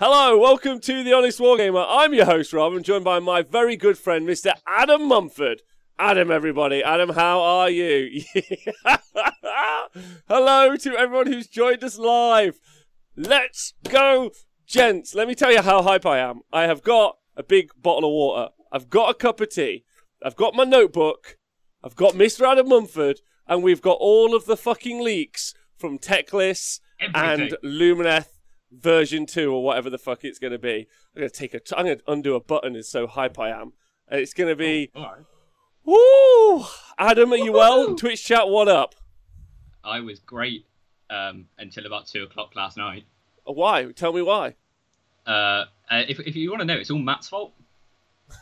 Hello, welcome to the Honest Wargamer. I'm your host, Rob. I'm joined by my very good friend, Mr. Adam Mumford. Adam, everybody. Adam, how are you? Hello to everyone who's joined us live. Let's go, gents. Let me tell you how hype I am. I have got a big bottle of water. I've got a cup of tea. I've got my notebook. I've got Mr. Adam Mumford. And we've got all of the fucking leaks from Teclis Everything. and Lumineth version 2 or whatever the fuck it's going to be. I'm going to take a t- I'm going to undo a button it's so hype I am. And it's going to be All right. Woo! Adam, are you well? Twitch chat, what up? I was great um, until about two o'clock last night. Uh, Why? Tell me why. Uh, uh, if, if you want to know, it's all Matt's fault.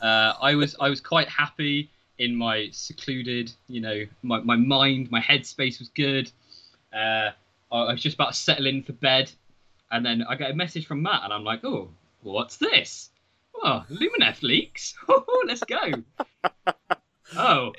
Uh, I was I was quite happy in my secluded, you know, my, my mind, my headspace was good. Uh, I was just about to settle in for bed, and then I get a message from Matt, and I'm like, oh, what's this? Oh, Lumineth leaks. Oh, Let's go. Oh.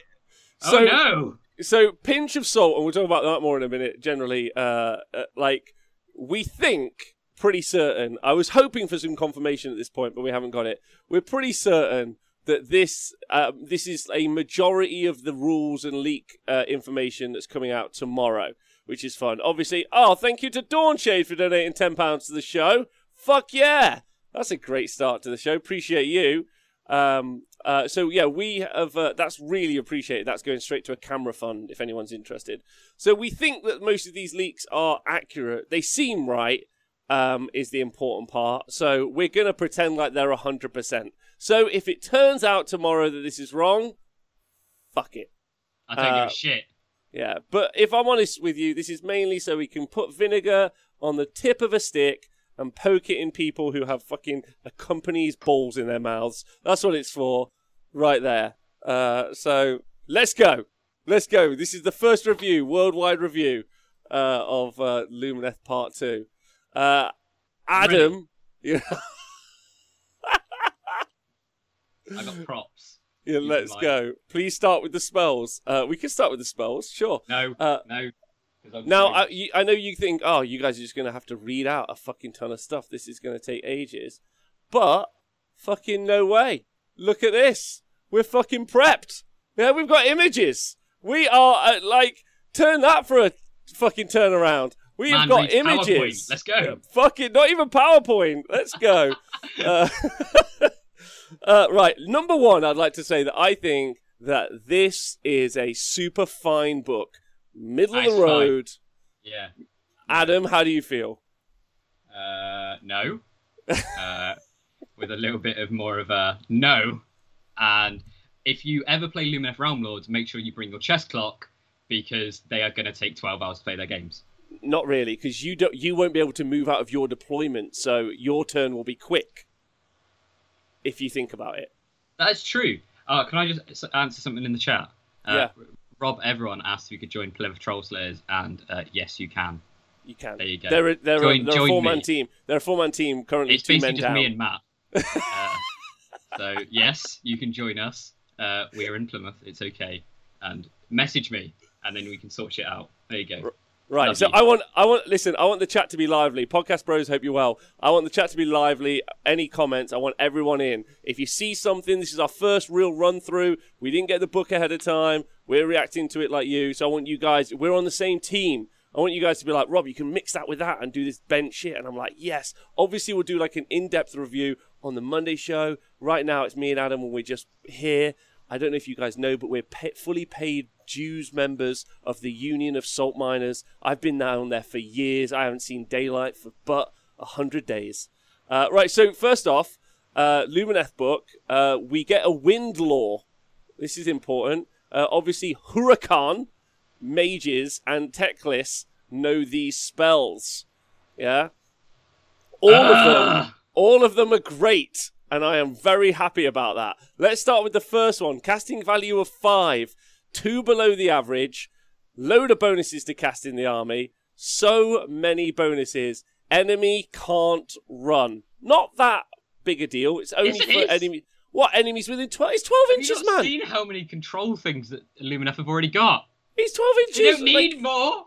So- oh no. So, pinch of salt, and we'll talk about that more in a minute. Generally, uh, uh, like we think, pretty certain. I was hoping for some confirmation at this point, but we haven't got it. We're pretty certain that this uh, this is a majority of the rules and leak uh, information that's coming out tomorrow, which is fun. Obviously, oh, thank you to Dawnshade for donating ten pounds to the show. Fuck yeah, that's a great start to the show. Appreciate you. Um, uh, so yeah, we have. Uh, that's really appreciated. That's going straight to a camera fund if anyone's interested. So we think that most of these leaks are accurate. They seem right. Um, is the important part. So we're gonna pretend like they're hundred percent. So if it turns out tomorrow that this is wrong, fuck it. I don't give Uh, a shit. Yeah, but if I'm honest with you, this is mainly so we can put vinegar on the tip of a stick and poke it in people who have fucking a company's balls in their mouths. That's what it's for, right there. Uh, so let's go, let's go. This is the first review, worldwide review uh, of uh, Lumineth Part Two. Uh, Adam, yeah, I got props. Yeah, let's go. Please start with the spells. Uh, we can start with the spells, sure. No, Uh, no. Now. I, you, I know you think, oh, you guys are just going to have to read out a fucking ton of stuff. This is going to take ages. But, fucking no way. Look at this. We're fucking prepped. Yeah, we've got images. We are, uh, like, turn that for a fucking turnaround. We've Man got images. PowerPoint. Let's go. Fucking, not even PowerPoint. Let's go. uh, uh, right, number one, I'd like to say that I think that this is a super fine book. Middle of the road. yeah. Adam, how do you feel? Uh, no. uh, with a little bit of more of a no. And if you ever play Lumineth Realm Lords, make sure you bring your chess clock because they are going to take 12 hours to play their games. Not really, because you don't. You won't be able to move out of your deployment, so your turn will be quick. If you think about it. That's true. Uh, can I just answer something in the chat? Uh, Yeah. Rob, everyone asked if you could join Plymouth Troll Slayers, and uh, yes, you can. You can. There you go. They're a, they're Join- a, they're a four man team. They're a four man team. Currently, It's two basically men just down. me and Matt. uh, so yes, you can join us. Uh, we're in Plymouth. It's okay. And message me, and then we can sort shit out. There you go. Right. Love So you. I want, I want, listen, I want the chat to be lively. Podcast bros, hope you're well. I want the chat to be lively. Any comments? I want everyone in. If you see something, this is our first real run through. We didn't get the book ahead of time. We're reacting to it like you. So I want you guys, we're on the same team. I want you guys to be like, Rob, you can mix that with that and do this bench shit. And I'm like, yes. Obviously, we'll do like an in depth review on the Monday show. Right now, it's me and Adam, and we're just here. I don't know if you guys know, but we're pa fully paid dues members of the Union of Salt Miners. I've been down there for years. I haven't seen daylight for but a hundred days. Uh, right. So first off, uh, Lumineth book. Uh, we get a wind law. This is important. Uh, obviously, Hurakan, mages, and Teclis know these spells. Yeah. All of them Ah! all of them are great, and I am very happy about that. Let's start with the first one. Casting value of five, two below the average, load of bonuses to cast in the army, so many bonuses. Enemy can't run. Not that big a deal. It's only Yes, it for enemy. What enemies within twelve? It's twelve Have you inches, man. seen how many control things that Lumineth have already got? It's twelve inches. don't need like- more.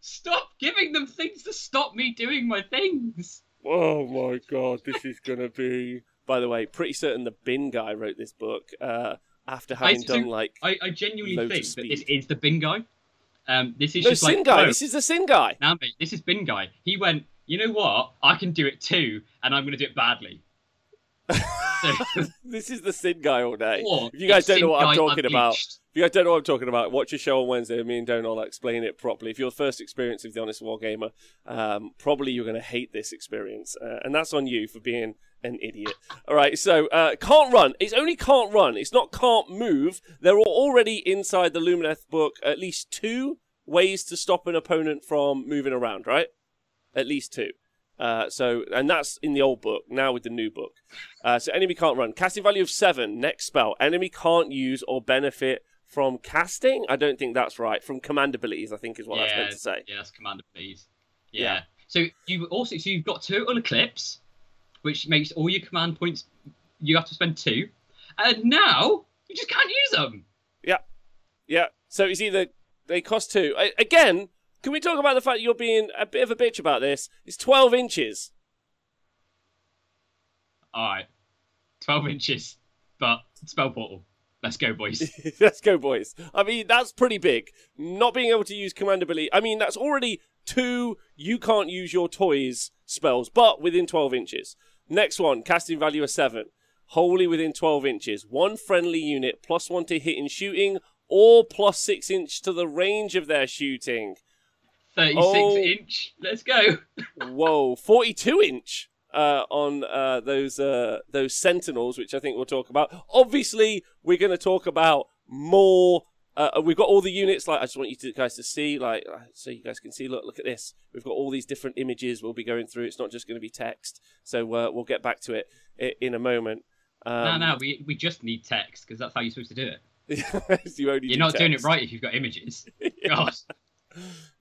Stop giving them things to stop me doing my things. Oh my god, this is gonna be. By the way, pretty certain the bin guy wrote this book uh, after having so- done like. I, I genuinely think that this is the bin guy. Um, this is No, just Sin like guy. no, This is the Sin guy. now, mate, this is bin guy. He went, you know what? I can do it too, and I'm going to do it badly. So, This is the Sin guy all day. If you guys don't know what I'm talking about, If you guys don't know what I'm talking about, watch a show on Wednesday. Me and Donal explain it properly. If you're first experience of the Honest Wargamer, um, probably you're going to hate this experience, uh, and that's on you for being an idiot. All right, so uh, can't run. It's only can't run. It's not can't move. There are already inside the Lumineth book at least two ways to stop an opponent from moving around. Right, at least two. Uh, so, and that's in the old book. Now with the new book, uh, so enemy can't run. Casting value of seven. Next spell. Enemy can't use or benefit from casting. I don't think that's right. From command abilities, I think is what that's yeah, meant to say. Yeah, that's commander, please. Yeah. Yeah. So you also so you've got total eclipse, which makes all your command points you have to spend two, and now you just can't use them. Yeah. Yeah. So it's either they cost two. I, again, can we talk about the fact that you're being a bit of a bitch about this? It's twelve inches. All right, twelve inches, but spell portal. Let's go, boys. Let's go, boys. I mean, that's pretty big. Not being able to use command ability. I mean, that's already two. You can't use your toys spells, but within twelve inches. Next one, casting value of seven. Wholly within twelve inches. One friendly unit plus one to hit in shooting, or plus six inch to the range of their shooting. Thirty-six Oh. inch. Let's go. Whoa, 42 inch uh, on uh, those uh, those Sentinels, which I think we'll talk about. Obviously, we're going to talk about more. Uh, we've got all the units. Like I just want you to, guys to see, like, uh, so you guys can see. Look, look at this. We've got all these different images. We'll be going through. It's not just going to be text. So uh, we'll get back to it in a moment. no, Um, no, we we just need text because that's how you're supposed to do it. you only You're do not doing it right if you've got images. God.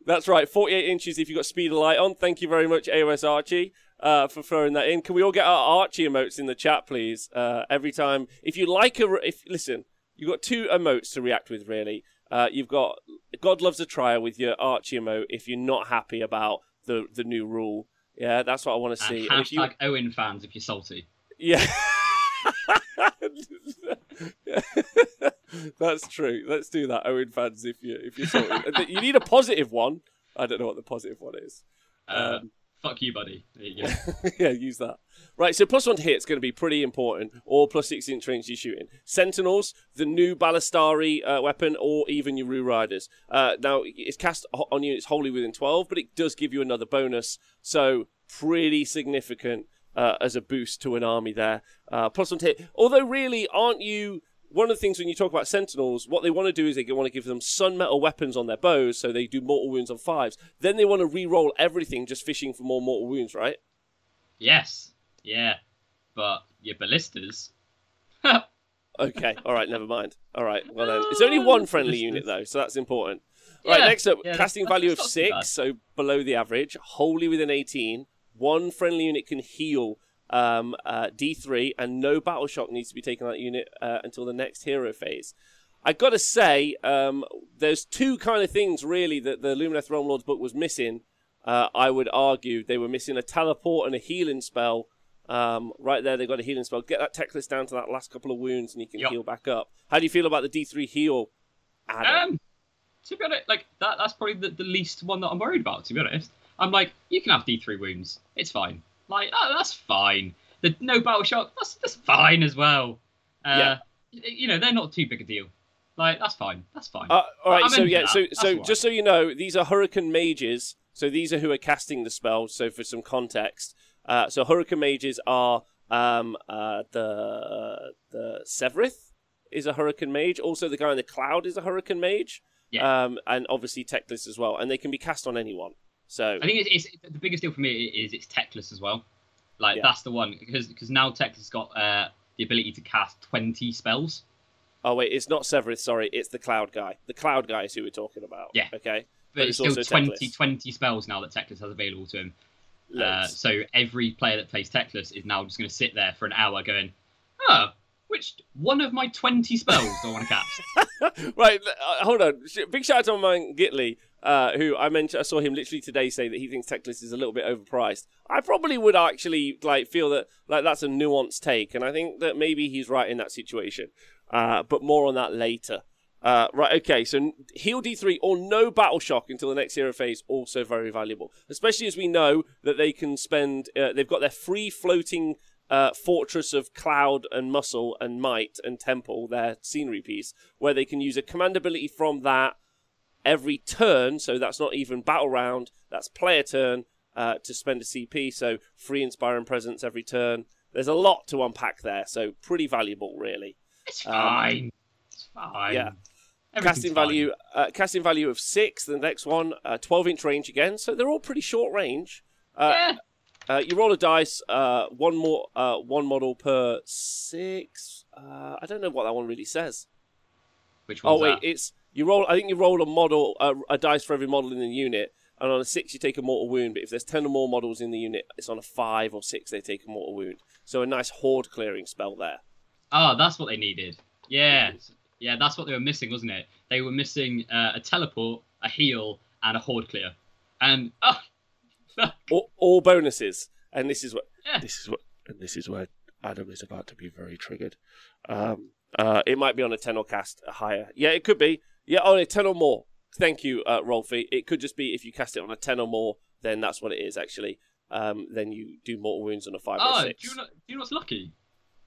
That's right, 48 inches if you've got speed of light on. Thank you very much, AOS Archie, uh, for throwing that in. Can we all get our Archie emotes in the chat, please? Uh, every time. If you like a. If Listen, you've got two emotes to react with, really. Uh, you've got God Loves a Trial with your Archie emote if you're not happy about the, the new rule. Yeah, that's what I want to see. And if you, hashtag Owen fans if you're salty. yeah. That's true. Let's do that, Owen fans. If you if you're sorry. you need a positive one. I don't know what the positive one is. Uh, Um, fuck you, buddy. There you go. yeah, use that. Right, so plus one to hit is going to be pretty important, or plus six inch range you're shooting. Sentinels, the new Ballistari uh, weapon, or even your Rue Riders. Uh, now, it's cast on you, it's wholly within 12, but it does give you another bonus, so pretty significant uh, as a boost to an army there. Uh, plus one to hit. Although, really, aren't you. One of the things when you talk about Sentinels, what they want to do is they want to give them sun metal weapons on their bows, so they do mortal wounds on fives. Then they want to re-roll everything, just fishing for more mortal wounds, right? yes. Yeah. But your ballistas. Okay, all right, never mind. All right, well then, it's only one friendly unit though, so that's important. Right, Yeah, next up, yeah, casting value of that's not too bad. six, so below the average, wholly within 18. One friendly unit can heal um, uh, D3, and no battle shock needs to be taken on that unit uh, until the next hero phase. I gotta say, um, there's two kind of things really that the Lumineth Realm Lords book was missing. Uh, I would argue they were missing a teleport and a healing spell. Um, right there, they got a healing spell. Get that Teclis down to that last couple of wounds, and you can Yep. heal back up. How do you feel about the D3 heal? add-on? Um, to be honest, like that, that's probably the, the least one that I'm worried about. To be honest, I'm like, you can have D3 wounds. It's fine. Like, oh, that's fine. The no battle shock, that's that's fine as well. Uh, Yeah. You know, they're not too big a deal. Like, that's fine. That's fine. Uh, all right, I'm so yeah, that. so That's so right. just so you know, these are Hurricane Mages. So these are who are casting the spell. So for some context, uh, so Hurricane Mages are um, uh, the the Sevireth is a Hurricane Mage. Also, the guy in the cloud is a Hurricane Mage. Yeah. Um, and obviously Teclis as well, and they can be cast on anyone. So I think it's, it's the biggest deal for me is it's Teclis as well. Like Yeah. that's the one because because now Teclis got uh, the ability to cast 20 spells. oh wait, it's not Severus. Sorry, it's the cloud guy. The cloud guy is who we're talking about. Yeah. Okay. But, But it's it's still also 20, Teclis. 20 spells now that Teclis has available to him. Uh, so every player that plays Teclis is now just going to sit there for an hour going, oh, which one of my 20 spells do I want to cast? right, uh, hold on. Big shout out to my man Gitley. Uh, who I mentioned, I saw him literally today say that he thinks Teclis is a little bit overpriced. I probably would actually like feel that like that's a nuanced take, and I think that maybe he's right in that situation. Uh, but more on that later. Uh, right, okay, so heal D3 or no battle shock until the next hero phase, also very valuable. Especially as we know that they can spend, uh, they've got their free floating uh, fortress of cloud and muscle and might and temple, their scenery piece, where they can use a command ability from that every turn. So that's not even battle round, that's player turn uh, to spend a CP. So free inspiring presence every turn. There's a lot to unpack there, so pretty valuable, really. It's fine. Um, it's fine. Yeah casting value, uh, casting value of six. The next one, uh, twelve inch range again. So they're all pretty short range. Uh, yeah. Uh, you roll a dice. Uh, one more, uh, one model per six. I don't know what that one really says. Which one? Oh wait, that? it's you roll. I think you roll a model, a dice for every model in the unit, and on a six you take a mortal wound. But if there's ten or more models in the unit, it's on a five or six they take a mortal wound. So a nice horde clearing spell there. Oh, that's what they needed. Yeah, yeah, that's what they were missing, wasn't it? They were missing uh, a teleport, a heal, and a horde clear, and oh, all, all, bonuses. And this is what yeah. this is what and this is where Adam is about to be very triggered. Um, uh, it might be on a ten or cast higher. Yeah, it could be. Yeah, only ten or more. Thank you, uh, Rolfie. It could just be if you cast it on a ten or more, then that's what it is actually. Um, then you do mortal wounds on a five oh, or six. Do you know, do you know what's lucky?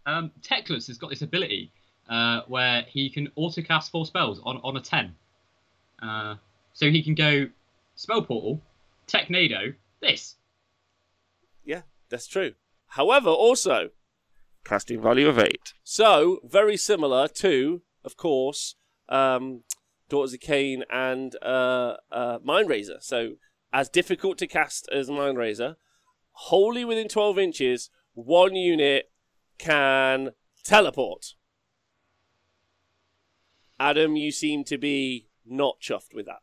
Um, Teclis has got this ability uh, where he can autocast four spells on, on a 10. Uh, so he can go Spell Portal, Technado, this. Yeah, that's true. However, also, casting value of 8. So, very similar to, of course, um, Daughters of Khaine and uh, uh, Mindrazor. So, as difficult to cast as Mindrazor, wholly within 12 inches, one unit can teleport. Adam, you seem to be not chuffed with that.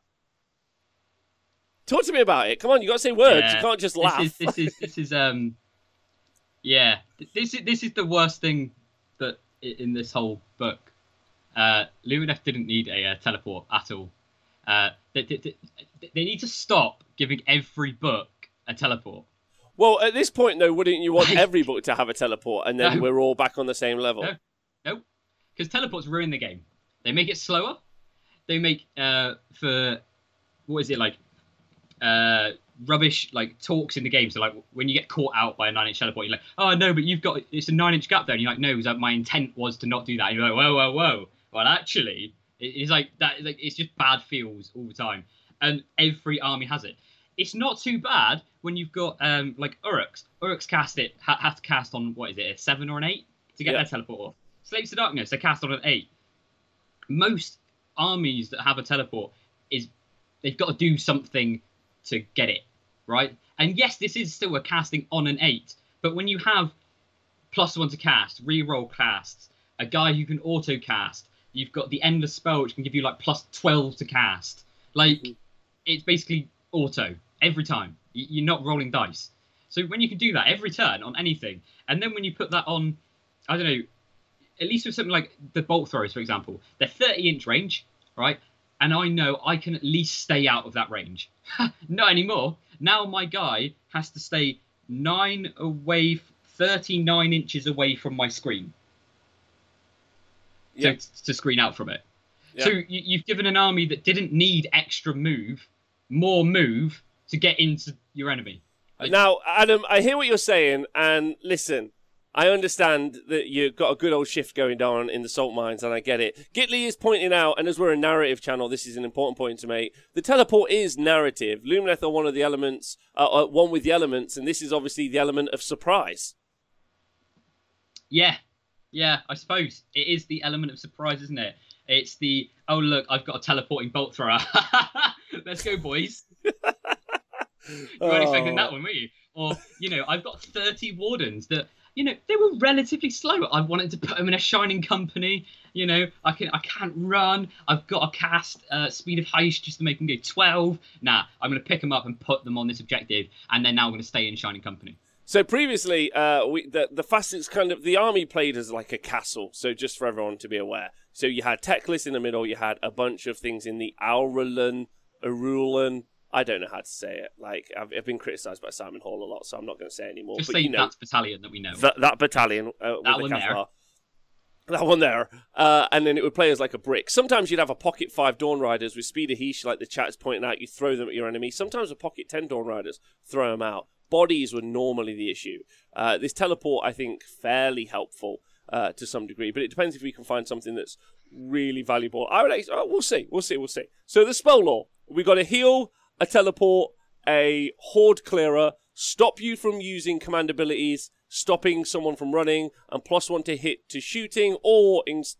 Talk to me about it. Come on, you got to say words. Yeah. You can't just laugh. This is, this is this is um, yeah. This is this is the worst thing that in this whole book. Uh, Lumineth didn't need a uh, teleport at all. Uh, they, they, they need to stop giving every book a teleport. Well, at this point, though, wouldn't you want every book to have a teleport, and then no. we're all back on the same level? No, no, because teleports ruin the game. They make it slower. They make uh, for what is it like uh, rubbish like talks in the game. So like when you get caught out by a nine inch teleport, you're like, oh no, but you've got it's a nine inch gap there, and you're like, no, that my intent was to not do that. And you're like, whoa, whoa, whoa. Well, actually, it's like that. Like it's just bad feels all the time, and every army has it. It's not too bad when you've got um like Orruks. Orruks cast it ha- have to cast on what is it a seven or an eight to get yeah. their teleport off. Slaves to Darkness they cast on an eight most armies that have a teleport is they've got to do something to get it right. And yes, this is still a casting on an eight, but when you have plus one to cast, reroll casts, a guy who can auto cast, you've got the endless spell which can give you like plus twelve to cast. Like mm-hmm. it's basically auto every time. You're not rolling dice. So when you can do that every turn on anything, and then when you put that on, I don't know, at least with something like the bolt throwers, for example, they're 30 inch range, right? And I know I can at least stay out of that range. Not anymore. Now my guy has to stay nine away, 39 inches away from my screen. To, to screen out from it. So you, you've given an army that didn't need extra move, more move to get into your enemy. Now, Adam, I hear what you're saying, and listen, I understand that you've got a good old shift going on in the salt mines, and I get it. Gitley is pointing out, and as we're a narrative channel, this is an important point to make. The teleport is narrative. Lumineth are one of the elements, uh, uh, one with the elements, and this is obviously the element of surprise. Yeah, yeah, I suppose it is the element of surprise, isn't it? It's the oh look, I've got a teleporting bolt thrower. Let's go, boys. you weren't oh. expecting that one, were you? Or you know, I've got thirty wardens that you know, they were relatively slow. I wanted to put them in a shining company. You know, I can I can't run. I've got a cast uh, speed of Hysh just to make them go 12. Nah, I'm going to pick them up and put them on this objective, and they're now going to stay in shining company. So previously, uh, we, the the fastest kind of the army played as like a castle. So just for everyone to be aware. So you had Teclis in the middle. You had a bunch of things in the Auralan Arulan. I don't know how to say it. Like I've, I've been criticised by Simon Hall a lot, so I'm not going to say anymore. Just but say you know, that's battalion that we know. that, that battalion uh, with That the one there. Cathar. That one there. Uh, and then it would play as like a brick. Sometimes you'd have a pocket 5 Dawn Riders with speed of Heesh, like the chat is pointing out, you throw them at your enemy. Sometimes a pocket 10 Dawn Riders, throw them out. Bodies were normally the issue. Uh, this teleport, I think, fairly helpful uh, to some degree, but it depends if we can find something that's really valuable. I would oh, we'll see, we'll see, we'll see. So the spell law, we got a heal, a teleport, a horde clearer, stop you from using command abilities, stopping someone from running, and plus one to hit to shooting or ex,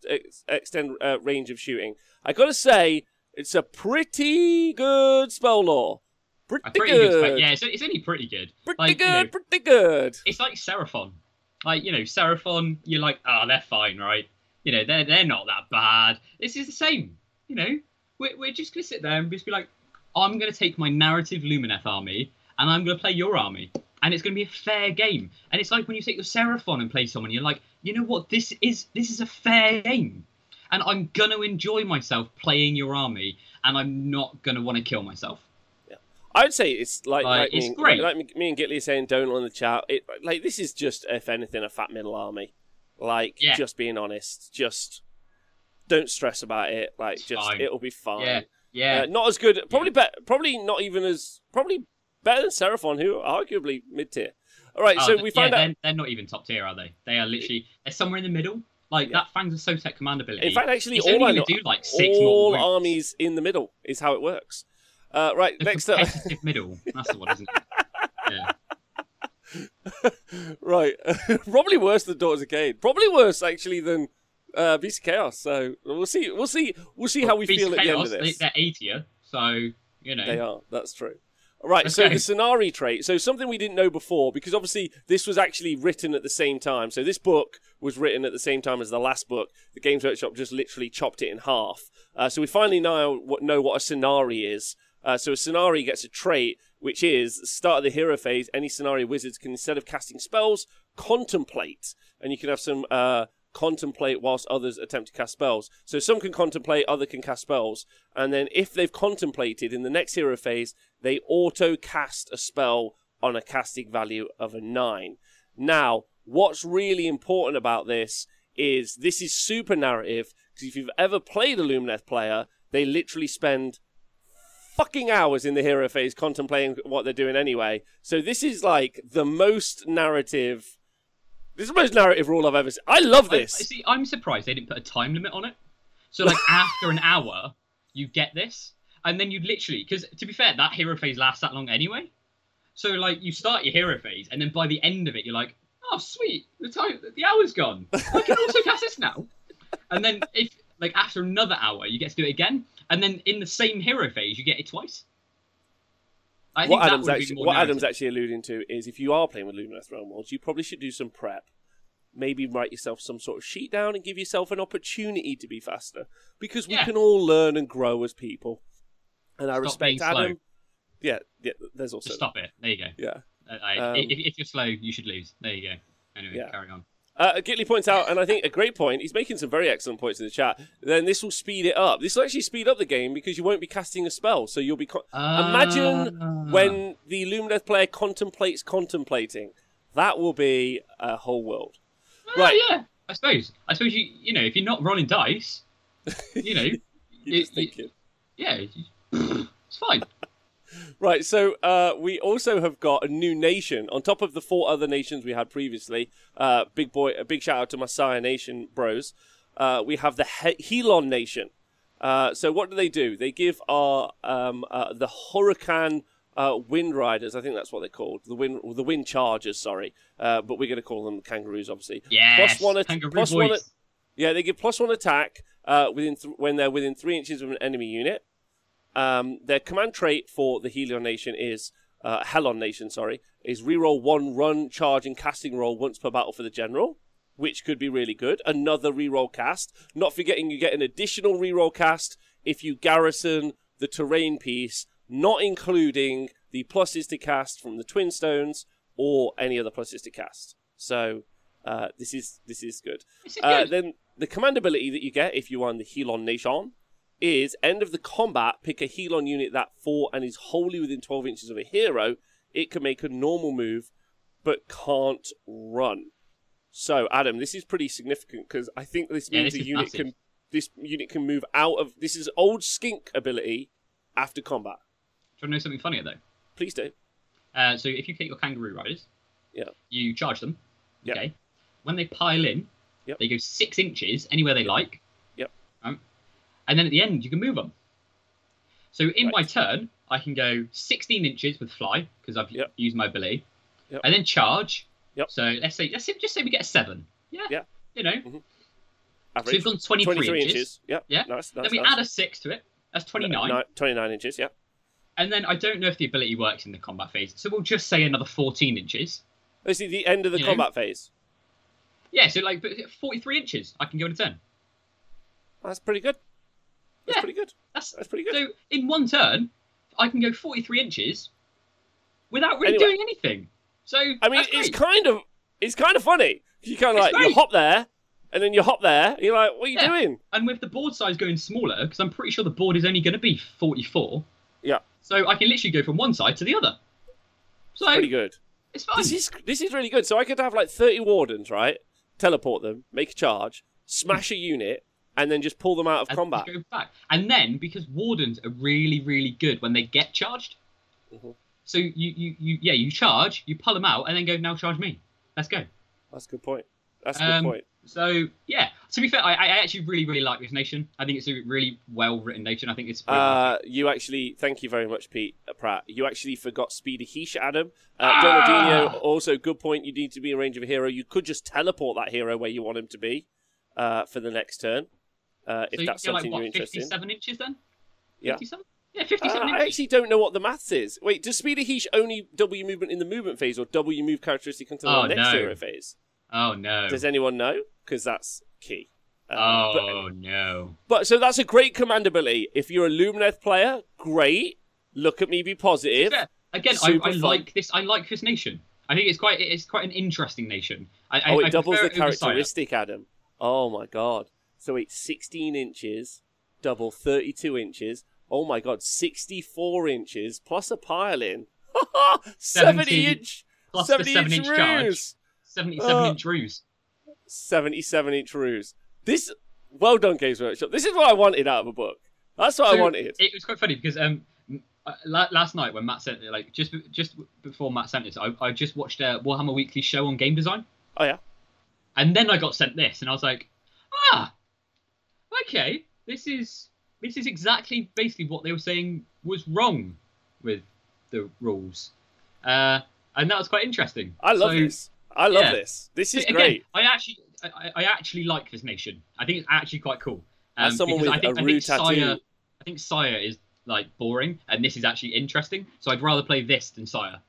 extend uh, range of shooting. I gotta say, it's a pretty good spell law. Pretty, pretty good. good. yeah, it's, it's only pretty good. Pretty like, good, you know, pretty good. it's like Seraphon. Like, you know, Seraphon, you're like, ah, they're fine, right? You know, they're they're not that bad. This is the same. You know, we're, we're just gonna sit there and just be like, I'm gonna take my narrative Lumineth army and I'm gonna play your army, and it's gonna be a fair game. And it's like when you take your Seraphon and play someone, you're like, you know what? This is this is a fair game, and I'm gonna enjoy myself playing your army, and I'm not gonna want to kill myself. I would say it's like, Like, like, it's me, great. like, like me and Gitley are saying, don't on the chat. It like this is just, if anything, a fat middle army. Like Yeah. just being honest, just don't stress about it. Like It's just fine. it'll be fine. Yeah, yeah. Uh, not as good. Probably bet. Probably not even as. Probably better than Seraphon, who are arguably mid tier. All right, Oh, so we yeah, find out. they're, they're not even top tier, are they? They are literally they're somewhere in the middle. Like Yeah. that Fangs of Sotek command ability. In fact, actually, it's all I know, do like six all armies in the middle is how it works. Uh, right, The next up. middle. That's the one, isn't it? Yeah. right, probably worse than Daughters of Khaine. Probably worse actually than uh, Beast of Chaos. So we'll see. We'll see. We'll see how we Beast feel at the end Chaos, of this. They, they're 80er, so you know. They are. That's true. Right. So the Scinari trait. So something we didn't know before, because obviously this was actually written at the same time. So this book was written at the same time as the last book. The Games Workshop just literally chopped it in half. Uh, so we finally now know what a Sonari is. Uh, so a Scinari gets a trait, which is start of the hero phase. Any Scinari wizards can instead of casting spells, contemplate, and you can have some. Uh, contemplate whilst others attempt to cast spells. So some can contemplate, other can cast spells, and then if they've contemplated in the next hero phase, they auto cast a spell on a casting value of a 9. Now, what's really important about this is this is super narrative because if you've ever played a Lumineth player, they literally spend fucking hours in the hero phase contemplating what they're doing anyway. So this is like the most narrative. This is the most narrative rule I've ever seen. I love this. I- see, I'm surprised they didn't put a time limit on it. So like after an hour, you get this, and then you literally because to be fair, that hero phase lasts that long anyway. So like you start your hero phase, and then by the end of it, you're like, oh sweet, the time, the hour's gone. I can also cast this now. And then if like after another hour, you get to do it again, and then in the same hero phase, you get it twice. I what Adam's actually what. Adam's actually alluding to is if you are playing with Luminous Realm Worlds, you probably should do some prep. Maybe write yourself some sort of sheet down and give yourself an opportunity to be faster because we Yeah. can all learn and grow as people. And I Stop respect being slow. Adam. Yeah, yeah. There's also Just stop it. There you go. yeah. Uh, I- Um, if, if you're slow, you should lose. There you go. Anyway, Yeah. carry on. Uh, Gitley points out, and I think a great point. He's making some very excellent points in the chat. Then this will speed it up. This will actually speed up the game because you won't be casting a spell, so you'll be. Con- Imagine Ah. when the Lumineth player contemplates contemplating. That will be a whole world. Ah, right. Yeah, I suppose. I suppose you you know if you're not rolling dice, you know, You're you- thinking. yeah, it's fine. Right, so uh, we also have got a new nation on top of the four other nations we had previously. Uh, big boy, a big shout out to Messiah Nation bros. Uh, we have the he- Helon Nation. Uh, so what do they do? They give our um, uh, the Hurricane uh, Wind Riders. I think that's what they're called. The wind, the Wind Chargers. Sorry, uh, but we're going to call them Kangaroos, obviously. Yes, one at- kangaroo plus one boys. Yeah, they give plus one attack uh, within th- when they're within three inches of an enemy unit. Um, their command trait for the Helion Nation is uh, Helon Nation. Sorry, is reroll one run, charge, and casting roll once per battle for the general, which could be really good. Another reroll cast. Not forgetting you get an additional reroll cast if you garrison the terrain piece, not including the pluses to cast from the Twin Stones or any other pluses to cast. So uh, this is this is good. This is Uh, good. then the command ability that you get if you are in the Helon Nation is end of the combat, pick a Helon unit that for and is wholly within 12 inches of a hero. It can make a normal move, but can't run. So, Adam, this is pretty significant because I think this Yeah, means this a unit massive. can this unit can move out of this is old skink ability after combat. Do you want to know something funnier though? Please do. Uh, so if you take your kangaroo riders, Yeah. you charge them. Okay. When they pile in, Yep. they go six inches anywhere they like. Yep. Um, and then at the end, you can move them. So in my turn, I can go 16 inches with fly because I've Yep. used my ability, Yep. and then charge. Yep. So let's say let's just say we get a seven. Yeah. Yeah. You know. Average. So we've gone 23, 23 inches. inches. Yeah. Yeah. Nice. Then we nice. add a six to it. That's 29. Ni- 29 inches. Yeah. And then I don't know if the ability works in the combat phase, so we'll just say another 14 inches. This is the end of the You know? combat phase. Yeah, so like 43 inches, I can go in a turn. That's pretty good. That's Yeah. pretty good. That's That's pretty good. so in one turn, I can go 43 inches without really Anyway. doing anything. So I mean, it's kind of it's kind of funny. You kind of It's like you hop there, and then you hop there. And you're like, what are you Yeah. doing? and with the board size going smaller, because I'm pretty sure the board is only going to be 44. Yeah. So I can literally go from one side to the other. So Pretty good. it's fine. This is this is really good. So I could have like 30 wardens, right? Teleport them, make a charge, smash a unit, and then just pull them out of and combat. Go back. And then because wardens are really, really good when they get charged. Mhm. So you, you, you, yeah, you charge, you pull them out, and then go now charge me. Let's go. That's a good point. That's a good Um, point. So yeah, to be fair, I, I actually really, really like this nation. I think it's a really well written nation. I think it's Uh, you actually, thank you very much, Pete uh, Pratt. You actually forgot Speedy Heesh, Adam. Uh, Ah! Donaldinho, also good point. You need to be in range of a hero. You could just teleport that hero where you want him to be uh, for the next turn, uh, if so that's you're like something what, you're interested in. 57 inches then? Yeah. 57? Yeah, Uh, 57 I actually don't know what the maths is. Wait, does Speedy Heesh only W movement in the movement phase or double W move characteristic until Oh, the next no. hero phase? Oh no. Does anyone know? Because that's key. Uh, but- oh no. But so that's a great command ability. If you're a Lumineth player, great. Look at me, be positive. Yeah, Again, I, Super I like this. I like this nation. I think it's quite it's quite an interesting nation. I, I- Oh, it I doubles the it over Syar. characteristic, Adam. Oh my god. So it's 16 inches, double 32 inches. Oh my god, 64 inches plus a pile in. 70 70 inch. Plus 70 the seven inch charge. ruse. 77 Uh, inch ruse. 77 inch ruse. This, well done, Games Workshop. This is what I wanted out of a book. That's what I wanted. It was quite funny because um uh, la- last night when Matt sent it, like just just before Matt sent this, I, I just watched a Warhammer Weekly show on game design, Oh yeah. and then I got sent this, and I was like, ah, okay, this is this is exactly basically what they were saying was wrong with the rules, uh, and that was quite interesting. I love So- this. I love yeah. this. This is Again, great. I actually, I, I actually like this nation. I think it's actually quite cool. Um, As someone because with I think, a I Rue think tattoo- Syar, I think Syar is like boring, and this is actually interesting. So I'd rather play this than Syar.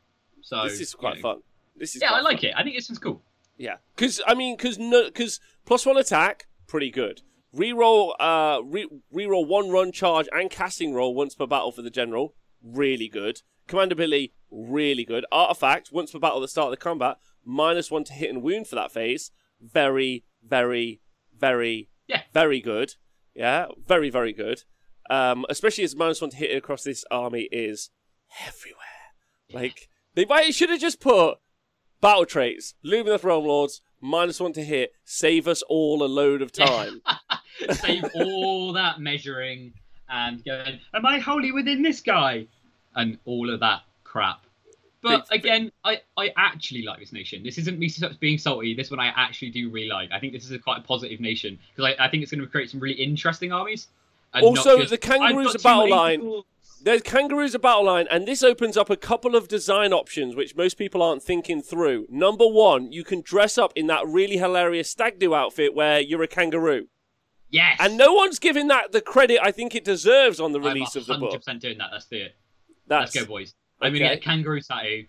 So This is you quite know. fun. This is Yeah, I like fun. it. I think this one's cool. Yeah, because I mean, because no, because plus one attack, pretty good. Reroll, uh, re- reroll one run charge and casting roll once per battle for the general, really good. Command ability, really good. Artifact once per battle at the start of the combat, minus one to hit and wound for that phase, very, very, very, Yeah. very good. Yeah, very, very good. Um, especially as minus one to hit across this army is everywhere. Like they might should have just put battle traits, Lumineth Realm Lords, minus one to hit, save us all a load of time. Save all that measuring and going, am I wholly within this guy? And all of that crap. But again, I, I actually like this nation. This isn't me being salty. This one I actually do really like. I think this is a quite a positive nation because I, I think it's going to create some really interesting armies. Also, just, the kangaroos "I've are battle line. people." There's kangaroos a battle line, and this opens up a couple of design options which most people aren't thinking through. Number one, you can dress up in that really hilarious stag do outfit where you're a kangaroo. Yes. And no one's giving that the credit I think it deserves on the release of the book. 100% book. doing that. Let's do it. That's Let's go, boys. I'm gonna get a kangaroo tattoo,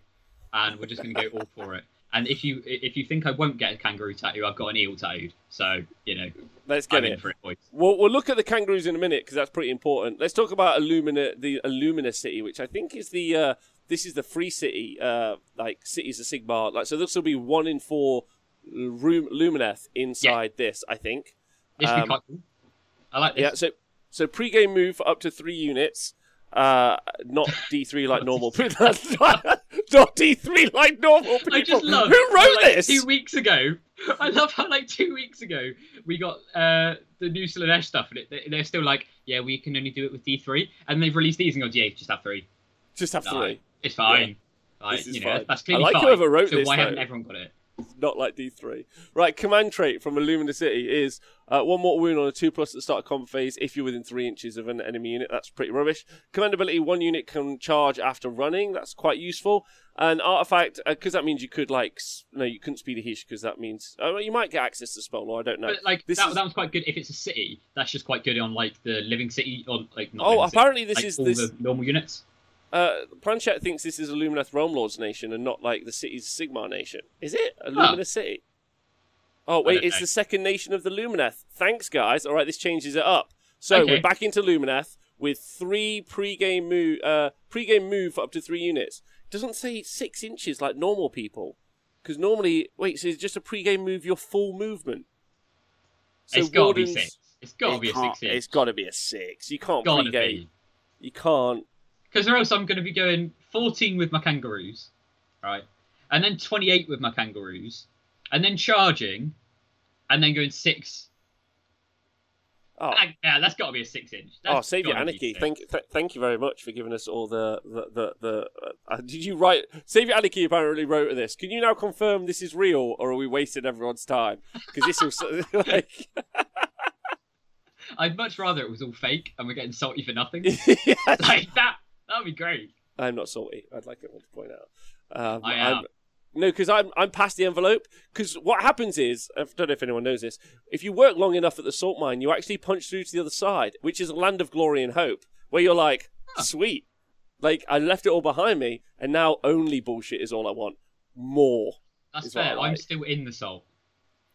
and we're just gonna go all for it. And if you if you think I won't get a kangaroo tattoo, I've got an eel tattooed. So you know, let's get I'm in it. for it, boys. We'll, we'll look at the kangaroos in a minute because that's pretty important. Let's talk about Illumina, the Illumina city, which I think is the uh, this is the free city, uh, like cities of Sigmar. Like so, this will be one in four room Lumineth inside this. I think. This Um, quite cool. I like this. Yeah. So So pre-game move for up to three units. Uh, not D3 like normal not D3 like normal people. I just love Who wrote like, this? Two weeks ago, I love how like two weeks ago we got uh, the new Slaanesh stuff, and it, they're still like, yeah, we can only do it with D3, and they've released these and go, yeah, just have three. Just have No, three. It's fine. Like, This is you know, fine. that's I like fine. whoever wrote so this, why though. haven't everyone got it? Not like D3. Right, command trait from Illumina City is uh, one more wound on a 2 plus at the start of combat phase if you're within 3 inches of an enemy unit. That's pretty rubbish. Command ability, one unit can charge after running. That's quite useful. And artifact, because that means you could, like, s- no, you couldn't speed a Hish because that means, well, you might get access to spell law, I don't know. But like This that, is- that was quite good. If it's a city, that's just quite good on like the living city or like not. Oh, living city, apparently this like, is all this. the normal units. Uh, Pranchet thinks this is Illuminath Realm Lords nation and not like the city's Sigmar nation. Is it Illumina City? Oh wait, it's know. the second nation of the Lumineth. Thanks, guys. All right, this changes it up. So Okay. we're back into Lumineth with three pre-game move, uh, pre-game move for up to three units. doesn't say six inches like normal people, because normally, wait, so it's just a pre-game move your full movement. So it's got to be six. It's got to it be a six inch. It's got to be a six. You can't pre-game. be. You can't. Because or else I'm going to be going 14 with my kangaroos, right? And then 28 with my kangaroos, and then charging, and then going six. Oh, Ah, yeah, that's got to be a six inch. Oh, That's Savior gotta be Anarchy! Thank, th- thank you very much for giving us all the the the. the uh, did you write? Savior Anarchy apparently wrote this. Can you now confirm this is real, or are we wasting everyone's time? Because this was like, I'd much rather it was all fake and we're getting salty for nothing. Yes. like that. That'd be great. I'm not salty. I'd like everyone to point out. Um, I I'm- No, because I'm I'm past the envelope. Because what happens is, I don't know if anyone knows this. If you work long enough at the salt mine, you actually punch through to the other side, which is a land of glory and hope, where you're like, Huh. sweet, like I left it all behind me, and now only bullshit is all I want. More. That's Is what I fair. like. I'm still in the salt.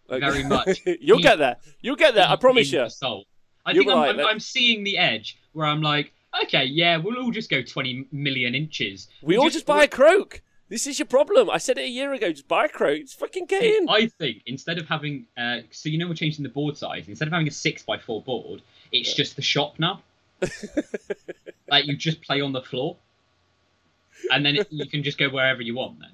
Like- Very much. You'll get there. You'll get there. I promise in you. the soul. I You're think I'm, right, I'm, I'm seeing the edge where I'm like, okay, yeah, we'll all just go 20 million inches. We all just buy a Kroak. This is your problem. I said it a year ago. Just buy a Kroak. Just fucking get in. I think instead of having, uh, so you know, we're changing the board size. Instead of having a six by four board, it's just the shop now. like you just play on the floor, and then it, you can just go wherever you want. Then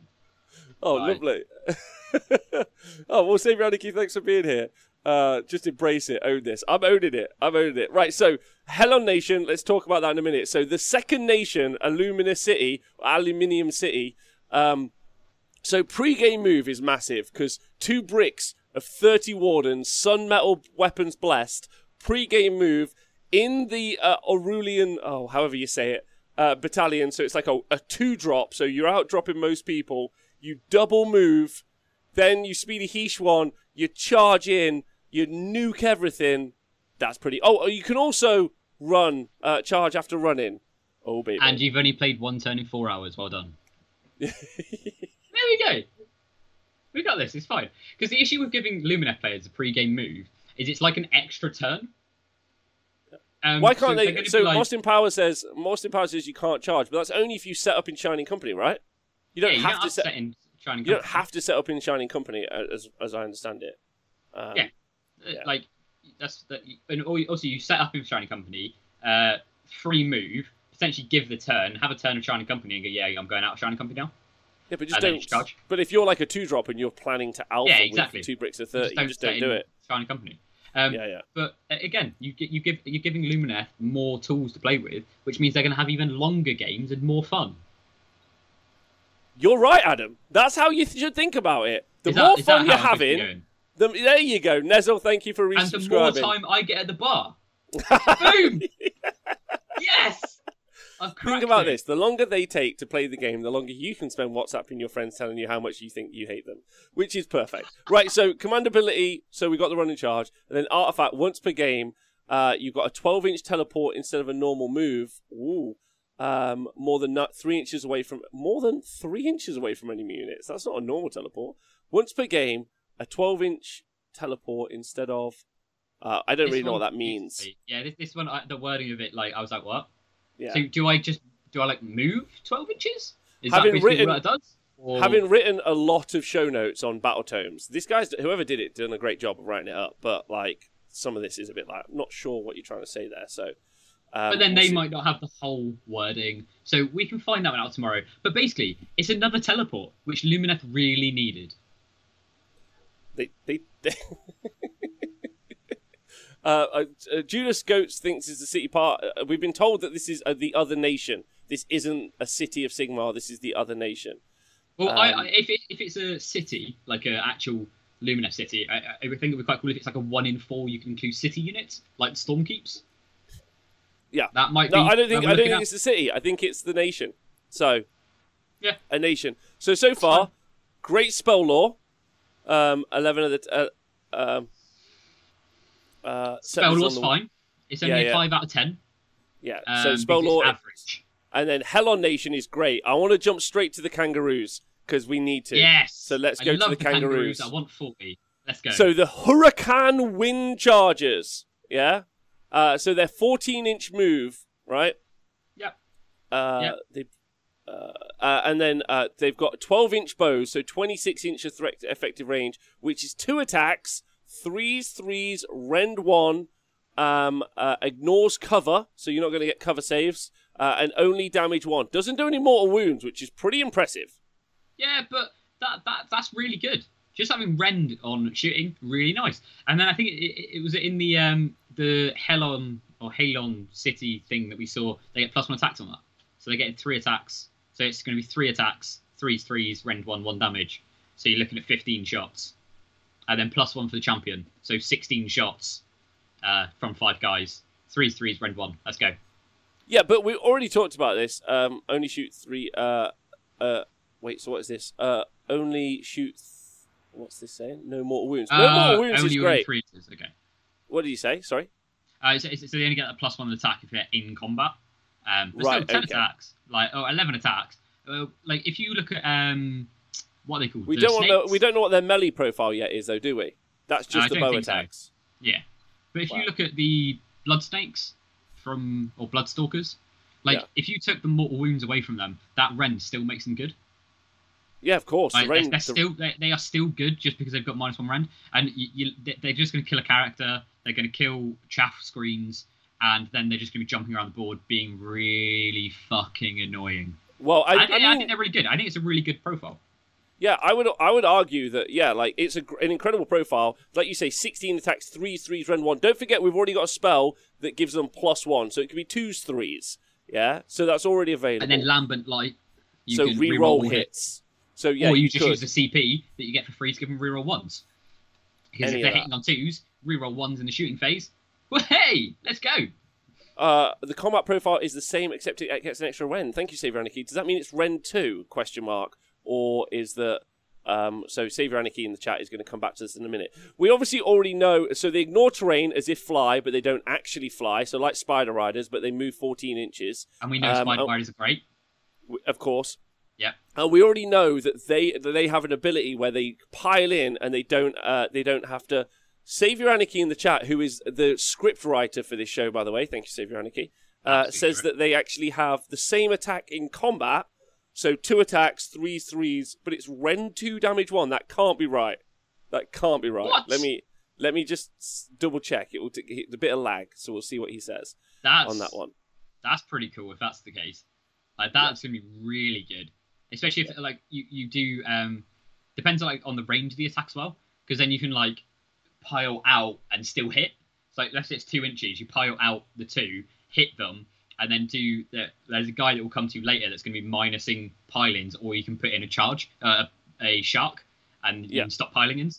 Oh, Right. lovely. oh, well, Savior Anarchy, thanks for being here. Uh, just embrace it, own this. I'm owning it. I'm owning it. Right, so Helon Nation, let's talk about that in a minute. So the second nation, Illumina City, Aluminium City, um, so pre-game move is massive because two bricks of 30 wardens, sun metal weapons blessed, pre-game move in the uh, Aurelian, oh, however you say it, uh, battalion. So it's like a, a two drop. So you're out dropping most people. You double move, then you speed a Heesh one. You charge in. You nuke everything. That's pretty. Oh, you can also run, uh, charge after running. Oh baby. and you've only played one turn in four hours. Well done. there we go. We got this. It's fine. Because the issue with giving Lumineth players a pre-game move is it's like an extra turn. Um, Why can't they're they? So like, Austin Power says Austin Power says you can't charge, but that's only if you set up in Shining Company, right? You don't yeah, have don't to set. set in Shining Company. You don't have to set up in Shining Company, uh, as as I understand it. Um, Yeah. Yeah. Like that's that. And also, you set up in Shining Company, uh, free move, potentially give the turn, have a turn of Shining Company, and go, yeah, I'm going out of Shining Company now. Yeah, but just And don't. you charge. But if you're like a two drop and you're planning to alpha Yeah, exactly. with two bricks of thirty, you just don't set do in it. Shining Company. Um, yeah, yeah. But uh, again, you you give you're giving Lumineth more tools to play with, which means they're going to have even longer games and more fun. You're right, Adam. That's how you th- should think about it. The that- more fun you're how it should be having? The, there you go. Nezel, thank you for researching. and the more time I get at the bar. Boom! yes. I've Think about it. this: the longer they take to play the game, the longer you can spend WhatsApping your friends telling you how much you think you hate them, which is perfect. right. So command ability. So we got the run in charge, and then artifact once per game. Uh, you've got a 12 inch teleport instead of a normal move. Ooh. Um, more than not, three inches away from more than three inches away from enemy units. That's not a normal teleport. Once per game, a 12 inch teleport instead of. Uh, I don't This really know what that means. Yeah, this, this one, I, the wording of it, like I was like, what? Yeah. So do I just do I like move twelve inches? Is Having that basically written- what it does? Or... Having written a lot of show notes on battle tomes, this guy's whoever did it done a great job of writing it up. But like, some of this is a bit like I'm not sure what you're trying to say there. So, um, But then they might not have the whole wording, so we can find that one out tomorrow. But basically, it's another teleport, which Lumineth really needed. They, they, they uh, uh, uh, Judas Goats thinks it's the city part. Uh, we've been told that this is uh, the other nation. This isn't a city of Sigmar. This is the other nation. Well, Um, I, if it, if it's a city, like an actual Lumineth city, I, I would think it would be quite cool if it's like a one in four. You can include city units like Stormkeeps. Yeah. that might No, be. I don't think. I don't think at. it's the city. I think it's the nation. So, Yeah. a nation. So so far, great spell law. Um, eleven of the t- uh, um, uh, Spell lore's the- fine. It's only Yeah, a yeah. five out of ten. Yeah. Um, so spell lore, average. and then Helon Nation is great. I want to jump straight to the kangaroos because we need to. Yes. So let's I go to love the kangaroos. I want forty. Let's go. So the Hurakan Wind Chargers, yeah. Uh, so they're 14 inch move, right? Yep. Uh, Yep. They, uh, uh, and then uh, they've got 12 inch bows, so 26 inch effective range, which is two attacks, threes, threes, rend one, um, uh, ignores cover, so you're not going to get cover saves, uh, and only damage one. Doesn't do any mortal wounds, which is pretty impressive. Yeah, but that that that's really good. Just having Rend on shooting, really nice. And then I think it, it, it was in the um the Helon or Halon City thing that we saw. They get plus one attacks on that, so they get three attacks. So it's going to be three attacks, threes, threes, Rend one, one damage. So you're looking at 15 shots, and then plus one for the champion. So 16 shots uh, from five guys. Threes, threes, Rend one. Let's go. Yeah, but we already talked about this. Um, only shoot three. Uh, uh, wait. So what is this? Uh, only shoot. Th- what's this saying? No mortal wounds. No Uh, mortal wounds only is great. Three. Okay. What did you say? Sorry. Uh, so, so they only get a plus one attack if they're in combat. Um, but Right, still 10 okay. attacks, like oh, 11 attacks. Uh, like if you look at um, what are they called? We The don't know. snakes? We don't know what their melee profile yet is, though, do we? That's just the bow think so. attacks. Yeah, but if Wow. you look at the blood snakes from or bloodstalkers, like Yeah. if you took the mortal wounds away from them, that rend still makes them good. Yeah, of course. Like, the they're, they're the- still they, they are still good just because they've got minus one rend, and you, you, they're just going to kill a character. They're going to kill chaff screens, and then they're just going to be jumping around the board, being really fucking annoying. well, I, I, I think, I think they're really good. I think it's a really good profile. Yeah, I would I would argue that yeah, like it's a, an incredible profile. Like you say, sixteen attacks, threes, threes, rend one. Don't forget we've already got a spell that gives them plus one, so it could be twos, threes. Yeah, so that's already available. And then lambent light, you so can re-roll reroll hits. So yeah, or you, you just could. use the CP that you get for free to give them reroll ones. Because Any if they're hitting on twos, reroll ones in the shooting phase. Well, hey, let's go. Uh, the combat profile is the same, except it gets an extra Rend. Thank you, Savior Anarchy. Does that mean it's Rend two? Question mark. Or is that um, so? Savior Anarchy in the chat is going to come back to this in a minute. We obviously already know. So they ignore terrain as if fly, but they don't actually fly. So like spider riders, but they move 14 inches. And we know Um, spider riders are great. Of course. Yeah. And we already know that they that they have an ability where they pile in and they don't uh, they don't have to. Savior Anarchy in the chat, who is the script writer for this show, by the way, thank you, Savior Anarchy, uh, says that they actually have the same attack in combat. So two attacks, threes, threes, but it's rend two damage one. That can't be right. That can't be right. What? Let me let me just double check. It will t- it's a bit of lag, so we'll see what he says That's on that one. That's pretty cool if that's the case. Like that's gonna be really good, especially if like you you do um depends on like on the range of the attack as well, because then you can like pile out and still hit. So like let's say it's two inches, you pile out the two, hit them, and then do the. There's a guy that will come to you later that's going to be minusing pilings, or you can put in a charge, uh, a shark, and you Yeah. stop piling in.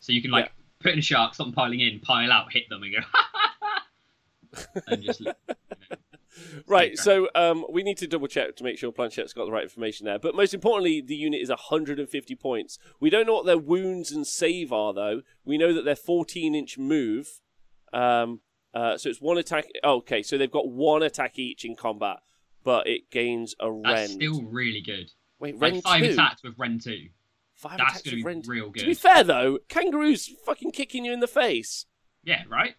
So you can like put in a shark, stop piling in, pile out, hit them, and go. and just Right, Okay. so um, we need to double check to make sure Planchet's got the right information there. But most importantly, the unit is 150 points. We don't know what their wounds and save are, though. We know that they're 14 inch move. Um, uh, so it's one attack. Oh, okay, so they've got one attack each in combat, but it gains a rend. That's still really good. Wait, Like rend five two? attacks with Rend two. Five That's attacks gonna with be rend. real To be fair, though, kangaroos fucking kicking you in the face. Yeah, right.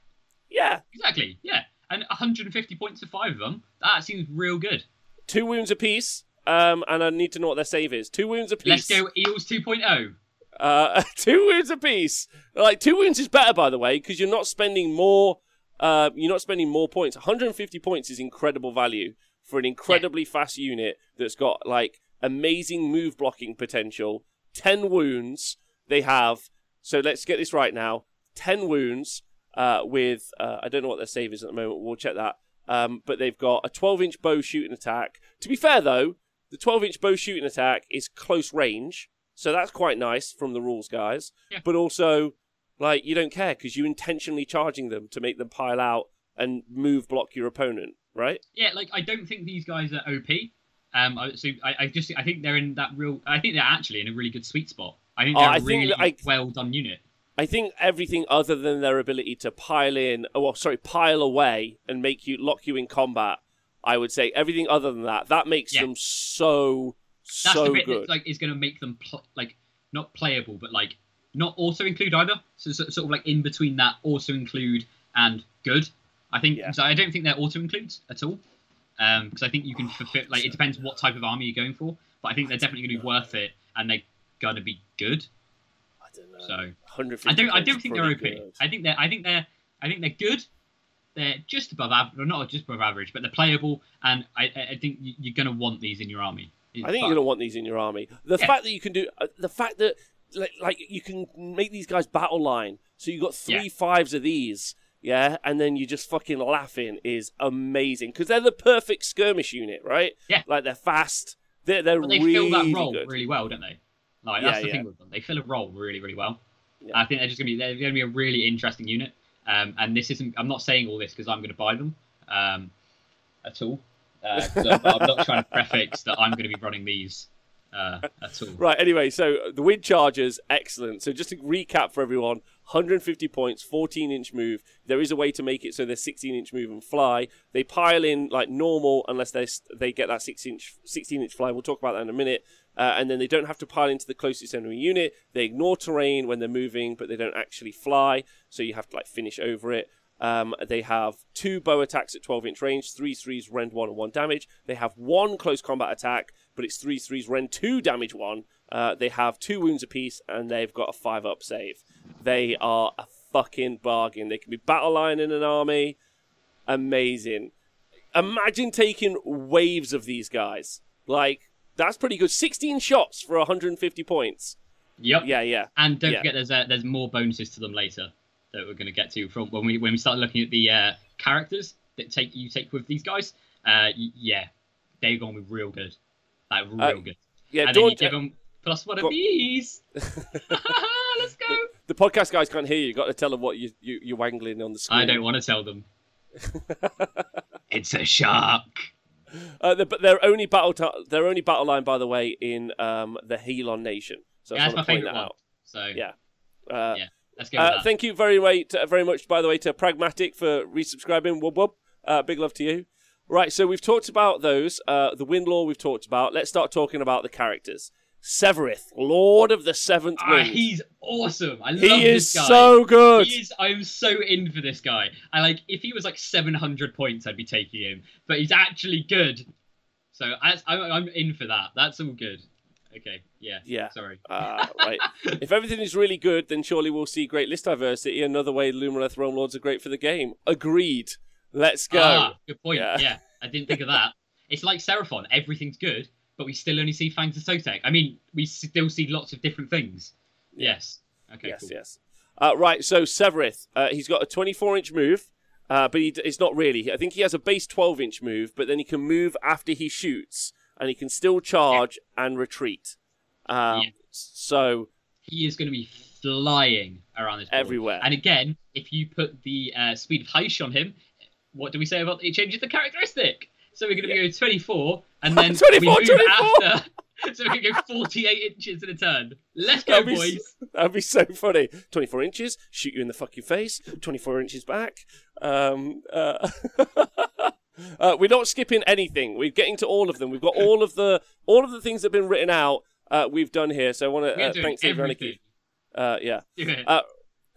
Yeah, Exactly. Yeah, and 150 points to five of them. That seems real good. two wounds apiece. Um, and I need to know what their save is. Two wounds apiece. Let's go Eels 2.0. Uh, two wounds apiece. Like two wounds is better, by the way, because you're not spending more. Uh, you're not spending more points. 150 points is incredible value for an incredibly fast unit that's got like amazing move blocking potential. 10 wounds they have. So let's get this right now. 10 wounds uh, with uh, I don't know what their save is at the moment. We'll check that. Um, but they've got a 12 inch bow shooting attack. To be fair though, the 12 inch bow shooting attack is close range, so that's quite nice from the rules guys. Yeah. But also, like you don't care because you're intentionally charging them to make them pile out and move block your opponent, right? Yeah, like I don't think these guys are OP. Um, so I, I just I think they're in that real. I think they're actually in a really good sweet spot. I think Oh, they're a think really I- well done unit. I think everything other than their ability to pile in, oh, well, sorry, pile away and make you lock you in combat. I would say everything other than that, that makes Yeah. them so That's so the bit good. that like is going to make them pl- like not playable, but like not also include either. So, so sort of like in between that also include and good. I think Yeah. so. I don't think they're auto includes at all. Um, because I think you can fulfill like it depends what type of army you're going for, but I think they're definitely going to be worth it and they're going to be good. I don't know. So I don't. I don't think they're OP. good. I think they're. I think they're. I think they're good. They're just above average, well, not just above average, but they're playable. And I, I think you- you're going to want these in your army. I think you're going to want these in your army. The Yeah. fact that you can do, uh, the fact that like, like you can make these guys battle line, so you got three Yeah. fives of these, yeah, and then you just fucking laughing is amazing because they're the perfect skirmish unit, right? Yeah. like they're fast, they're they're But they really fill that role good. really well, don't they? Like Yeah, that's the yeah. thing with them. They fill a role really, really well. Yeah. I think they're just gonna be they're gonna be a really interesting unit. Um, and this isn't. I'm not saying all this because I'm gonna buy them. Um, at all. Uh, I'm, not trying to prefix that I'm gonna be running these. Uh, at all. Right, anyway, so the wind chargers, excellent. So just to recap for everyone 150 points, 14 inch move. There is a way to make it so they're 16 inch move and fly. They pile in like normal unless they they get that 6 inch, 16 inch fly. We'll talk about that in a minute. Uh, and then they don't have to pile into the closest enemy unit. They ignore terrain when they're moving, but they don't actually fly. So you have to like finish over it. Um, they have two bow attacks at 12 inch range, three threes, rend one, and one damage. They have one close combat attack, but it's three threes, rend two, damage one. Uh, they have two wounds apiece, and they've got a five up save. They are a fucking bargain. They can be battle line in an army. Amazing. Imagine taking waves of these guys. Like, that's pretty good. 16 shots for 150 points. Yep. Yeah, yeah. And don't Yeah. forget, there's uh, there's more bonuses to them later that we're going to get to from when we when we start looking at the uh, characters that take you take with these guys. Uh, yeah, they're going to be real good, like real Uh, good. Yeah, and then you Dawn, give them plus one Go- of these. Let's go. the podcast guys can't hear you. You've got to tell them what you, you, you're wangling on the screen. I don't want to tell them. it's a shark. Uh, the, but they're only battle t- they're only battle line, by the way, in um, the Helon Nation. So Yeah, that's my favourite that one. out. So Yeah. Uh, Yeah, let's go. Uh, thank you very much, very much, by the way, to Pragmatic for resubscribing. Wub wub. Uh, big love to you. Right, so we've talked about those. Uh, the Windlore we've talked about. Let's start talking about the characters. Sevireth, Lord of the Seventh Ah, Wind. he's awesome. I love he is this guy. so good. He is. I'm so in for this guy. I like. If he was like 700 points, I'd be taking him. But he's actually good. So I, I'm, I'm in for that. That's all good. Okay. Yeah. Yeah. Sorry. Uh, right. if everything is really good, then surely we'll see great list diversity. Another way Lumineth Realm Lords are great for the game. Agreed. Let's go. Ah, good point. Yeah. Yeah. I didn't think of that. It's like Seraphon. Everything's good, but we still only see Fangs of Sotek. I mean, we still see lots of different things. Yes. Okay. yes, cool. yes. Uh, right, so Sevireth, uh, he's got a 24 inch move, uh, but he, d- it's not really. I think he has a base 12 inch move, but then he can move after he shoots, and he can still charge and retreat. Um, Yeah. So, He is going to be flying around this board. Everywhere. And again, if you put the uh, speed of Hysh on him, what do we say about it changes the characteristic? So we're going to Yeah. go 24, and then 24, we move 24. after. So we can go 48 inches in a turn. Let's go, That'd be boys. that'd be so funny. 24 inches, shoot you in the fucking face, 24 inches back. Um, uh, uh, we're not skipping anything. We're getting to all of them. We've got all of the all of the things that have been written out. Uh, we've done here. So I want to uh, Save Your Uh, yeah.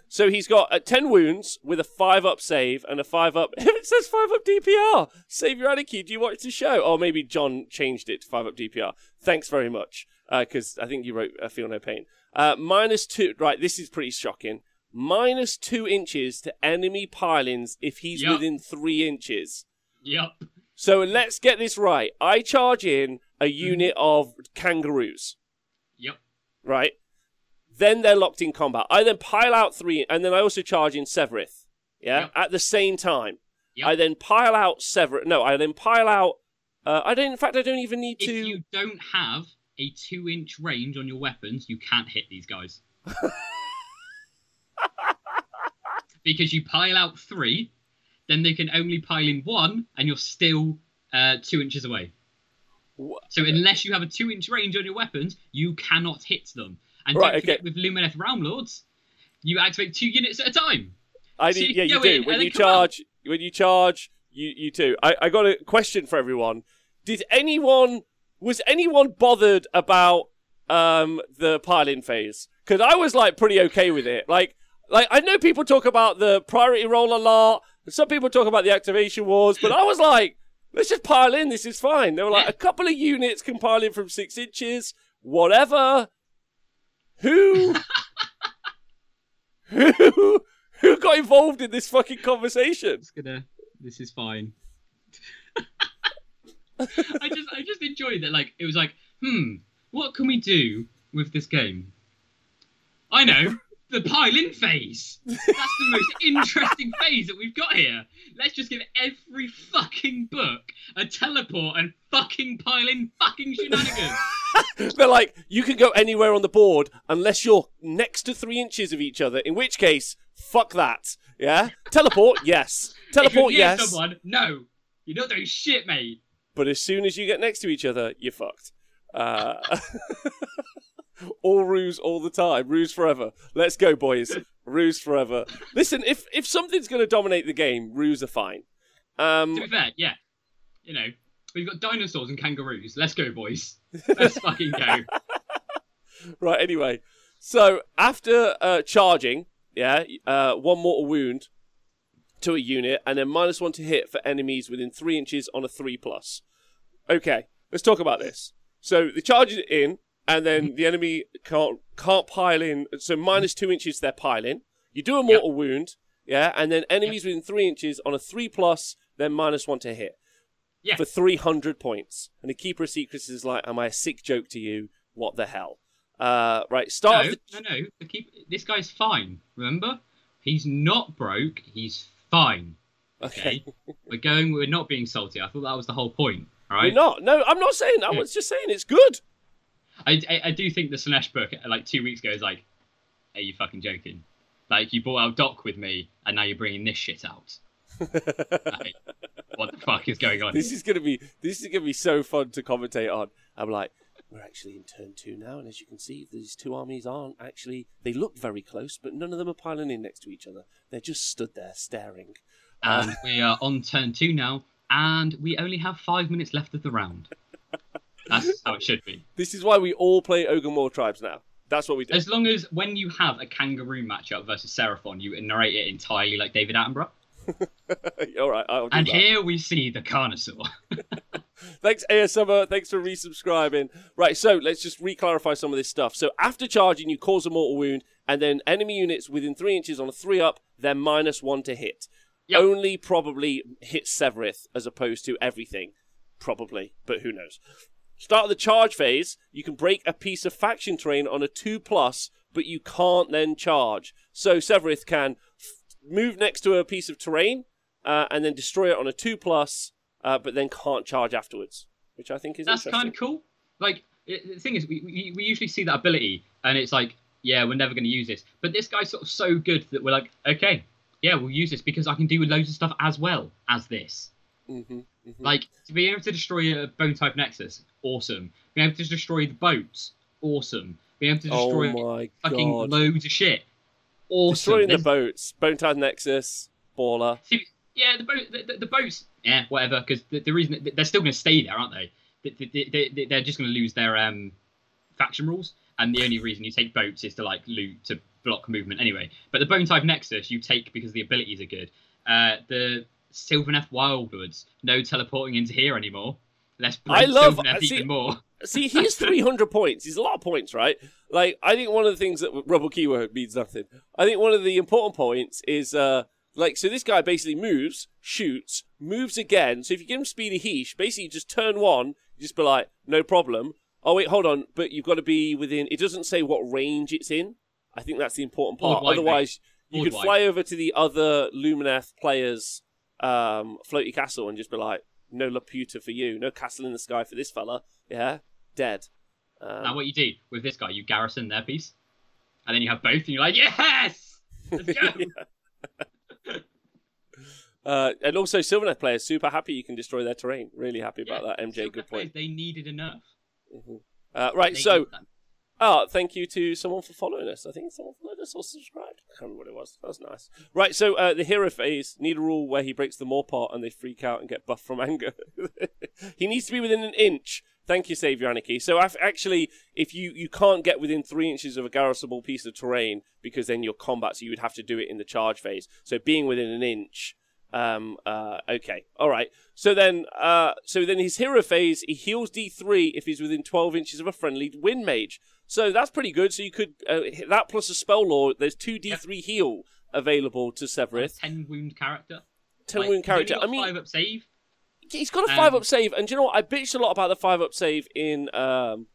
Uh, So he's got uh, 10 wounds with a 5 up save and a 5 up. it says 5 up DPR. Save your anarchy. Do you watch the show? Or maybe John changed it to 5 up DPR. Thanks very much. because I think you wrote uh, "Feel No Pain." Uh, minus two. Right, this is pretty shocking. Minus two inches to enemy pilings if he's Yup. within three inches. Yep. So let's get this right. I charge in a unit of kangaroos, Yep. right? Then they're locked in combat. I then pile out three, and then I also charge in Sevireth, yeah, Yep. at the same time. Yep. I then pile out Sevireth. No, I then pile out. Uh, I don't. In fact, I don't even need If to. If you don't have a two-inch range on your weapons, you can't hit these guys. because you pile out three, then they can only pile in one, and you're still uh, two inches away. Wha- So unless you have a two-inch range on your weapons, you cannot hit them. And Right, don't forget, okay. with Lumineth Realm Lords, you activate two units at a time. I So need, yeah, you do. in When you come out. charge, when you charge, you you do. I, I got a question for everyone. Did anyone was anyone bothered about um the piling phase? Because I was like pretty okay with it. Like like I know people talk about the priority roll a lot. and Some people talk about the activation wars, but I was like, let's just pile in. This is fine. There were like Yeah. a couple of units can pile in from six inches. Whatever. Who? who? Who got involved in this fucking conversation? It's gonna. This is fine. I just, I just enjoyed that. Like, it was like, hmm, what can we do with this game? I know the pile-in phase. That's the most interesting phase that we've got here. Let's just give every fucking book a teleport and fucking pile-in fucking shenanigans. They're like, you can go anywhere on the board unless you're next to three inches of each other, in which case, fuck that. Yeah? Teleport, yes. if you're Teleport, yes. someone, no, you're not doing shit, mate. But as soon as you get next to each other, you're fucked. Uh, all ruse all the time. Ruse forever. Let's go, boys. Ruse forever. Listen, if if something's going to dominate the game, ruse are fine. Um, To be fair, yeah. You know, we've got dinosaurs and kangaroos. Let's go, boys. Let's fucking go. right, anyway. So after uh, charging, yeah, uh, one mortal wound to a unit, and then minus one to hit for enemies within three inches on a three plus. Okay, let's talk about this. So the charge is in, and then the enemy can't can't pile in. So minus two inches, they're piling. You do a mortal wound, yeah, and then enemies within three inches on a three plus, then minus one to hit Yeah. for 300 points. And the Keeper of Secrets is like, Am I a sick joke to you? What the hell? Uh, right, start. No, the- no, no. The keep, this guy's fine. Remember, he's not broke. He's fine. okay. We're going. We're not being salty. I thought that was the whole point. You're not. No, I'm not saying that. I was just saying it's good. I, I, I do think the Slaanesh book, like two weeks ago, is like, are you fucking joking? Like you bought out Doc with me, and now you're bringing this shit out. Like, what the fuck is going on? This is gonna be this is gonna be so fun to commentate on. I'm like, we're actually in turn two now, and as you can see, these two armies aren't actually. They look very close, but none of them are piling in next to each other. They're just stood there staring. And we are on turn two now, and we only have five minutes left of the round. That's how it should be. This is why we all play Ogre tribes now. That's what we do. As long as when you have a kangaroo matchup versus Seraphon, you narrate it entirely like David Attenborough. all right, I'll do And that. here we see the Carnosaur. Thanks, uh, ASMR. Thanks for resubscribing. Right, so let's just re-clarify some of this stuff. So after charging, you cause a mortal wound, and then enemy units within three inches on a three up, they're minus one to hit. Yep. Only probably hit Sevireth as opposed to everything. Probably, but who knows. Start of the charge phase, you can break a piece of faction terrain on a two plus, but you can't then charge. So Sevireth can move next to a piece of terrain uh, and then destroy it on a two plus, uh, but then can't charge afterwards, which I think is That's kind of cool. Like it, the thing is, we, we we usually see that ability, and it's like, yeah, we're never going to use this. But this guy's sort of so good that we're like, okay, yeah, we'll use this because I can do loads of stuff as well as this. hmm hmm Like to be able to destroy a bone tithe nexus, awesome. Being able to destroy the boats, awesome. Being able to oh destroy my fucking god! loads of shit, awesome. Destroying the boats, Bone Tithe Nexus, baller. See, yeah, the boat, the, the, the boats, yeah, whatever. Because the, the reason they're still going to stay there, aren't they? They, they, they, they're just going to lose their um, faction rules, and the only reason you take boats is to like loot to block movement anyway. But the bone tithe nexus you take because the abilities are good. Uh, the Sylvaneth Wildwoods, no teleporting into here anymore. Let's I love- Sylvaneth see- even more. See, he's 300 points. He's a lot of points, right? Like, I think one of the things that Rubble Keyword means nothing. I think one of the important points is, uh, like, so this guy basically moves, shoots, moves again. So if you give him Speedy Hysh, basically you just turn one, you just be like, no problem. Oh, wait, hold on. But you've got to be within, it doesn't say what range it's in. I think that's the important part. Otherwise, you could fly over to the other Lumineth players' um, floaty castle and just be like, no Laputa for you, no castle in the sky for this fella. Yeah, dead. Um, Now, what you do with this guy, you garrison their piece, and then you have both, and you're like, yes, let's go. uh, and also, Sylvaneth players super happy you can destroy their terrain. Really happy about that, MJ. Good players, point. They needed enough. Mhm. Uh, right, They so. Oh, thank you to someone for following us. I think someone followed us or subscribed. I can't remember what it was. That was nice. Right, so uh, the hero phase need a rule where he breaks the more part and they freak out and get buffed from anger. he needs to be within an inch. Thank you, Savior Anarchy. So actually, if you, you can't get within three inches of a garrisonable piece of terrain because then your combat, so you would have to do it in the charge phase. So being within an inch. Um. Uh. Okay. All right. So then. Uh. So then his hero phase, he heals D three if he's within twelve inches of a friendly wind mage. So that's pretty good. So you could uh, hit that plus a spell lore. There's two D3 heal available to Sevireth. ten wound character. Ten Like, wound character. I mean, five up save. he's got a um, five up save, and do you know what? I bitched a lot about the five up save in um,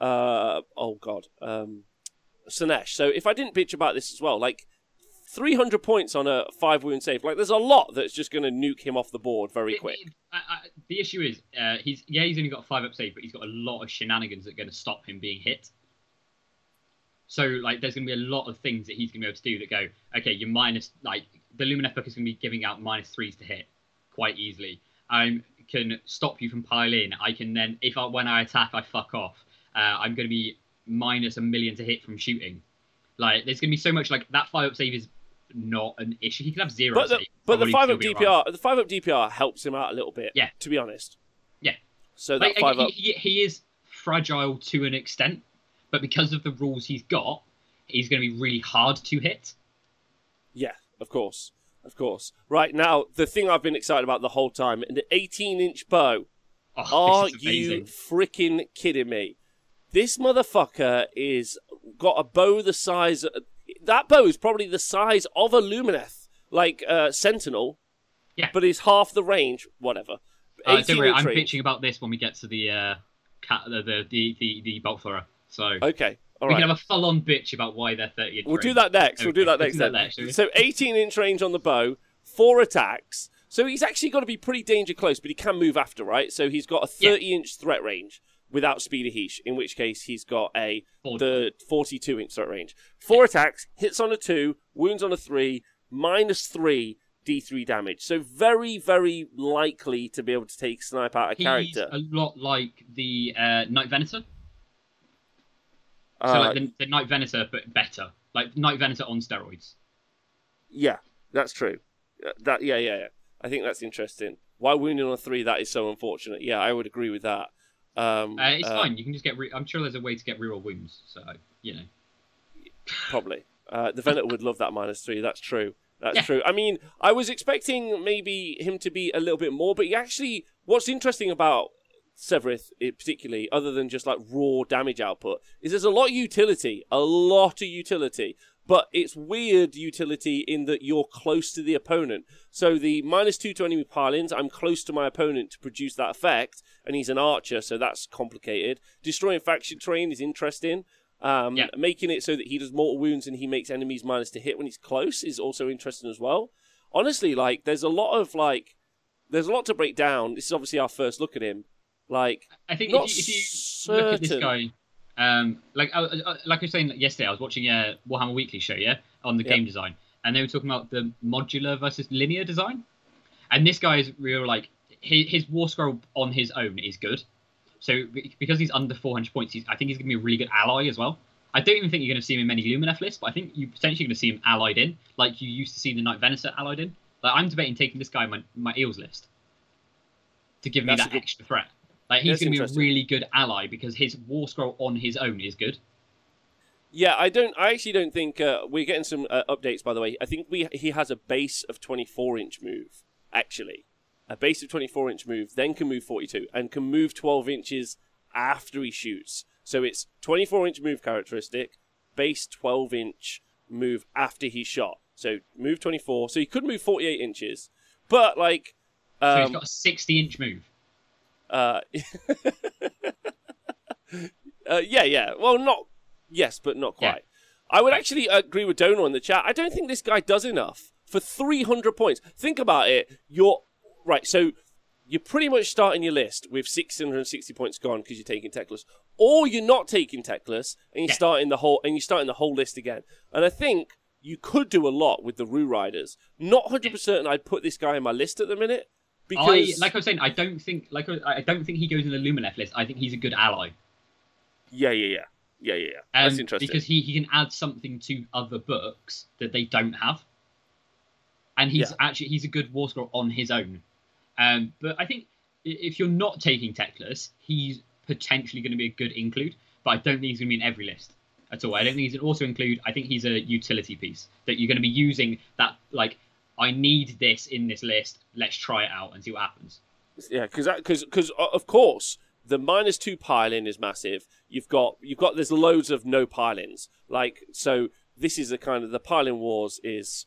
uh, oh god, um, Sinesh. So if I didn't bitch about this as well, like 300 points on a five wound save, like there's a lot that's just going to nuke him off the board very quick. The, I, I, the issue is, uh, he's yeah, he's only got five up save, but he's got a lot of shenanigans that are going to stop him being hit. So like, there's going to be a lot of things that he's going to be able to do that go, okay, you're minus like the Lumineth book is going to be giving out minus threes to hit quite easily. I can stop you from pile in. I can then, if I when I attack, I fuck off. Uh, I'm going to be minus a million to hit from shooting. Like, there's going to be so much like that five up save is not an issue. He could have zero. But the, save, but the five up. DPR, the five up DPR helps him out a little bit. Yeah. To be honest. Yeah. So that Like, five he, up. he, he is fragile to an extent, but because of the rules he's got, he's going to be really hard to hit. Yeah, of course. Of course. Right now, the thing I've been excited about the whole time, an 18 inch bow. Oh, Are you freaking kidding me? This motherfucker is got a bow the size. That bow is probably the size of a Lumineth, like uh, Sentinel. Yeah. But it's half the range. Whatever. Uh, don't worry, I'm bitching about this when we get to the uh, cat, the, the the the the bolt thrower. So Okay. All we right. can have a full-on bitch about why they're 30 inch We'll do that next. We'll do that next. do that next. So 18 inch range on the bow, four attacks. So he's actually got to be pretty danger close, but he can move after, right? So he's got a Yeah. 30 inch threat range without speed of Hysh, in which case he's got a Forward. the 42 inch threat range. Four attacks, hits on a two, wounds on a three, minus three D3 damage. So very, very likely to be able to take snipe out a He's character. a lot like the uh, Knight Venator. So Uh, like the, the Knight Venator, but better. Like Knight Venator on steroids. Yeah, that's true. Uh, That yeah, yeah, yeah. I think that's interesting. Why wounding on a three? That is so unfortunate. Yeah, I would agree with that. Um, Uh, it's uh, fine. You can just get. Re- I'm sure there's a way to get reroll wounds. So you know. Probably. Uh, the Venator would love that minus three. That's true. That's Yeah. true. I mean, I was expecting maybe him to be a little bit more, but he actually. What's interesting about Sevireth, it particularly, other than just like raw damage output, is there's a lot of utility, a lot of utility. But it's weird utility in that you're close to the opponent. So the minus two to enemy pile-ins, I'm close to my opponent to produce that effect, and he's an archer, so that's complicated. Destroying faction terrain is interesting. Um, Yeah. Making it so that he does mortal wounds and he makes enemies minus to hit when he's close is also interesting as well. Honestly, like there's a lot of like there's a lot to break down. This is obviously our first look at him. Like I think Not if you, if you look at this guy, um, like I, I- like I was saying yesterday, I was watching a Warhammer Weekly show, yeah, on the Yeah. game design, and they were talking about the modular versus linear design, and this guy is real like his, his war scroll on his own is good, so because he's under 400 points, he's, I think he's gonna be a really good ally as well. I don't even think you're going to see him in many Lumineth lists, but I think you're potentially going to see him allied in, like you used to see the Knight Venator allied in. Like I'm debating taking this guy in my, my Eels list to give me That's a that good- extra threat. Like he's going to be a really good ally because his war scroll on his own is good. yeah, I don't. I actually don't think uh, we're getting some uh, updates. By the way, I think we he has a base of 24 inch move. Actually, a base of 24 inch move, then can move 42 and can move 12 inches after he shoots. So it's 24 inch move characteristic, base 12 inch move after he shot. So move 24. So he could move 48 inches, but like, so he's got a 60 inch move. Uh, uh, yeah, yeah. Well, not yes, but not Yeah. quite. I would actually agree with Donor in the chat. I don't think this guy does enough for 300 points. Think about it. You're right. So you're pretty much starting your list with 660 points gone because you're taking Teclis, or you're not taking Teclis and you're Yeah. starting the whole and you're starting the whole list again. And I think you could do a lot with the Roo Riders. Not 100 percent. I'd put this guy in my list at the minute because I like I was saying, I don't think like I don't think he goes in the Lumineth list. I think he's a good ally. yeah, yeah, yeah, yeah, yeah, yeah. Um, That's interesting. because he, he can add something to other books that they don't have, and he's Yeah. actually he's a good war scroll on his own. Um, but I think if you're not taking Teclis, he's potentially going to be a good include. But I don't think he's going to be in every list at all. I don't think he's an auto include. I think he's a utility piece that you're going to be using. That like I need this in this list. Let's try it out and see what happens. Yeah, because because because of course the minus two piling is massive. You've got you've got there's loads of no pilings. Like so, this is the kind of the piling wars is.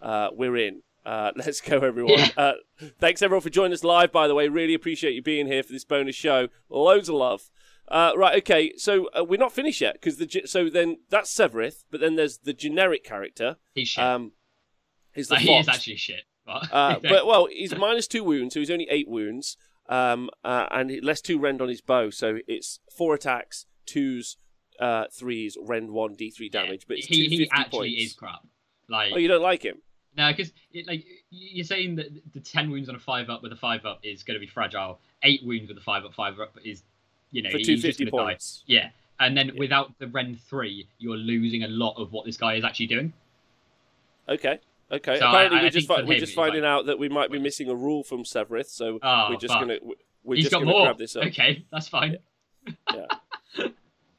Uh, we're in. Uh, let's go, everyone. Yeah. Uh, thanks everyone for joining us live. By the way, really appreciate you being here for this bonus show. Loads of love. Uh, right, okay. So uh, we're not finished yet because the ge- so then that's Sevireth, but then there's the generic character. He's. Um, is the Like, he is actually shit. But, Uh, but well, he's minus two wounds, so he's only eight wounds, um, uh, and he- less two rend on his bow, so it's four attacks, twos, uh, threes, rend one, d three damage. But it's he, he actually points. is crap. Like Oh, you don't like him? no, because like you're saying that the ten wounds on a five up with a five up is going to be fragile. Eight wounds with a five up five up is you know For he's two fifty gonna die. points. Yeah, and then without the Rend three, you're losing a lot of what this guy is actually doing. Okay. Okay. So Apparently, I we're just fi- we're just finding like- out that we might be missing a rule from Sevireth, so Oh, we're just fuck. gonna we're He's just gonna more. grab this up. Okay, that's fine. Yeah.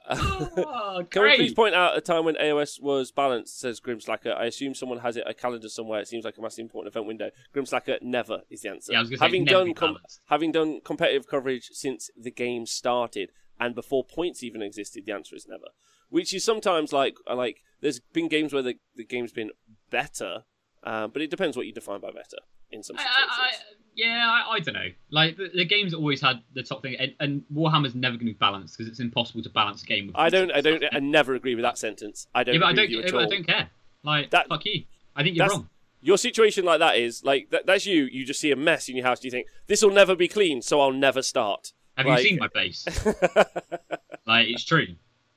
Oh, Can we please point out a time when AOS was balanced, says Grimslacker. I assume someone has it a calendar somewhere. It seems like a massive important event window. Grimslacker, never is the answer. Yeah, I was gonna say, having done com- having done competitive coverage since the game started and before points even existed, the answer is never. Which is sometimes like like there's been games where the, the game's been better, um, but it depends what you define by better in some situations. I, I, yeah, I, I don't know. Like the, the game's always had the top thing, and, and Warhammer's never going to be balanced because it's impossible to balance a game. With I don't I don't I never agree with that sentence. I don't Yeah, but I don't. with you yeah, at but I don't care. Like That- fuck you. I think you're wrong. Your situation like that is like that, that's you. You just see a mess in your house. Do you think this will never be clean, so I'll never start. Have like- you seen my base? like it's true.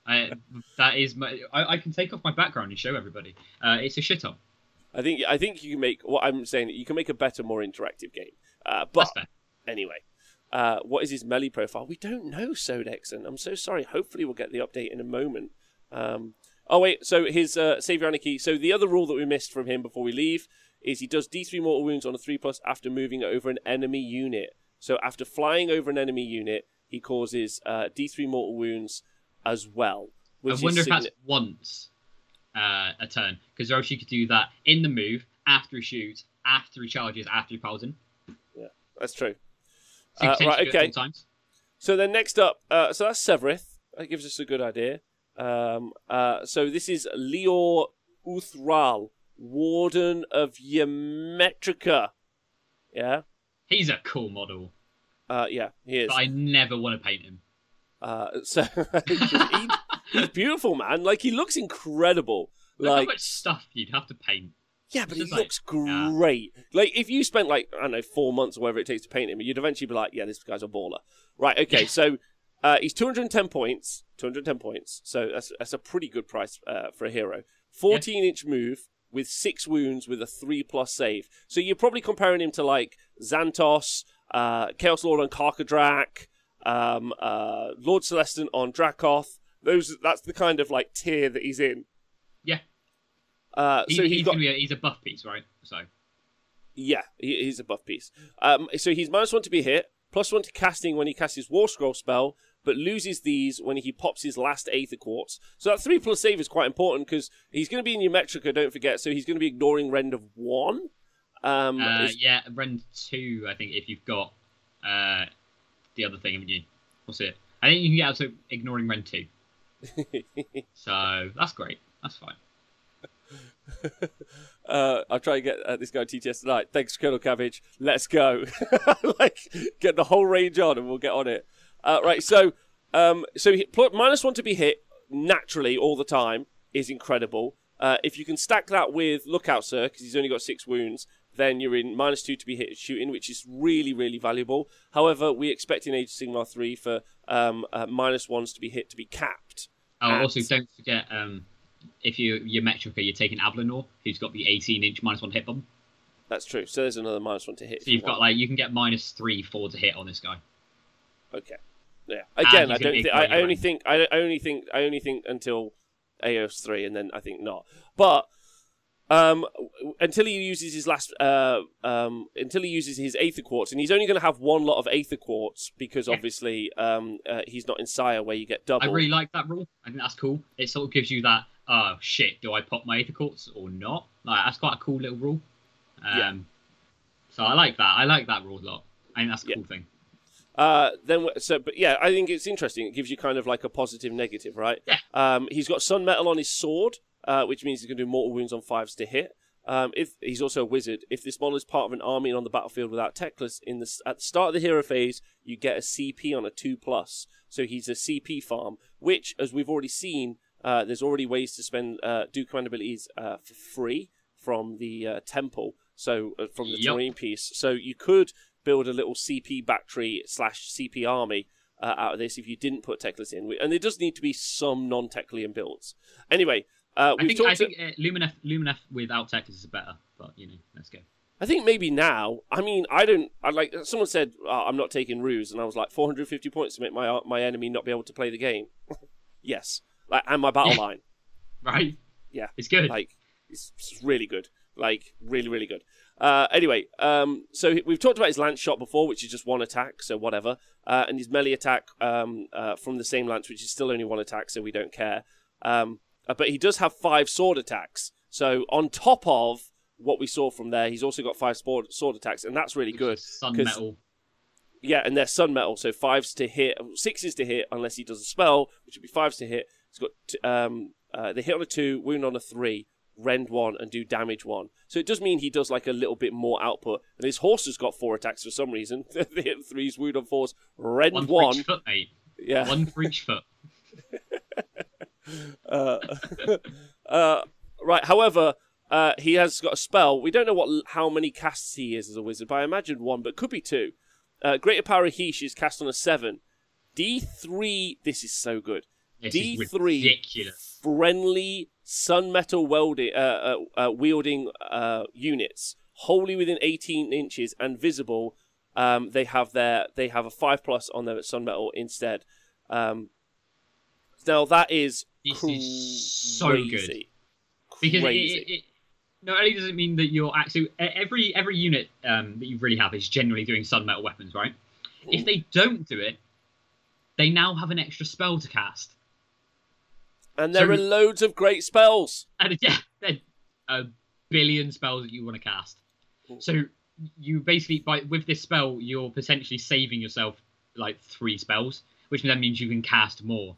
I, that is my. I, I can take off my background and show everybody. Uh, it's a shit on. I think I think you can make what I'm saying. You can make a better, more interactive game. Uh, but anyway, uh, what is his melee profile? We don't know, Sodexon. I'm so sorry. Hopefully, we'll get the update in a moment. Um, oh wait, so his uh, Savior Anarchy. So the other rule that we missed from him before we leave is he does D3 mortal wounds on a three plus after moving over an enemy unit. So after flying over an enemy unit, he causes uh, D3 mortal wounds as well. I Which is wonder if that's once uh, a turn because Roshi could do that in the move after he shoots, after he charges, after he piles in. Yeah, that's true. So Uh, right, okay. So then next up, uh, so that's Sevireth. That gives us a good idea. Um, uh, so this is Lyrior Uthralle, Warden of Ymetrica. Yeah, He's a cool model, uh, yeah, he is. but I never want to paint him. Uh, so he- he's beautiful, man. Like he looks incredible. Look how Like much stuff you'd have to paint. yeah, but he like- looks yeah. great. Like if you spent like I don't know four months or whatever it takes to paint him, you'd eventually be like, yeah, this guy's a baller. Right? Okay, Yeah. so uh, he's 210 points. 210 points. So that's that's a pretty good price uh, for a hero. 14 inch move with six wounds with a three plus save. So you're probably comparing him to like Xantos, uh, Chaos Lord on Karkadrak, um, uh, Lord Celestant on Dracoth. Those that's the kind of like tier that he's in. Yeah. Uh, He, so he's, he's got be a, he's a buff piece, right? So yeah, he, he's a buff piece. Um, so he's minus one to be hit, plus one to casting when he casts his War Scroll spell, but loses these when he pops his last Aether Quartz. So that three plus save is quite important because he's going to be in Ymetrica, don't forget. So he's going to be ignoring rend of one. Um, uh, yeah, Rend two, I think if you've got uh, the other thing, haven't you? What's it? I think you can get out to ignoring Rend two. So that's great. That's fine. uh, I'll try and get uh, this guy TTS tonight. Thanks, Colonel Cabbage. Let's go. like, get the whole range on, and we'll get on it. Uh, right. So, um, so he, minus one to be hit naturally all the time is incredible. Uh, if you can stack that with Lookout Sir, because he's only got six wounds, then you're in minus two to be hit shooting, which is really, really valuable. However, we expect in Age of Sigmar 3 for um, uh, minus ones to be hit to be capped. Oh, also don't forget um, if you you're Ymetrica, you're taking Avalenor, who's got the 18 inch minus one hit bomb. That's true. So there's another minus one to hit. So you've you got like you can get minus three, four to hit on this guy. Okay. Yeah. Again, I don't. Th- I, I only think. I only think. I only think until AOS three, and then I think not. But um, until he uses his last, uh, um, until he uses his Aether Quartz, and he's only going to have one lot of Aether Quartz because yeah. obviously um, uh, he's not in Syar where you get double. I really like that rule. I think that's cool. It sort of gives you that, oh shit, do I pop my Aether Quartz or not? Like that's quite a cool little rule. Um, yeah. So I like that. I like that rule a lot. I think that's a cool yeah. thing. Uh, then so, but yeah, I think it's interesting. It gives you kind of like a positive, negative, right? Yeah. Um, he's got Sun Metal on his sword, uh, which means he's going to do mortal wounds on fives to hit. Um, if he's also a wizard, if this model is part of an army and on the battlefield without Teclis, in the at the start of the hero phase, you get a CP on a two plus. So he's a CP farm, which, as we've already seen, uh, there's already ways to spend uh, do command abilities uh, for free from the uh, temple. So uh, from the yep. terrain piece, so you could build a little CP battery slash CP army uh, out of this if you didn't put Teclis in. And there does need to be some non-Teclian builds. Anyway, uh, I think, I think uh, Lumineth, Lumineth without Teclis is better, but you know, let's go. I think maybe now. I mean, I don't. I like someone said oh, I'm not taking ruse, and I was like 450 points to make my my enemy not be able to play the game. yes, like and my battle yeah. line. Right. Yeah, it's good. Like it's, it's really good. Like really, really good. Uh, anyway, um, so we've talked about his lance shot before, which is just one attack, so whatever, uh, and his melee attack um, uh, from the same lance, which is still only one attack, so we don't care. Um, uh, but he does have five sword attacks, so on top of what we saw from there, he's also got five sword, sword attacks, and that's really which good. Sun metal. Yeah, and they're sun metal, so fives to hit, sixes to hit, unless he does a spell, which would be fives to hit. He's got t- um, uh, they hit on a two, wound on a three, rend one and do damage one. So it does mean he does like a little bit more output. And his horse has got four attacks for some reason. they hit threes, wound on fours, rend one. One foot, mate. Yeah. One for each foot. uh, uh, right. However, uh, he has got a spell. We don't know what how many casts he is as a wizard, but I imagine one, but could be two. Uh, Greater Power of Hysh is cast on a seven. D three. This is so good. D three friendly sun metal welding, uh, wielding uh, units, wholly within 18 inches and visible. Um, they have their they have a five plus on their sun metal instead. Um, now that is this is so good because it, it, it, not only does it mean that you're actually every every unit um, that you really have is generally doing sun metal weapons, right? Ooh. If they don't do it, they now have an extra spell to cast. And there so, are loads of great spells. And yeah, there a billion spells that you want to cast. So you basically by with this spell you're potentially saving yourself like three spells, which then means you can cast more.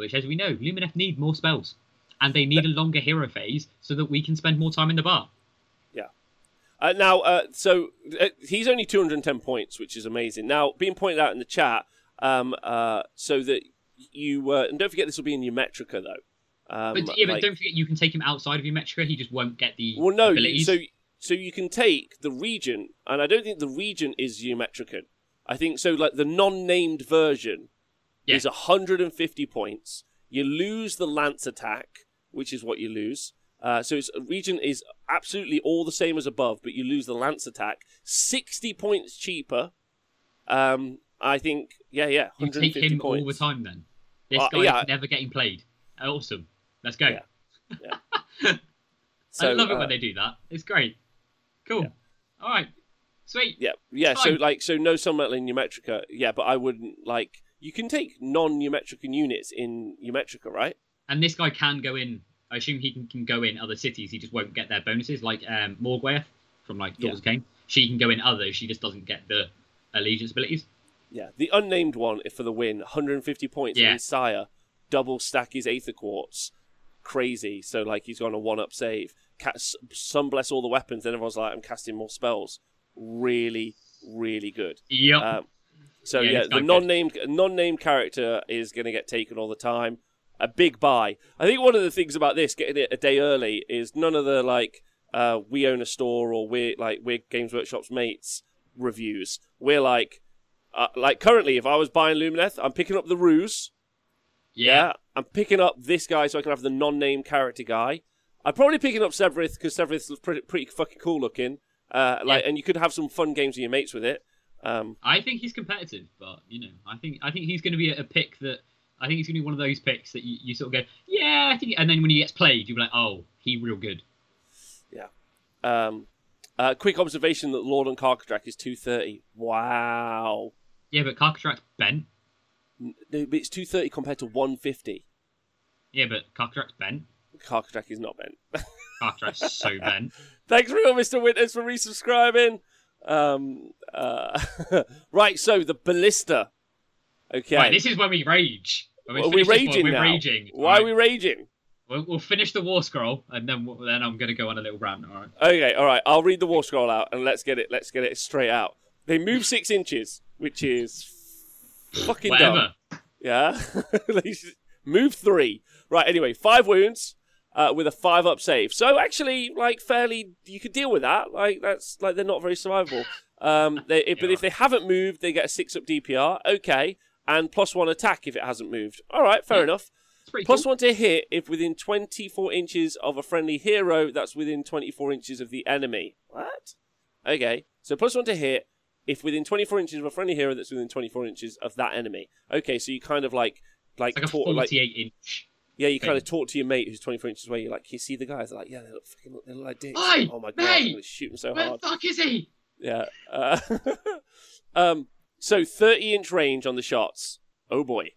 Which, as we know, Lumineth need more spells, and they need a longer hero phase so that we can spend more time in the bar. Yeah. Uh, now, uh, so uh, he's only 210 points, which is amazing. Now, being pointed out in the chat, um, uh, so that you uh, and don't forget this will be in your Ymetrica though. Um, but yeah, like, but don't forget you can take him outside of your Ymetrica. He just won't get the well. No, abilities. so so you can take the region, and I don't think the region is Ymetrican. I think so. Like the non-named version yeah. is 150 points. You lose the lance attack, which is what you lose. Uh, so its region is absolutely all the same as above, but you lose the lance attack. 60 points cheaper. Um, I think, yeah, yeah. You take him points. all the time then. This uh, guy yeah. is never getting played. Awesome. Let's go. Yeah. yeah. so, I love it uh, when they do that. It's great. Cool. Yeah. All right. Sweet. Yeah. Yeah. So like, so no Sunmetal in Ymetrica. Yeah, but I wouldn't like. You can take non-Ymetrican units in Ymetrica, right? And this guy can go in. I assume he can, can go in other cities. He just won't get their bonuses, like um, Morgwaeth from like Daughters yeah. She can go in others. She just doesn't get the allegiance abilities. Yeah, the unnamed one for the win, 150 points. Yeah. Syar, double stack his Aether Quartz. Crazy. So, like, he's got a one up save. Cast, some bless all the weapons, then everyone's like, I'm casting more spells. Really, really good. Yep. Um, so, Yeah, yeah, the non named non named character is going to get taken all the time. A big buy. I think one of the things about this, getting it a day early, is none of the, like, uh, we own a store or we're, like, we're Games Workshop's mates reviews. We're like, uh, like currently, if I was buying Lumineth, I'm picking up the Ruse. yeah. I'm picking up this guy so I can have the non-name character guy. I'm probably picking up Sevireth because Sevireth looks pretty, pretty fucking cool looking. Uh, like, Yeah. and you could have some fun games with your mates with it. Um, I think he's competitive, but you know, I think I think he's going to be a, a pick that I think he's going to be one of those picks that you, you sort of go, yeah, I think, and then when he gets played, you'll be like, oh, he real good. Yeah. Um, uh, quick observation that Lord on Karkadrak is 230. Wow. Yeah, but Karkadrak's bent. No, but It's 230 compared to 150. Yeah, but Karkadrak's bent. Karkadrak is not bent. Karkadrak's so bent. Thanks real, Mr. Winters, for resubscribing. Um, uh, right, so the ballista. Okay. Right, this is when we rage. When we Are we finish this one, raging we're now? raging. Why Right. are we raging? We'll, we'll finish the war scroll, and then we'll, then I'm going to go on a little rant. All right. Okay, all right. I'll read the war scroll out and let's get it. Let's get it straight out. They move six inches, which is fucking dumb. Yeah, move three. Right. Anyway, five wounds uh, with a five up save. So actually, like fairly, you could deal with that. Like that's like they're not very survivable. Um, they, if- but if they haven't moved, they get a six up DPR. Okay, and plus one attack if it hasn't moved. All right, fair Yeah. enough. Plus cool. one to hit if within 24 inches of a friendly hero that's within 24 inches of the enemy. What? Okay, so plus one to hit if within 24 inches of a friendly hero that's within 24 inches of that enemy. Okay, so you kind of like, like, It's like a talk, like 48 inch. Yeah, you kind of talk to your mate who's 24 inches away. You're like, you see the guys? They're like, yeah, they look fucking, they look like dicks. Oi, oh my god, I'm mate, gonna shoot them so Where hard. the fuck is he? Yeah. Uh, um. So 30 inch range on the shots. Oh boy.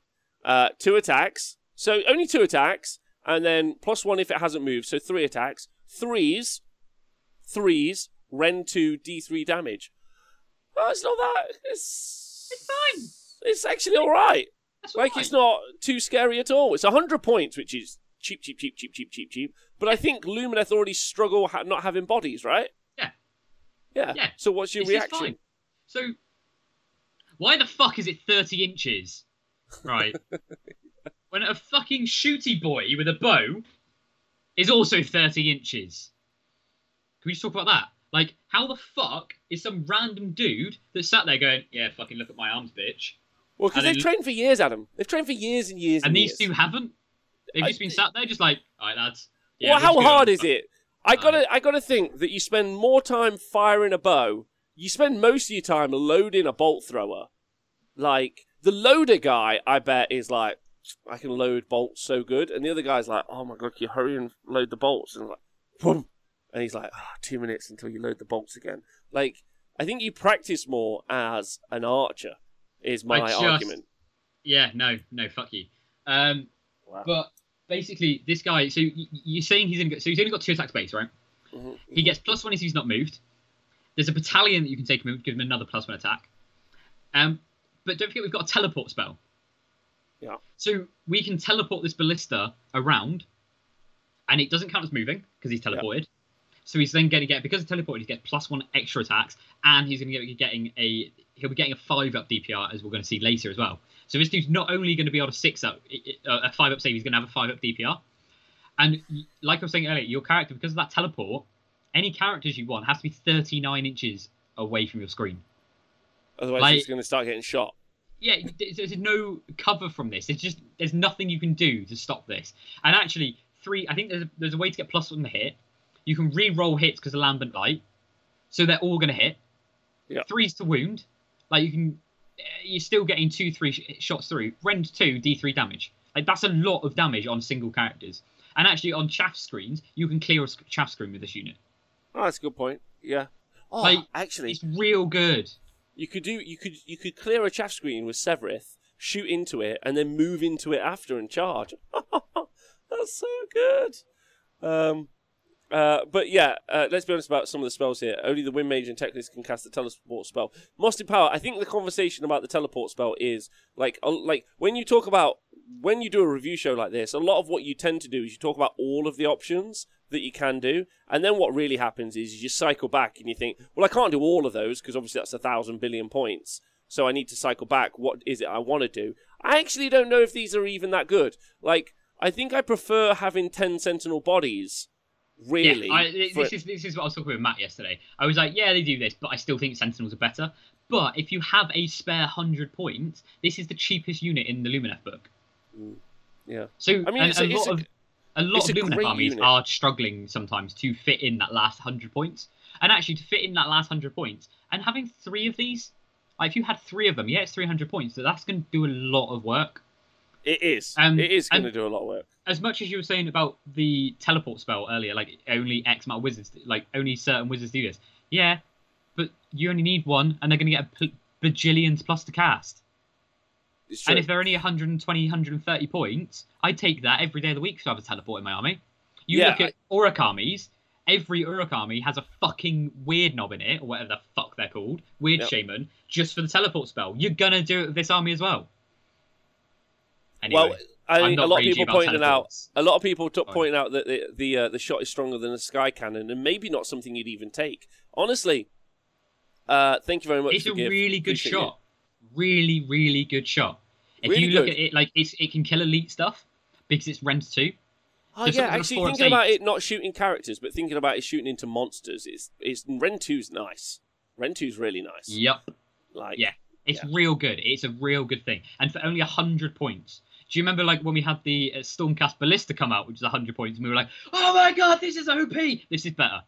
Uh, two attacks. So only two attacks, and then plus one if it hasn't moved. So three attacks. Threes. Threes. Rend two D3 damage. Oh, it's not that. It's It's fine. It's actually all right. Like it's not too scary at all. It's hundred points, which is cheap, cheap, cheap, cheap, cheap, cheap, cheap. But I think Lumineth already struggle ha- not having bodies, right? Yeah. Yeah. Yeah. So what's your just reaction? fine. So, why the fuck is it 30 inches? Right. when a fucking shooty boy with a bow is also 30 inches. Can we just talk about that? Like, how the fuck is some random dude that sat there going, yeah, fucking look at my arms, bitch? Well, because they've trained for years, Adam. They've trained for years and years and, And these years. two haven't? They've I- just been sat there just like, alright, lads. Yeah, well, how hard is it? I gotta, I gotta think that you spend more time firing a bow. You spend most of your time loading a bolt thrower. Like the loader guy, I bet is like, I can load bolts so good, and the other guy's like, oh my god, can you hurry and load the bolts? And I'm like, boom, and he's like, ah, two minutes until you load the bolts again. Like, I think you practice more as an archer. Is my just- argument. Yeah, no, no, fuck you. Um, Wow. But basically, this guy. So you're saying he's in. So he's only got two attacks base, right? Mhm. He gets plus one if he's not moved. There's a battalion that you can take him, give him another plus one attack. Um, but don't forget we've got a teleport spell. Yeah. So we can teleport this ballista around, and it doesn't count as moving because he's teleported. So he's then going to get because of teleport, he gets plus one extra attacks, and he's going to be getting a he'll be getting a five up DPR as we're going to see later as well. So this dude's not only going to be able to six up uh, a five up save, he's going to have a five up DPR. And like I was saying earlier, your character because of that teleport, any characters you want has to be 39 inches away from your screen. Otherwise, like- he's going to start getting shot. Yeah, there's, there's no cover from this. It's just there's nothing you can do to stop this. And actually, three. I think there's a, there's a way to get plus one hit. You can re-roll hits because of lambent light, so they're all going to hit. Yeah. Threes to wound, like you can. eh, You're still getting two, three sh- shots through. Rend two, D3 damage. Like that's a lot of damage on single characters. And actually, on chaff screens, you can clear a chaff screen with this unit. Oh, that's a good point. Yeah. Oh, Like, actually, It's real good. you could do you could you could clear a chaff screen with Sevireth, shoot into it, and then move into it after and charge. That's so good. Um, Uh, but yeah, uh, let's be honest about some of the spells here. Only the Wind Mage and Teclis can cast the teleport spell. Must Power. I think the conversation about the teleport spell is like, like when you talk about when you do a review show like this, a lot of what you tend to do is you talk about all of the options that you can do, and then what really happens is you cycle back and you think, well, I can't do all of those because obviously that's a thousand billion points. So I need to cycle back. What is it I want to do? I actually don't know if these are even that good. Like, I think I prefer having ten Sentinel bodies. Really, Yeah, I, this for- is this is what I was talking with Matt yesterday. I was like, yeah, they do this, but I still think Sentinels are better. But if you have a spare hundred points, this is the cheapest unit in the Lumineth book. Mm. yeah. So I mean, it's a- a, it's lot a- of a lot of Lumineth armies unit. are struggling sometimes to fit in that last hundred points. And actually, to fit in that last hundred points, and having three of these, like if you had three of them, yeah, it's three hundred points. So that's going to do a lot of work. It is. Um, it is going to do a lot of work. as much as you were saying about the teleport spell earlier, like only X amount of wizards, like only certain wizards do this. Yeah, but you only need one, and they're going to get a p- bajillions plus to cast. And if they're only 120, 130 points, I take that every day of the week to have a teleport in my army. You Yeah, look at Orruk armies. Every Orruk army has a fucking Weirdnob in it, or whatever the fuck they're called, weird Yep. shaman, just for the teleport spell. You're gonna do it with this army as well. Anyway, well, I mean, a lot of people pointing out. A lot of people took pointing out that the the, uh, the shot is stronger than a sky cannon, and maybe not something you'd even take. Honestly, uh, thank you very much. it's a Giv. really good Appreciate shot. Really, really good shot. If Really you look good. at it, like it's, it can kill elite stuff because it's rend two. Oh yeah, actually thinking about eight. it not shooting characters, but thinking about it shooting into monsters. It's it's Rend 2's nice. Rend 2's really nice. Yep. Like Yeah. It's Yeah. real good. It's a real good thing, and for only hundred points. Do you remember like when we had the uh, Stormcast Ballista come out, which is hundred points, and we were like, "Oh my god, this is OP! This is better."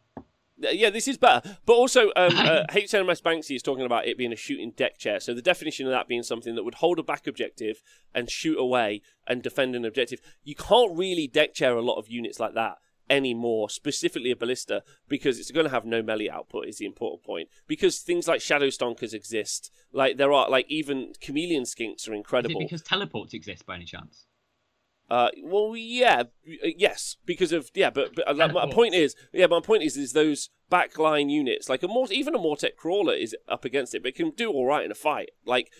Yeah, this is better. But also, um, uh, HMS Banksy is talking about it being a shooting deck chair. So the definition of that being something that would hold a back objective and shoot away and defend an objective. You can't really deck chair a lot of units like that anymore, specifically a ballista, because it's going to have no melee output. Is the important point. Because things like Shadowstalkers exist. Like there are, like even chameleon skinks are incredible. because teleports exist by any chance? Uh, well, yeah, uh, yes, because of yeah, but, but uh, like, my point is, yeah, my point is, is those backline units like a more even a Mortek crawler is up against it, but it can do all right in a fight. Like,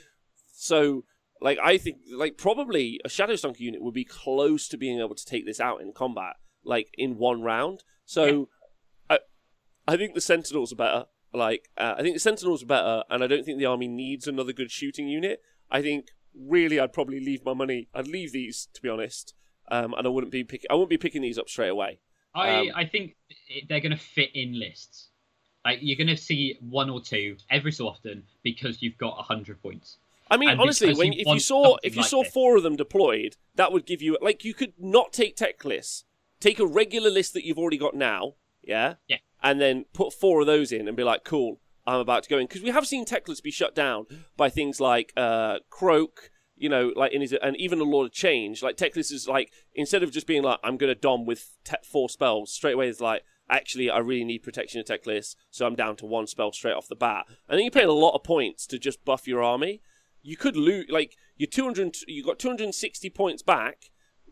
so, like I think, like probably a Shadowstalker unit would be close to being able to take this out in combat, like in one round. So, I, I think the Sentinels are better. Like, uh, I think the Sentinels are better, and I don't think the army needs another good shooting unit. I think really I'd probably leave my money. I'd leave these to be honest, um, and I wouldn't be pick, I wouldn't be picking these up straight away. I Um, I think they're going to fit in lists. Like you're going to see one or two every so often because you've got hundred points. I mean, And honestly, when you if you saw if you like saw this. four of them deployed, that would give you like you could not take Teclis, take a regular list that you've already got now, yeah, Yeah. and then put four of those in and be like, cool, I'm about to go in because we have seen Teclis be shut down by things like uh, Kroak. You know, like in his, and even a lot of Change, like Teclis is like instead of just being like I'm going to dom with te- four spells straight away, it's like actually I really need protection of Teclis, so I'm down to one spell straight off the bat, and then you're paying a lot of points to just buff your army you could lose like you 200 you got 260 points back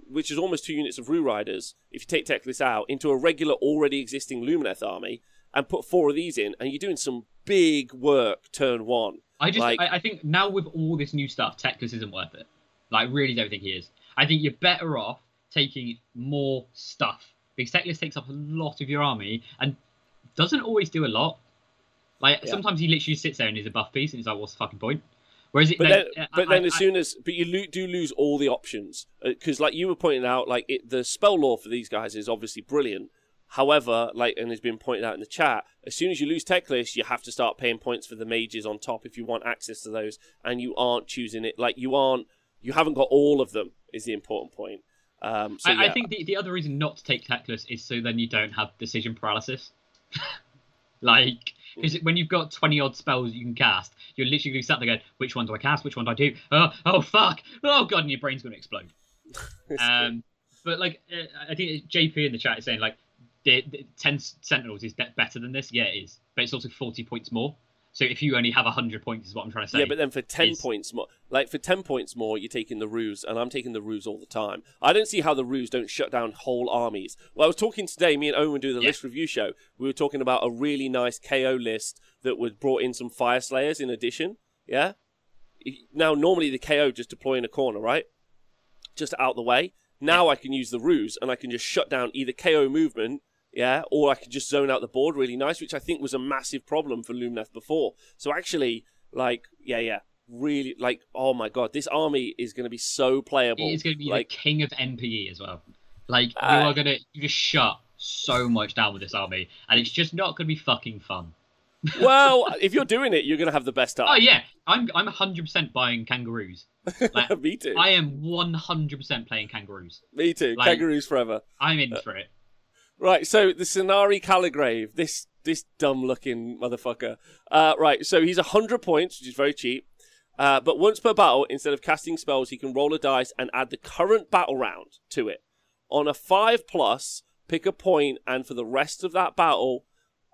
which is almost two units of Roo Riders if you take Teclis out into a regular already existing Lumineth army and put four of these in and you're doing some big work turn one I just Like- I, I think now with all this new stuff, Teclis isn't worth it. Like I really don't think he is. I think you're better off taking more stuff because Teclis takes up a lot of your army and doesn't always do a lot. Like Yeah. sometimes he literally sits there and is a buff piece and he's like, "What's the fucking point?" Whereas it, but like, then, uh, but I- then as I- soon as but you lo- do lose all the options because like you were pointing out like it, the spell lore for these guys is obviously brilliant however like and has been pointed out in the chat as soon as you lose Teclis you have to start paying points for the mages on top if you want access to those and you aren't choosing it like you aren't you haven't got all of them is the important point um so I, yeah. I think the, the other reason not to take Teclis is so then you don't have decision paralysis. like, because when you've got 20 odd spells you can cast, you're literally sat there going, which one do I cast? Which one do I do? Oh, oh fuck! Oh god, and your brain's going to explode. Um, but like, uh, I think JP in the chat is saying like, the, the 10 Sentinels is de- better than this. Yeah, it is. But it's also 40 points more. So if you only have hundred points, is what I'm trying to say. Yeah, but then for ten is- points more, like for ten points more, you're taking the ruse, and I'm taking the ruse all the time. I don't see how the ruse don't shut down whole armies. Well, I was talking today. Me and Owen do the Yeah. list review show. We were talking about a really nice KO list that was brought in some Fyreslayers in addition. Yeah. Now, normally the KO just deploy in a corner, right? Just out the way. Now I can use the ruse, and I can just shut down either KO movement yeah, or I could just zone out the board really nice, which I think was a massive problem for Lumineth before. So actually, like, yeah, yeah, really, like, oh my god, this army is going to be so playable. It's going to be like, the king of NPE as well. Like Uh, you are going to just shut so much down with this army, and it's just not going to be fucking fun. well, if you're doing it, you're going to have the best time. Oh yeah, I'm I'm 100% buying kangaroos. Like, Me too. I am 100% playing kangaroos. Me too. like- Kangaroos forever. I'm in for it. Right, so the Scinari Calligrave, this this dumb looking motherfucker. Uh, right, so he's 100 points, which is very cheap. Uh, but once per battle, instead of casting spells, he can roll a dice and add the current battle round to it. On a 5 plus, pick a point, and for the rest of that battle,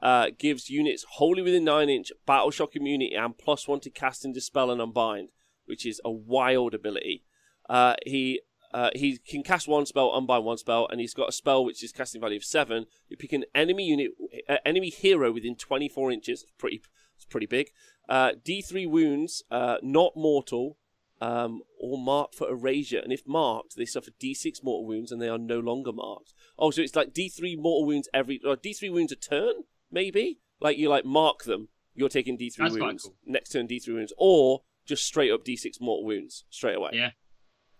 uh, gives units wholly within 9 inch battle shock immunity and plus 1 to cast and dispel and unbind, which is a wild ability. Uh, he uh, he can cast one spell, unbind one spell, and he's got a spell which is casting value of seven. You pick an enemy unit, uh, enemy hero within 24 inches. It's pretty, it's pretty big. Uh, D3 wounds, uh, not mortal, um, or marked for erasure. And if marked, they suffer D6 mortal wounds, and they are no longer marked. Oh, so it's like D3 mortal wounds every, or D3 wounds a turn, maybe. Like you like mark them. You're taking D3 That's wounds cool. next turn, D3 wounds, or just straight up D6 mortal wounds straight away. Yeah,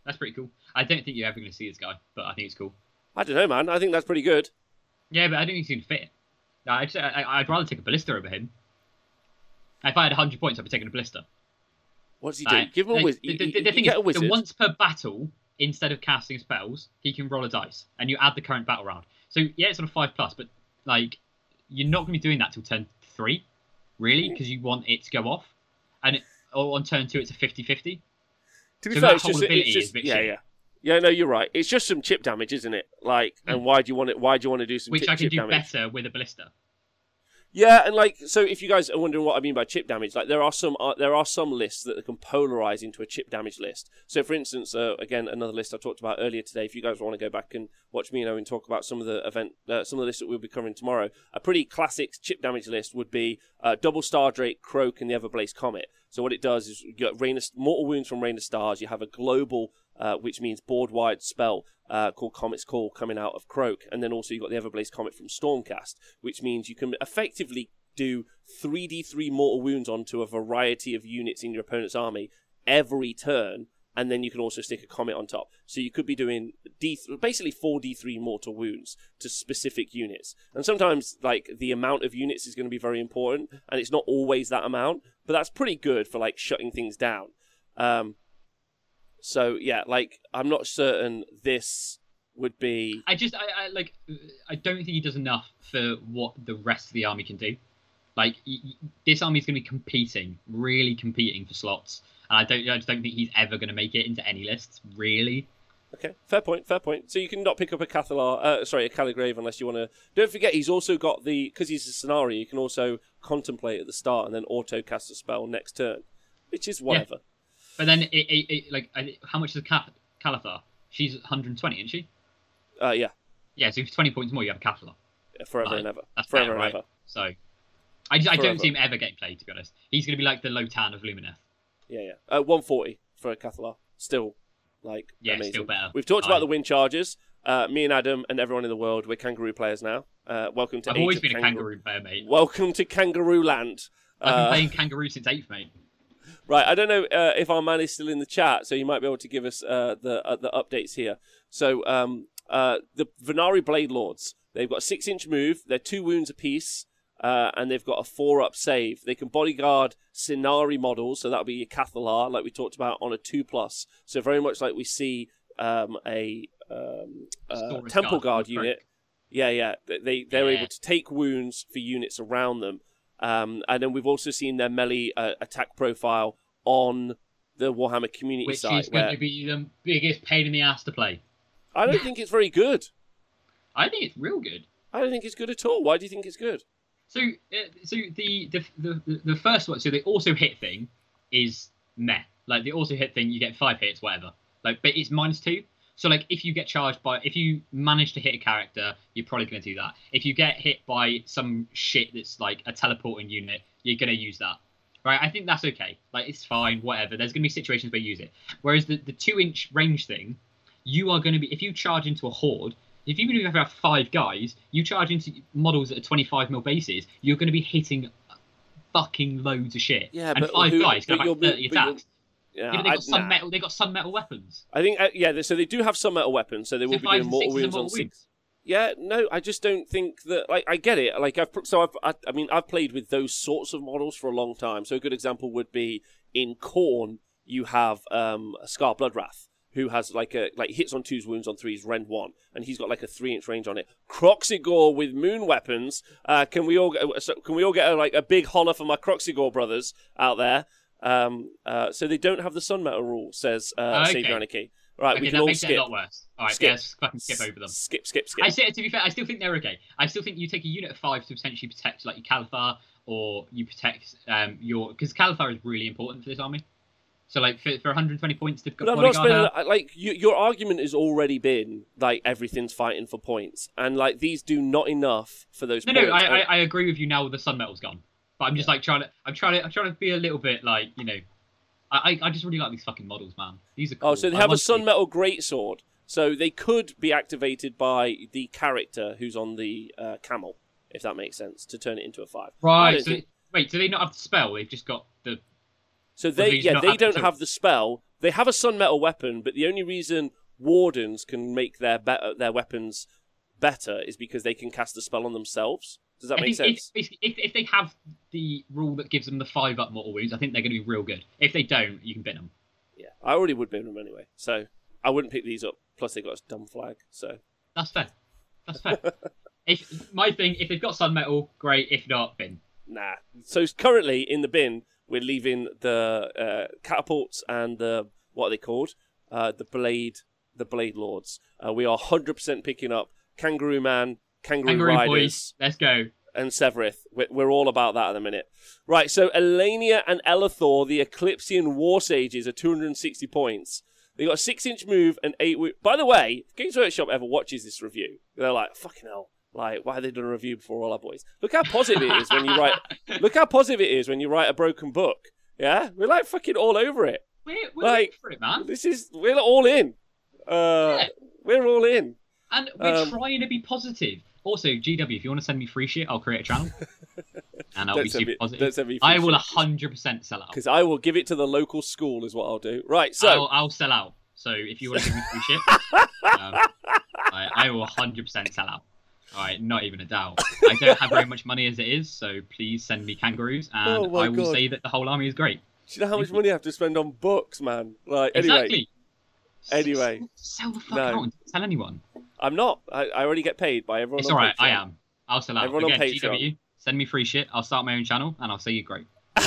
that's pretty cool. I don't think you're ever going to see this guy, but I think it's cool. I don't know, man. I think that's pretty good. Yeah, but I don't think he's going to fit. it. I just, I, I'd rather take a ballista over him. If I had 100 points, I'd be taking a ballista. What does he do? Like, Give him a wizard. The, the- the thing get is, the once per battle, instead of casting spells, he can roll a dice, and you add the current battle round. So yeah, it's on a five plus, but like you're not going to be doing that till turn three, really, mm. because you want it to go off, and it, or on turn two it's a 50-50. to be so fair, it's just, ability it's is just yeah, shit. yeah, yeah. No, you're right. It's just some chip damage, isn't it? Like, and why do you want it? Why do you want to do some which chip, I can do damage? better with a ballista. Yeah, and like, so if you guys are wondering what I mean by chip damage, like there are some uh, there are some lists that can polarize into a chip damage list. So, for instance, uh, again, another list I talked about earlier today. If you guys want to go back and watch me and Owen talk about some of the event, uh, some of the lists that we'll be covering tomorrow, a pretty classic chip damage list would be uh, double Star Drake, Kroak, and the Everblaze Comet. So what it does is you get Rain of, mortal wounds from Rain of Stars. You have a global, uh, which means board wide spell uh, called Comet's Call coming out of Kroak, and then also you've got the Everblaze Comet from Stormcast, which means you can effectively do 3d3 mortal wounds onto a variety of units in your opponent's army every turn, and then you can also stick a comet on top. So you could be doing D basically 4d3 mortal wounds to specific units. And sometimes like the amount of units is going to be very important, and it's not always that amount, but that's pretty good for like shutting things down. Um, so yeah, like I'm not certain this would be I just, I, I like, I don't think he does enough for what the rest of the army can do. Like, y- y- this army is going to be competing, really competing for slots, and I don't, I just don't think he's ever going to make it into any lists, really. Okay, fair point, fair point. So you can not pick up a Cathallar, uh, sorry, a Calligrave unless you want to. Don't forget, he's also got the because he's a Scinari. You can also contemplate at the start and then auto cast a spell next turn, which is whatever. But then, it, it, it like, how much is Cal-? She's 120, isn't she? Uh, yeah, Yeah, so for 20 points more, you have a Cathallar. forever Right. and ever, That's forever and right? ever. So, I, just, I don't see him ever getting played, to be honest. He's going to be like the Lotann of Lumineth. Yeah, yeah. Uh, 140 for a Cathallar, still like Yeah, amazing. still better. We've talked I- about the wind charges. Uh, me and Adam and everyone in the world, we're kangaroo players now. Uh, welcome to I've always been a kangaroo player, mate. Welcome to Kangaroo Land. I've been Uh, playing kangaroo since 8th, mate. Right, I don't know uh, if our man is still in the chat, so he might be able to give us uh, the uh, the updates here. So, um, uh, the Vanari Bladelords, they've got a six inch move, they're two wounds apiece, uh, and they've got a four up save. They can bodyguard Scinari models, so that'll be your Cathallar, like we talked about, on a two plus. So, very much like we see um, a um, uh, Temple Guard Guard unit. Yeah, yeah, they- they they're Yeah. able to take wounds for units around them. Um, and then we've also seen their melee uh, attack profile on the Warhammer community Which site. is going to be the biggest pain in the ass to play. I don't think it's very good. I think it's real good. I don't think it's good at all. Why do you think it's good? So, uh, so the, the the the first one, so the also hit thing is meh. Like the also hit thing, you get five hits, whatever. Like, but it's minus two. So like, if you get charged by, if you manage to hit a character, you're probably gonna do that. If you get hit by some shit that's like a teleporting unit, you're gonna use that. Right? I think that's okay. Like, it's fine, whatever. There's gonna be situations where you use it. Whereas the the two inch range thing, you are gonna be if you charge into a horde. If you even have five guys, you charge into models at a 25 mil bases, you're going to be hitting fucking loads of shit. Yeah, and but five who- guys can have like 30 but you're- attacks. Yeah, but they I- got sun nah. metal. They got sun metal weapons. I think, uh, yeah. So they do have some metal weapons, so they will be doing mortal wounds on six. Yeah, no, I just don't think that. Like, I get it. Like, I've so I've, I, I mean, I've played with those sorts of models for a long time. So a good example would be in Khorne. You have um, Skarr Bloodwrath, who has like a like hits on twos, wounds on threes, rend one, and he's got like a three inch range on it. Kroxigor with moon weapons. Uh, can we all get, so can we all get a, like a big holler for my Kroxigor brothers out there? Um, uh, so they don't have the sun metal rule, says uh, Okay. Savior Anarchy. Right, okay, we can all skip. it a lot worse. All right, Skip. just fucking skip over them. Skip, skip, skip. I say, to be fair, I still think they're okay. I still think you take a unit of five to potentially protect like your Califar, or you protect um your because Califar is really important for this army. So like for, for 120 points, they've got But I'm not spending. Like you, your argument has already been like everything's fighting for points, and like these do not enough for those. No, points. no, I, I, I agree with you now. The sun metal's gone, but I'm just like trying to, I'm trying to, I'm trying to be a little bit like you know, I, I, I just really like these fucking models, man. These are cool. oh, so they have a sun metal greatsword, so they could be activated by the character who's on the uh, camel, if that makes sense, to turn it into a five. Right. So think- wait, do they not have the spell? They've just got the. So they, yeah, they don't have the spell. They have a sun metal weapon, but the only reason wardens can make their be- their weapons better is because they can cast the spell on themselves. Does that I make think sense? if, if, if they have the rule that gives them the five up mortal wounds, I think they're going to be real good. If they don't, you can bin them. Yeah, I already would bin them anyway, so I wouldn't pick these up. Plus, they got a dumb flag, so That's fair. That's fair. if my thing, if they've got sun metal, great. If not, bin. nah. So currently in the bin, we're leaving the uh, catapults and the what are they called? Uh, the blade, the blade lords. Uh, we are hundred percent picking up Kangaroo Man, Kangaroo, Kangaroo Riders, boys, let's go. and Sevireth. We're, we're all about that at the minute. Right, so Ellania and Ellathor, the Eclipsian War Sages, are 260 points. They got a six inch move and eight. By the way, if Games Workshop ever watches this review, they're like, fucking hell. Like, why have they done a review before all our boys? Look how positive it is when you write. Look how positive it is when you write a broken book. Yeah, we're like fucking all over it. We're, we're Like- for it, man. This is we're all in. Uh, Yeah. We're all in. And we're Um, trying to be positive. Also, GW, if you want to send me free shit, I'll create a channel. and I'll Don't be super me- positive. don't send me free I will shit. 100% sell out. Because I will give it to the local school, is what I'll do. Right, so I'll, I'll sell out. So if you want to give me free shit, um, I, I will 100% sell out. All right, not even a doubt. I don't have very much money as it is, so please send me kangaroos, and Oh I will God. say that the whole army is great. Do you know how much money I have to spend on books, man? Like, anyway, Exactly. Anyway. sell the fuck No. out and tell anyone. I'm not. I, I already get paid by everyone. It's on all right. I am. I'll sell out. Everyone on Again, Patreon. GW, send me free shit. I'll start my own channel, and I'll say you're great.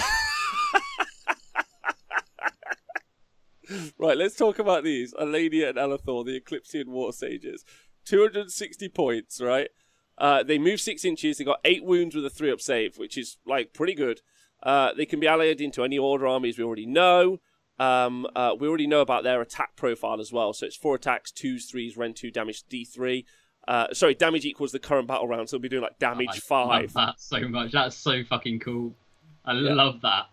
Right, let's talk about these. Ellania and Ellathor, the Eclipsian Water Sages. 260 points, right? Uh, they move six inches. They got eight wounds with a three up save, which is like pretty good. Uh, they can be allied into any order armies we already know. Um, uh, we already know about their attack profile as well. So it's four attacks, twos, threes, rend two, damage D3. Uh, sorry, damage equals the current battle round, so we'll be doing like damage I five. Love that so much. That's so fucking cool. I Yeah. love that.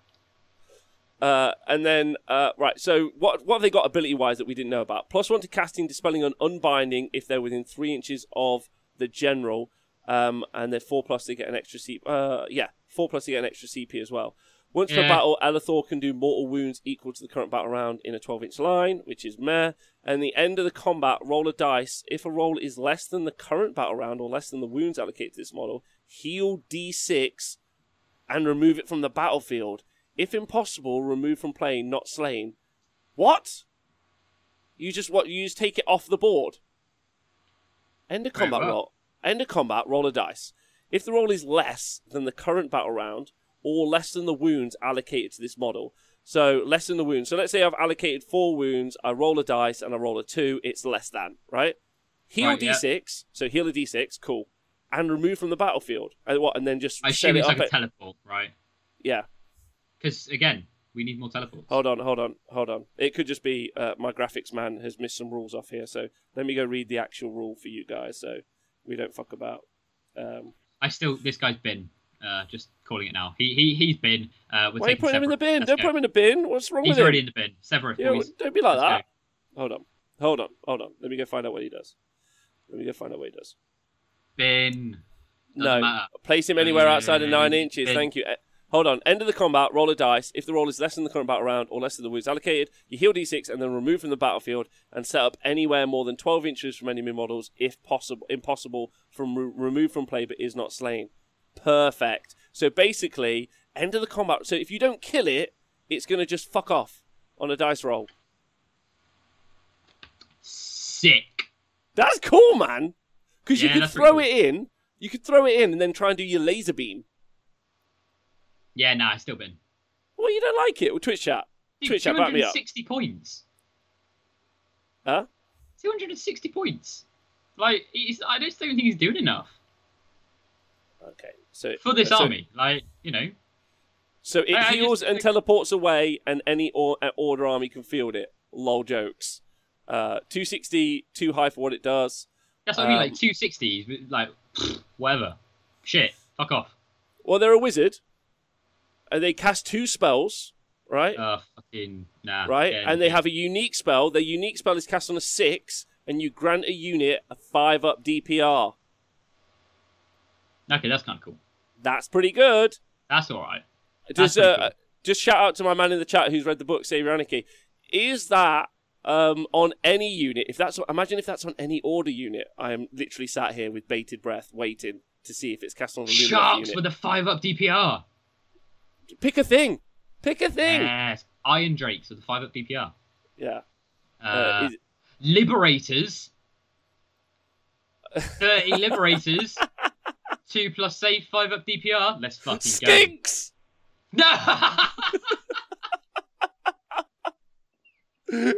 Uh, and then, uh, right, so what what have they got ability wise that we didn't know about? Plus one to casting, dispelling, and unbinding if they're within three inches of the general. Um, and they're four plus to get an extra CP. Uh, yeah, four plus to get an extra CP as well. Once per Yeah. battle, Ellathor can do mortal wounds equal to the current battle round in a 12 inch line, which is meh. And the end of the combat, roll a dice. If a roll is less than the current battle round or less than the wounds allocated to this model, heal D6 and remove it from the battlefield. If impossible, remove from playing, not slain. What? You just what? You just take it off the board. End of combat roll. End of combat. Roll a dice. If the roll is less than the current battle round or less than the wounds allocated to this model, so less than the wounds. So let's say I've allocated four wounds. I roll a dice and I roll a two. It's less than right. Heal Right, d6. So heal a d6. Cool. and remove from the battlefield. And what? And then just I assume it it's like a at- teleport, right? yeah. Because again, we need more teleports. Hold on, hold on, hold on. It could just be uh, my graphics man has missed some rules off here. So let me go read the actual rule for you guys, so we don't fuck about. Um, I still, this guy's bin. Uh, just calling it now. He he he's bin. Uh, we're why are you putting him in the bin? Let's Don't go. put him in the bin. What's wrong He's with him? He's already in the bin. Severus, Yeah, boys. don't be like Let's that. go. Hold on, hold on, hold on. Let me go find out what he does. Let me go find out what he does. Bin. Doesn't no, matter. place him anywhere outside of nine inches. bin. Thank you. Eh, Hold on. End of the combat. Roll a dice. If the roll is less than the current battle round or less than the wounds allocated, you heal d6 and then remove from the battlefield and set up anywhere more than 12 inches from enemy models, if possible. Impossible from re- removed from play but is not slain. Perfect. So basically, end of the combat. So if you don't kill it, it's going to just fuck off on a dice roll. Sick. That's cool, man. Because you could throw cool. it in. You could throw it in and then try and do your laser beam. Yeah, nah, I still bin. Well, you don't like it. Well, Twitch chat. Dude, Twitch chat, back me up. 260 points. Huh? 260 points. Like, I just don't think he's doing enough Okay. So for this so, army. Like, you know, So it I- I heals just- and teleports away, and any or- uh, order army can field it. Lol jokes. Uh, 260 too high for what it does. that's what I mean. Um, Like 260s, like whatever. Shit, fuck off. Well, they're a wizard, and they cast two spells, right? Uh, fucking nah. right, yeah, and they have a unique spell. Their unique spell is cast on a six, and you grant a unit a five up DPR. Okay, that's kind of cool. That's pretty good. That's all right. Just, uh, just shout out to my man in the chat who's read the book Savior Anarchy. Is that um, on any unit? If that's imagine if that's on any order unit, I am literally sat here with bated breath, waiting to see if it's cast on a Lumineth Sharks unit. with a five up DPR. Pick a thing. Pick a thing. Yes, Iron Drakes with a five up DPR. Yeah. Uh, Uh, is- Liberators. 30 Liberators. 2 plus save, 5 up DPR. Let's fucking go. Skinks. go.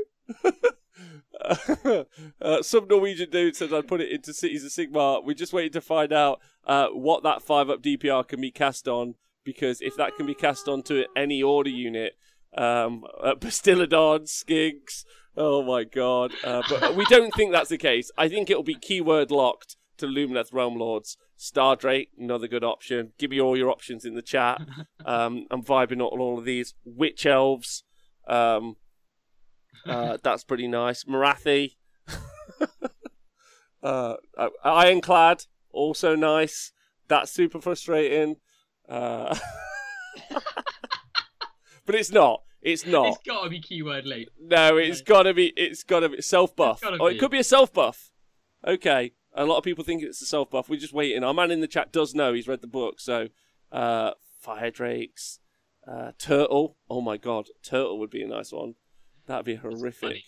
uh, some Norwegian dude says I'd put it into Cities of Sigmar. We're just waiting to find out uh, what that five up DPR can be cast on because if that can be cast onto any order unit, um, uh, Bastiladon, Skinks. Oh my god! Uh, but we don't think that's the case. I think it'll be keyword locked to Lumineth Realm Lords. Star Drake, another good option. Give me all your options in the chat. Um, I'm vibing on all of these. Witch Elves. Um, uh, that's pretty nice. Morathi. uh, uh, Ironclad, also nice. That's super frustrating. Uh, but it's not. It's not. it's gotta be keyword late. No, it's gotta be. It's gotta be self buff. Oh, it could be a self buff. Okay, a lot of people think it's a self buff. We're just waiting. Our man in the chat does know. He's read the book. So, uh, fire drakes, uh, turtle. Oh my god, turtle would be a nice one. That'd be horrific.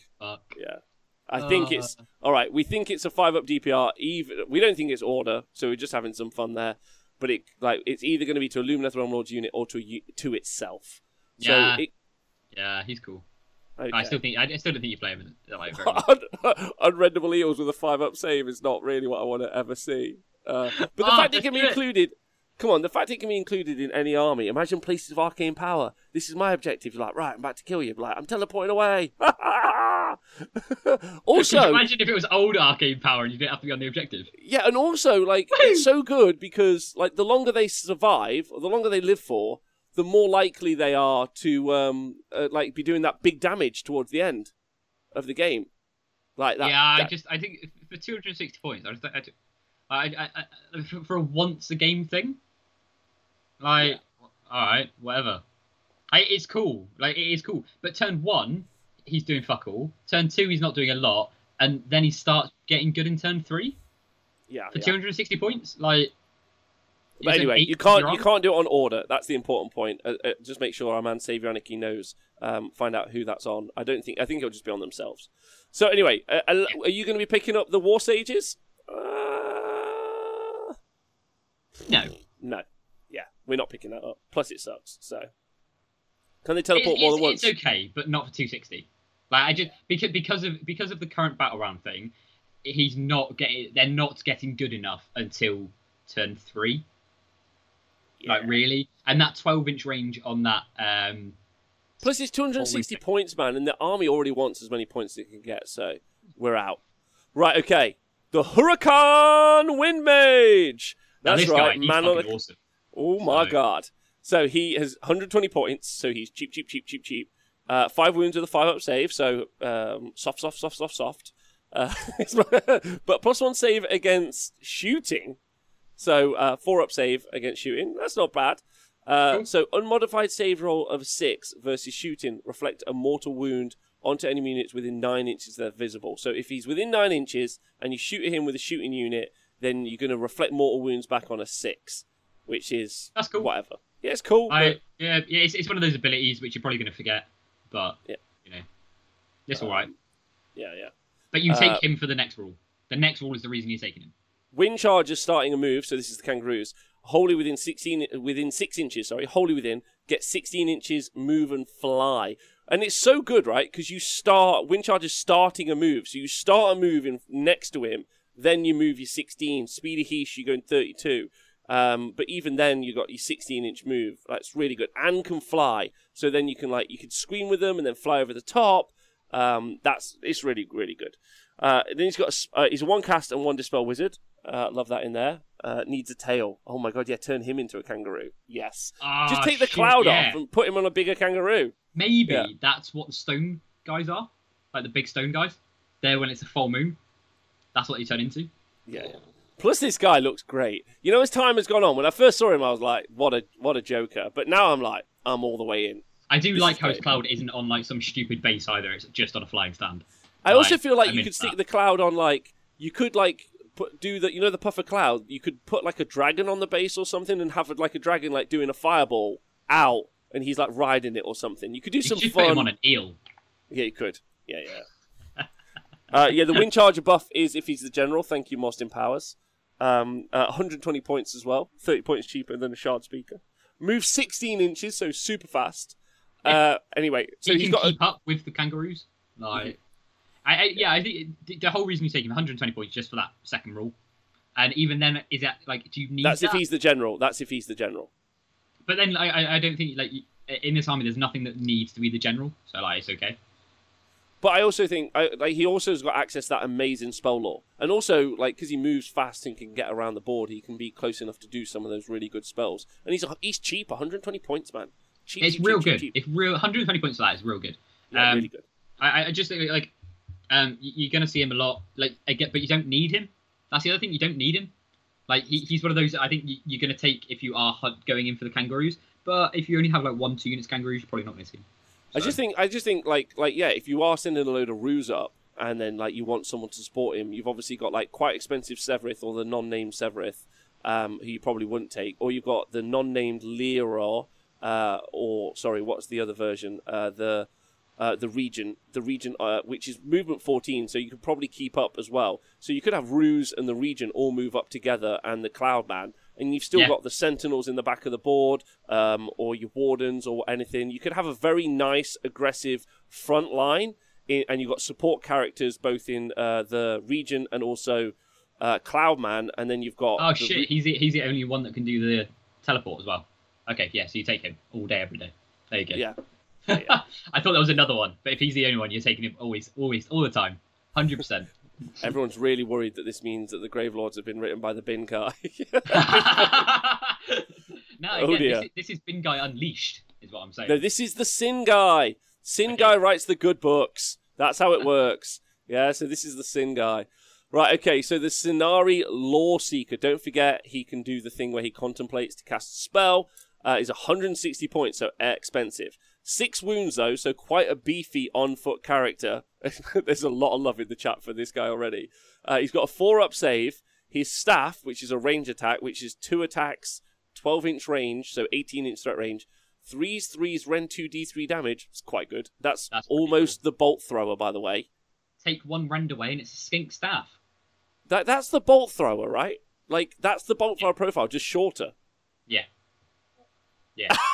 Yeah. I think Uh. it's all right. We think it's a five up DPR. Even we don't think it's order, so we're just having some fun there. But it like it's either going to be to a Lumineth Realm Lords unit or to a, to itself. Yeah. So it, Yeah, he's cool. Okay. I still think I still don't think you play him like, very much. Un- unreadable eels with a five up save is not really what I want to ever see. Uh, but the Ah, fact it can be it. included, come on, the fact it can be included in any army. Imagine places of arcane power. This is my objective. You're like, right, I'm about to kill you. Like, I'm teleporting away. also, imagine if it was old arcane power and you didn't have to be on the objective. yeah, and also like it's so good because like the longer they survive, or the longer they live for, the more likely they are to um uh, like be doing that big damage towards the end of the game. Like that. yeah, I just I think for 260 points, I just I, I, I, for- for a once a game thing, like all right, whatever. I, it's cool, like it is cool. But turn one, he's doing fuck all. Turn two, he's not doing a lot, and then he starts getting good in turn three yeah, for yeah. 260 points. Like, But anyway, you can't you can't do it on order. That's the important point. Uh, uh, just make sure our man Savior Anarchy knows. Um, find out who that's on. I don't think I think it'll just be on themselves. So anyway, uh, are are you going to be picking up the War Sages? Uh, No, no. Yeah, we're not picking that up. Plus, it sucks. So can they teleport It- more it's, than once? It's okay, but not for 260. Like I just because because of because of the current battle round thing, he's not getting. They're not getting good enough until turn three. Like really, and that 12 inch range on that. Um, Plus, it's 260 points, man, and the army already wants as many points as it can get, so we're out. Right, okay. The Hurakan Wind Mage. That's right, guy, man on the awesome. Oh my So- god. So he has 120 points, so he's cheap, cheap, cheap, cheap, cheap. Uh, five wounds with a five up save, so um, soft, soft, soft, soft, soft. Uh, but plus one save against shooting, so uh, four up save against shooting. That's not bad. Uh, Cool. so unmodified save roll of six versus shooting reflect a mortal wound onto enemy units within nine inches that are visible. So if he's within nine inches and you shoot at him with a shooting unit, then you're going to reflect mortal wounds back on a six, which is That's cool. whatever. Yeah, it's cool. I but yeah, yeah it's, it's one of those abilities which you're probably going to forget, but Yeah. you know, it's Um, all right. yeah, yeah. But you take uh, him for the next rule. The next rule is the reason you're taking him. Wind charge is starting a move, so this is the kangaroos. Wholly within sixteen, within six inches. Sorry, wholly within. Get sixteen inches, move and fly, and it's so good, right? Because you start wind charge is starting a move, so you start a move in, next to him, then you move your sixteen. Speed of Hysh, you go in thirty-two. Um, but even then, you've got your 16 inch move. That's really good, and can fly. So then you can like you can scream with them and then fly over the top. Um, that's it's really really good. Uh, then he's got a, uh, he's a one cast and one dispel wizard. Uh, love that in there. Uh, needs a tail. Oh my god, yeah, turn him into a kangaroo. Yes. Just Ah, take the shit, cloud yeah. off and put him on a bigger kangaroo. Maybe Yeah. that's what the stone guys are, like the big stone guys. There when it's a full moon, that's what they turn into. Yeah. yeah. Plus, this guy looks great. You know, as time has gone on, when I first saw him, I was like, "What a what a joker!" But now I'm like, I'm all the way in. I do This like how his cloud isn't on like some stupid base either. It's just on a flying stand. I also feel like I'm you could stick that. the cloud on like you could like put do the you know the puffer cloud. You could put like a dragon on the base or something and have like a dragon like doing a fireball out, and he's like riding it or something. You could do You some should fun. put him on an eel. Yeah, you could. Yeah, yeah. uh, yeah, the wind charger buff is if he's the general. Thank you, Mostin Powers. Um, uh, 120 points as well. 30 points cheaper than a shard speaker. Moves 16 inches, so super fast. Uh, anyway, so he he's can got. A, keep up with the kangaroos. Like, I, I, yeah, I think the- whole reason you take him 120 points just for that second rule, and even then, is that like, do you need that's that? if he's the general. That's if he's the general. But then I, I, I don't think like in this army, there's nothing that needs to be the general, so like it's okay. But I also think I, like he also has got access to that amazing spell lore, and also like because he moves fast and can get around the board, he can be close enough to do some of those really good spells. And he's he's cheap, 120 points, man. Cheap, It's cheap, real cheap, good. cheap. It's real 120 points for that is real good. Yeah, um, really good. I, I just think like um you're gonna see him a lot like again, but you don't need him. That's the other thing. You don't need him. Like he, he's one of those I think you, you're gonna take if you are going in for the kangaroos. But if you only have like one, two units kangaroos, you're probably not missing. him. I So- just think I just think like like yeah, if you are sending a load of ruse up and then like you want someone to support him, you've obviously got like quite expensive Sevireth or the non-named Sevireth, um, who you probably wouldn't take, or you've got the non-named Leora, uh, or sorry, what's the other version? Uh, the uh, the region, the region uh, which is movement 14, so you could probably keep up as well. So you could have Ruse and the region all move up together, and the Cloudman, and you've still Yeah. got the Sentinels in the back of the board, um, or your Wardens or anything. You could have a very nice, aggressive front line, in, and you've got support characters both in uh, the region and also uh, Cloudman, and then you've got Oh shit, Re- he's the, he's the only one that can do the teleport as well. Okay, yeah, so you take him all day, every day. There you go. yeah. I thought that was another one, but if he's the only one, you're taking him always, always, all the time, hundred percent. Everyone's really worried that this means that the Grave Lords have been written by the bin guy. No, Oh, again, dear. this, is, this is Bin Guy Unleashed, is what I'm saying. No, this is the Sin guy. Sin Okay. guy writes the good books. That's how it works. Yeah, so this is the Sin guy. Right, okay, so the Scinari Loreseeker. Don't forget, he can do the thing where he contemplates to cast a spell. Uh, is 160 points, so expensive. Six wounds, though, so quite a beefy on foot character. There's a lot of love in the chat for this guy already. Uh, he's got a four up save. His staff, which is a range attack, which is two attacks, 12 inch range, so 18 inch threat range. Threes, threes, Rend 2d3 damage. It's quite good. That's, That's almost the bolt thrower, by the way. Take one rend away, and it's a skink staff. That That's the bolt thrower, right? Like, that's the bolt thrower profile, just shorter. Yeah. Yeah.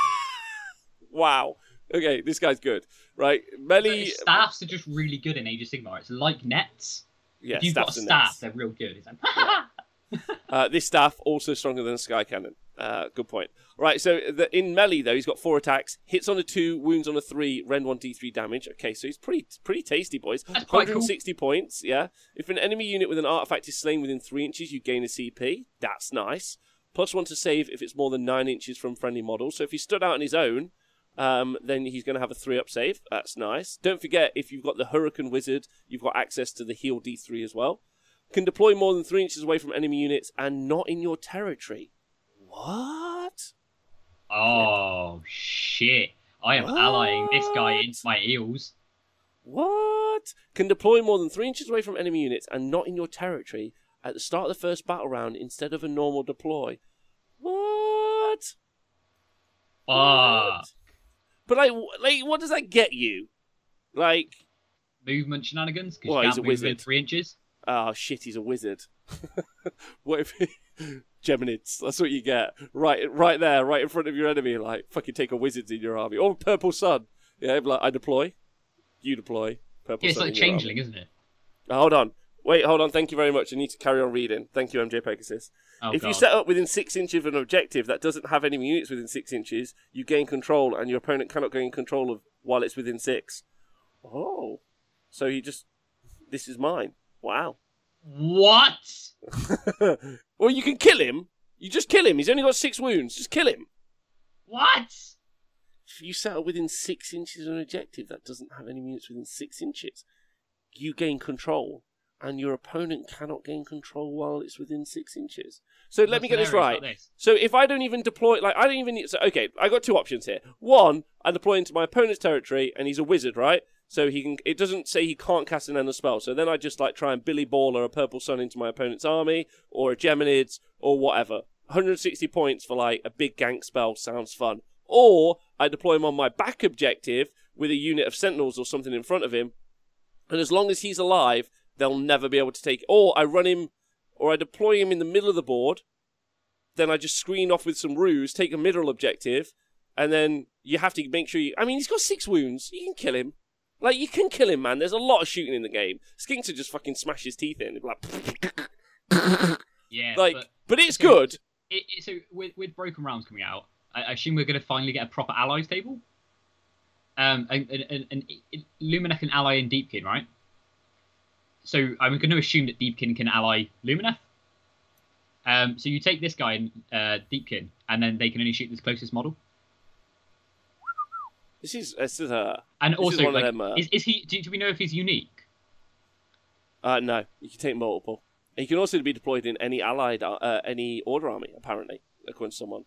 Wow. Okay, this guy's good. Right? Melly staffs are just really good in Age of Sigmar. It's like nets. Yeah, if you've got a staff, they're real good. It's like, uh, this staff also stronger than a sky cannon. Uh, good point. Right, so the, in melee though, he's got four attacks, hits on a two, wounds on a three, rend one d3 damage. Okay, so he's pretty pretty tasty, boys. That's quite cool. 160 points. Yeah. If an enemy unit with an artifact is slain within three inches, you gain a CP. That's nice. Plus one to save if it's more than nine inches from friendly models. So if he stood out on his own, um, then he's going to have a three up save. That's nice. Don't forget, if you've got the Hurakan Wizard, you've got access to the heal d3 as well. Can deploy more than three inches away from enemy units and not in your territory. What? Oh shit! I am allying this guy What? into my eels. What? Can deploy more than three inches away from enemy units and not in your territory at the start of the first battle round instead of a normal deploy. What? Ah, What? But like, like, what does that get you? Like, movement shenanigans because Well, he's a wizard. three inches. oh shit, he's a wizard. what if Geminids? That's what you get. Right, right there, right in front of your enemy. Like, fucking take a wizard in your army or Purple Sun. Yeah, like I deploy, you deploy. Purple Yeah, it's Sun like in your army. changeling, isn't it? Oh, hold on. Wait, hold on. Thank you very much. I need to carry on reading. Thank you, MJ Pegasus. Oh, if God. you set up within six inches of an objective that doesn't have any units within six inches, you gain control, and your opponent cannot gain control of while it's within six. Oh, so he just this is mine. Wow. what? well, you can kill him. You just kill him. He's only got six wounds. Just kill him. What? If you settle within six inches of an objective that doesn't have any units within six inches, you gain control, and your opponent cannot gain control while it's within six inches. So let me get this right. this? So if I don't even deploy, like I don't even need. So okay, I got two options here. One, I deploy into my opponent's territory, and he's a wizard, right? So he can. It doesn't say he can't cast an endless spell. So then I just like try and Billy Ball or a purple sun into my opponent's army, or a Geminids, or whatever. 160 points for like a big gank spell sounds fun. Or I deploy him on my back objective with a unit of sentinels or something in front of him, and as long as he's alive, they'll never be able to take. Or I run him, or I deploy him in the middle of the board. Then I just screen off with some roos, take a middle objective, and then you have to make sure you. I mean, he's got six wounds. You can kill him. Like you can kill him, man. There's a lot of shooting in the game. Skinks would just fucking smash his teeth in. Like, Yeah, like, but but it's so- good. it, it, so with with Broken Realms coming out, I, assume we're going to finally get a proper allies table. Um, and, and, and, and Lumineth can ally in Deepkin, right? So I'm going to assume that Deepkin can ally Lumineth. Um, so you take this guy uh, Deepkin, and then they can only shoot this closest model. This is this is uh, And This is also, one like, them, uh, is, is he? Do, do we know if he's unique? uh no. You can take multiple. He can also be deployed in any allied uh, any order army. Apparently, according to someone.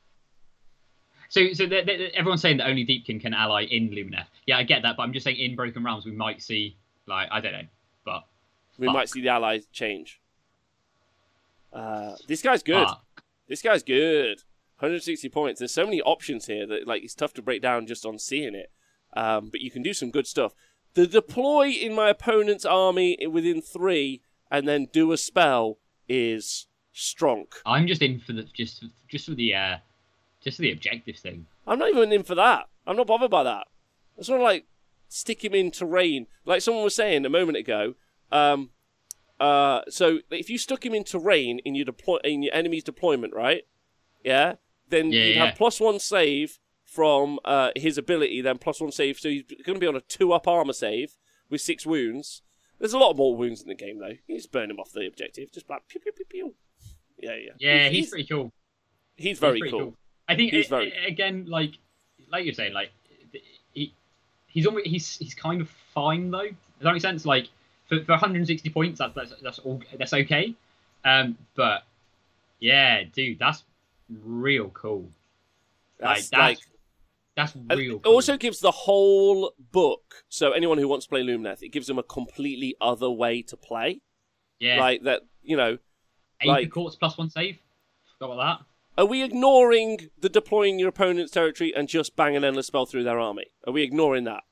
So, so they they everyone's saying that only Deepkin can ally in Lumineth. Yeah, I get that, but I'm just saying in Broken Realms we might see like I don't know, but We Fuck. might see the allies change. Uh, this guy's good. Fuck. This guy's good. 160 points. There's so many options here that like it's tough to break down just on seeing it. Um, but you can do some good stuff. The deploy in my opponent's army within three and then do a spell is strong. I'm just in for the just just for the uh just for the objective thing. I'm not even in for that. I'm not bothered by that. I just want to like stick him in terrain, like someone was saying a moment ago. Um, uh, so if you stuck him in terrain in your deploy in your enemy's deployment, right? Yeah, then Yeah, you'd yeah. have plus one save from uh, his ability, then plus one save. So he's going to be on a two up armor save with six wounds. There's a lot more wounds in the game though. You just burn him off the objective, just like pew pew pew pew. Yeah, yeah. Yeah, he's, he's, pretty cool. he's He's very pretty cool. I think He's uh, very- again, like like you're saying, like he he's almost he's he's kind of fine though. Does that make sense? Like for, for 160 points, that's that's that's all that's okay. Um, but yeah, dude, that's real cool. That's that's- like That's real. It Cool. also gives the whole book. So anyone who wants to play Lumineth, it gives them a completely other way to play. yeah, Like that, you know. eight like- courts plus one save. Forgot about that. Are we ignoring the deploying your opponent's territory and just bang an endless spell through their army? Are we ignoring that?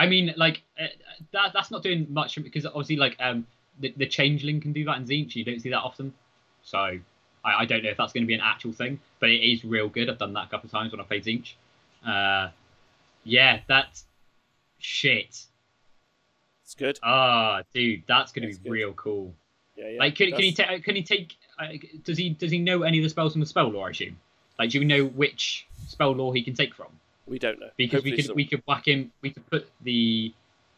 I mean, like uh, that. That's not doing much because obviously, like um, the the changeling can do that in Tzeentch. You don't see that often, so I, I don't know if that's going to be an actual thing, but it is real good. I've done that a couple of times when I played Tzeentch. Uh, yeah, that's shit. It's good. Ah, dude, that's going to be good. real cool. Yeah, yeah. like, can, can he take? Can he take? uh, does he does he know any of the spells from the spell lore? I assume. Like, do we know which spell lore he can take from? We don't know Because Hopefully we could some- we could whack him. We could put the.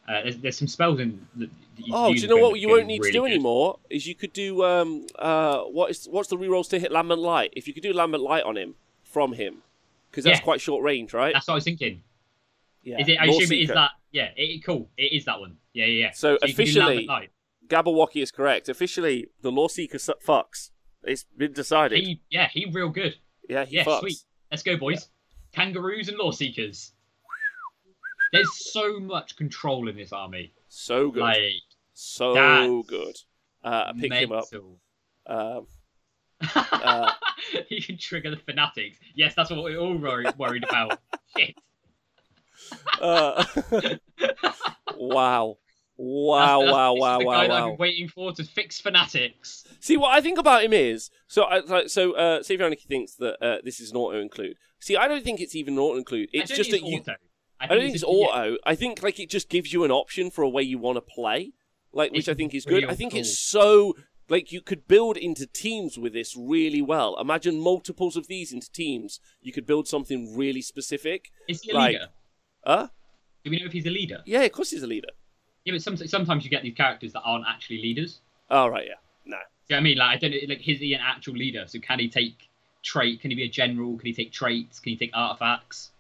Uh, there's, there's some spells in. The, that you Oh, do you know what you won't need really to do good. anymore? Is you could do um uh what is what's the rerolls to hit Lambent Light? If you could do Lambent Light on him from him, because that's Yeah. quite short range, right? That's what I was thinking. yeah. Is it? I Lore assume it is that. Yeah. It, cool. It is that one. Yeah, yeah. yeah. So do officially-. Gabberwocky is correct. Officially, the Loreseeker fucks. It's been decided. He, yeah, he real good. yeah, he yeah, fucks. sweet. Let's go, boys. Kangaroos and Loreseekers. There's so much control in this army. So good. Like so good. Uh, I pick him up. Um, Uh, he can trigger the fanatics. Yes, that's what we're all worried, worried about. Shit. uh, wow. Wow, That's- that's- wow, wow, the wow, guy that I've been waiting for to fix fanatics. See, what I think about him is so. I, so, uh, Savionic thinks that uh, this is an auto include. See, I don't think it's even an auto include. It's just that you. auto. I don't think it's auto. I think like it just gives you an option for a way you want to play, like which It's I think is good. I think cool. it's so like you could build into teams with this really well. Imagine multiples of these into teams. You could build something really specific. Is he a like- leader? Uh Do we know if he's a leader? yeah, of course he's a leader. Yeah, but some, sometimes you get these characters that aren't actually leaders. Oh right, yeah, no. Know what I mean? Like, I don't know, like, is he an actual leader? So can he take trait? Can he be a general? Can he take traits? Can he take artifacts?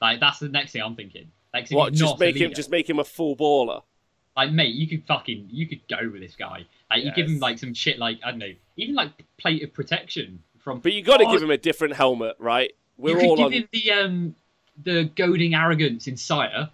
Like, that's the next thing I'm thinking. Like, What? Just make him just make him a full baller. like, mate, you could fucking, you could go with this guy. Like, you give him like some shit, like I don't know, even like plate of protection from. But you got to Oh, give him a different helmet, right? We're you could all give on. him the um, the goading arrogance in Syar,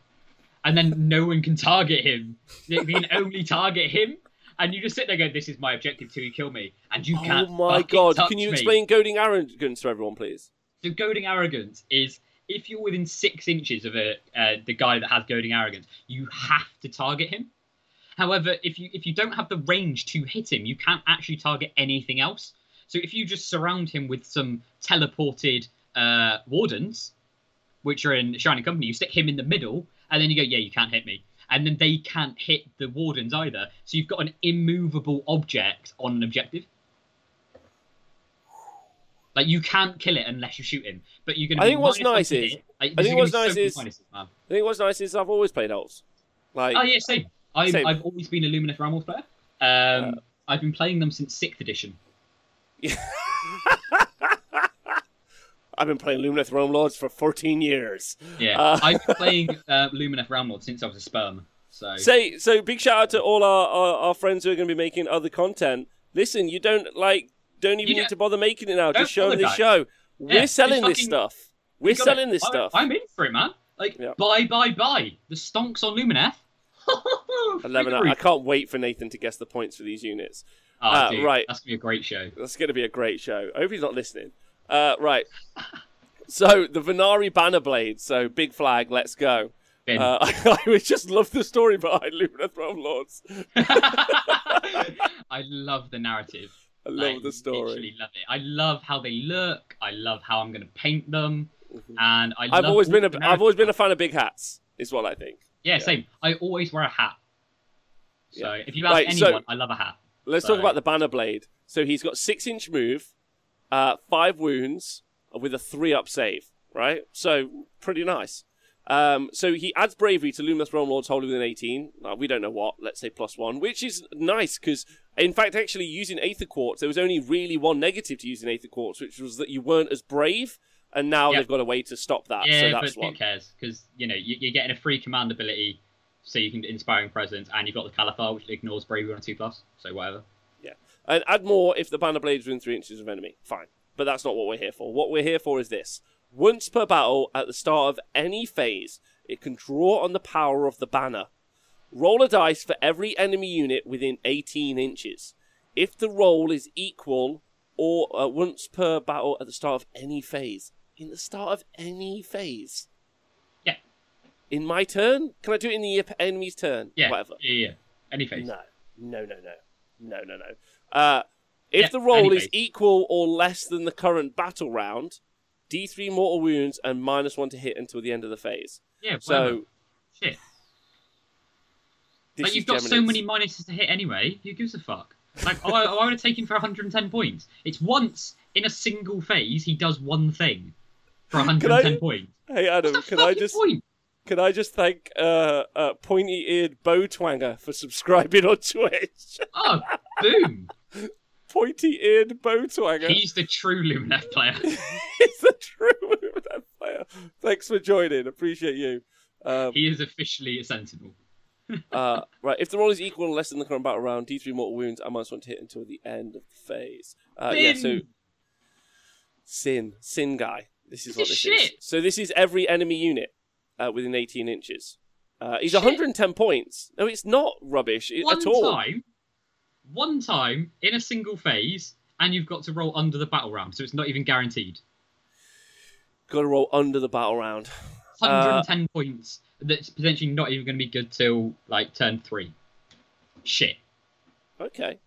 and then no one can target him. They can only target him. And you just sit there, going, "This is my objective till you kill me," and you Oh can't. Oh my god! Can you me. explain goading arrogance to everyone, please? So goading arrogance is if you're within six inches of a uh, the guy that has goading arrogance, you have to target him. However, if you if you don't have the range to hit him, you can't actually target anything else. So if you just surround him with some teleported uh, wardens, which are in Shining Company, you stick him in the middle, and then you go, yeah, you can't hit me. And then they can't hit the wardens either. So you've got an immovable object on an objective. Like you can't kill it unless you shoot him, but you're gonna. I think what's nice is-. Like, I think what's so nice many is- minuses. I think what's nice is I've always played elves. Like, Oh yeah, same. I've, Same. I've always been a Lumineth Rambles player. Um, I've been playing them since sixth edition. I've been playing Lumineth Realm Lords for 14 years. Yeah, Uh, I've been playing uh, Lumineth Lords since I was a sperm. So Say so. Big shout out to all our, our, our friends who are going to be making other content. Listen, you don't like don't even You need to bother making it now. Just show them guys. show. We're selling just this stuff. We're selling it. this I- stuff. I'm in for it, man. Like Yeah. buy, buy, buy. The stonks on Lumineth. Eleven. I can't wait for Nathan to guess the points for these units. Oh, dude, right. That's gonna be a great show. That's going to be a great show. I hope he's not listening. Uh, right. So the Vanari banner blade. So big flag. Let's go. Uh, I, would just love the story behind Lumineth Realm Lords. I love the narrative. I love I the story. Literally love it. I love how they look. I love how I'm going to paint them, Mhm. and I. I've love always been a the I've always been a fan of big hats. Is what I think. Yeah, yeah. same. I always wear a hat. So Yeah. if you ask Right, so- anyone, I love a hat. Let's So- talk about the banner blade. So he's got six inch move, uh, five wounds with a three up save. Right. So pretty nice. Um, so he adds bravery to Luminous Realm Lords holding within 18. Uh, we don't know what. Let's say plus one, which is nice because, in fact, actually using Aether Quartz, there was only really one negative to using Aether Quartz, which was that you weren't as brave. And now Yeah. they've got a way to stop that. yeah, so but that's who one. cares? Because you know you, you're getting a free command ability, so you can inspiring presence, and you've got the Caliphar, which ignores bravery on a two plus. So whatever. And add more if the banner blades within three inches of enemy. Fine. But that's not what we're here for. What we're here for is this. Once per battle, at the start of any phase, it can draw on the power of the banner. Roll a dice for every enemy unit within 18 inches. If the roll is equal or uh, once per battle at the start of any phase. In the start of any phase. Yeah. In my turn? Can I do it in the enemy's turn? Yeah. Whatever. Yeah. yeah. Any face. No, no, no, no, no, no, no. Uh, if Yeah, the roll anyway. is equal or less than the current battle round, D3 mortal wounds and minus one to hit until the end of the phase. Yeah. So whatever. shit. Like you've got so many minuses to hit anyway. Who gives a fuck? Like, oh, I, I want to take him for 110 points. It's once in a single phase he does one thing for 110 points. Hey Adam, can I just point? Can I just thank uh, uh pointy eared bow twanger for subscribing on Twitch? Oh, boom! pointy eared bow twanger. He's the true Lumineth player. He's the true Lumineth player. Thanks for joining. Appreciate you. Um, He is officially a sentinel. uh, right, if the roll is equal or less than the current battle round, D3 mortal wounds, I must want to hit until the end of the phase. Uh, yeah, so Sin. sin, guy. This is This what is this shit. is. So this is every enemy unit uh, within 18 inches. Uh, he's Shit. 110 points. No, it's not rubbish One at all. time, one time in a single phase, and you've got to roll under the battle round, so it's not even guaranteed. Got to roll under the battle round. Uh, 110 points. That's potentially not even going to be good till like turn three. Shit. Okay.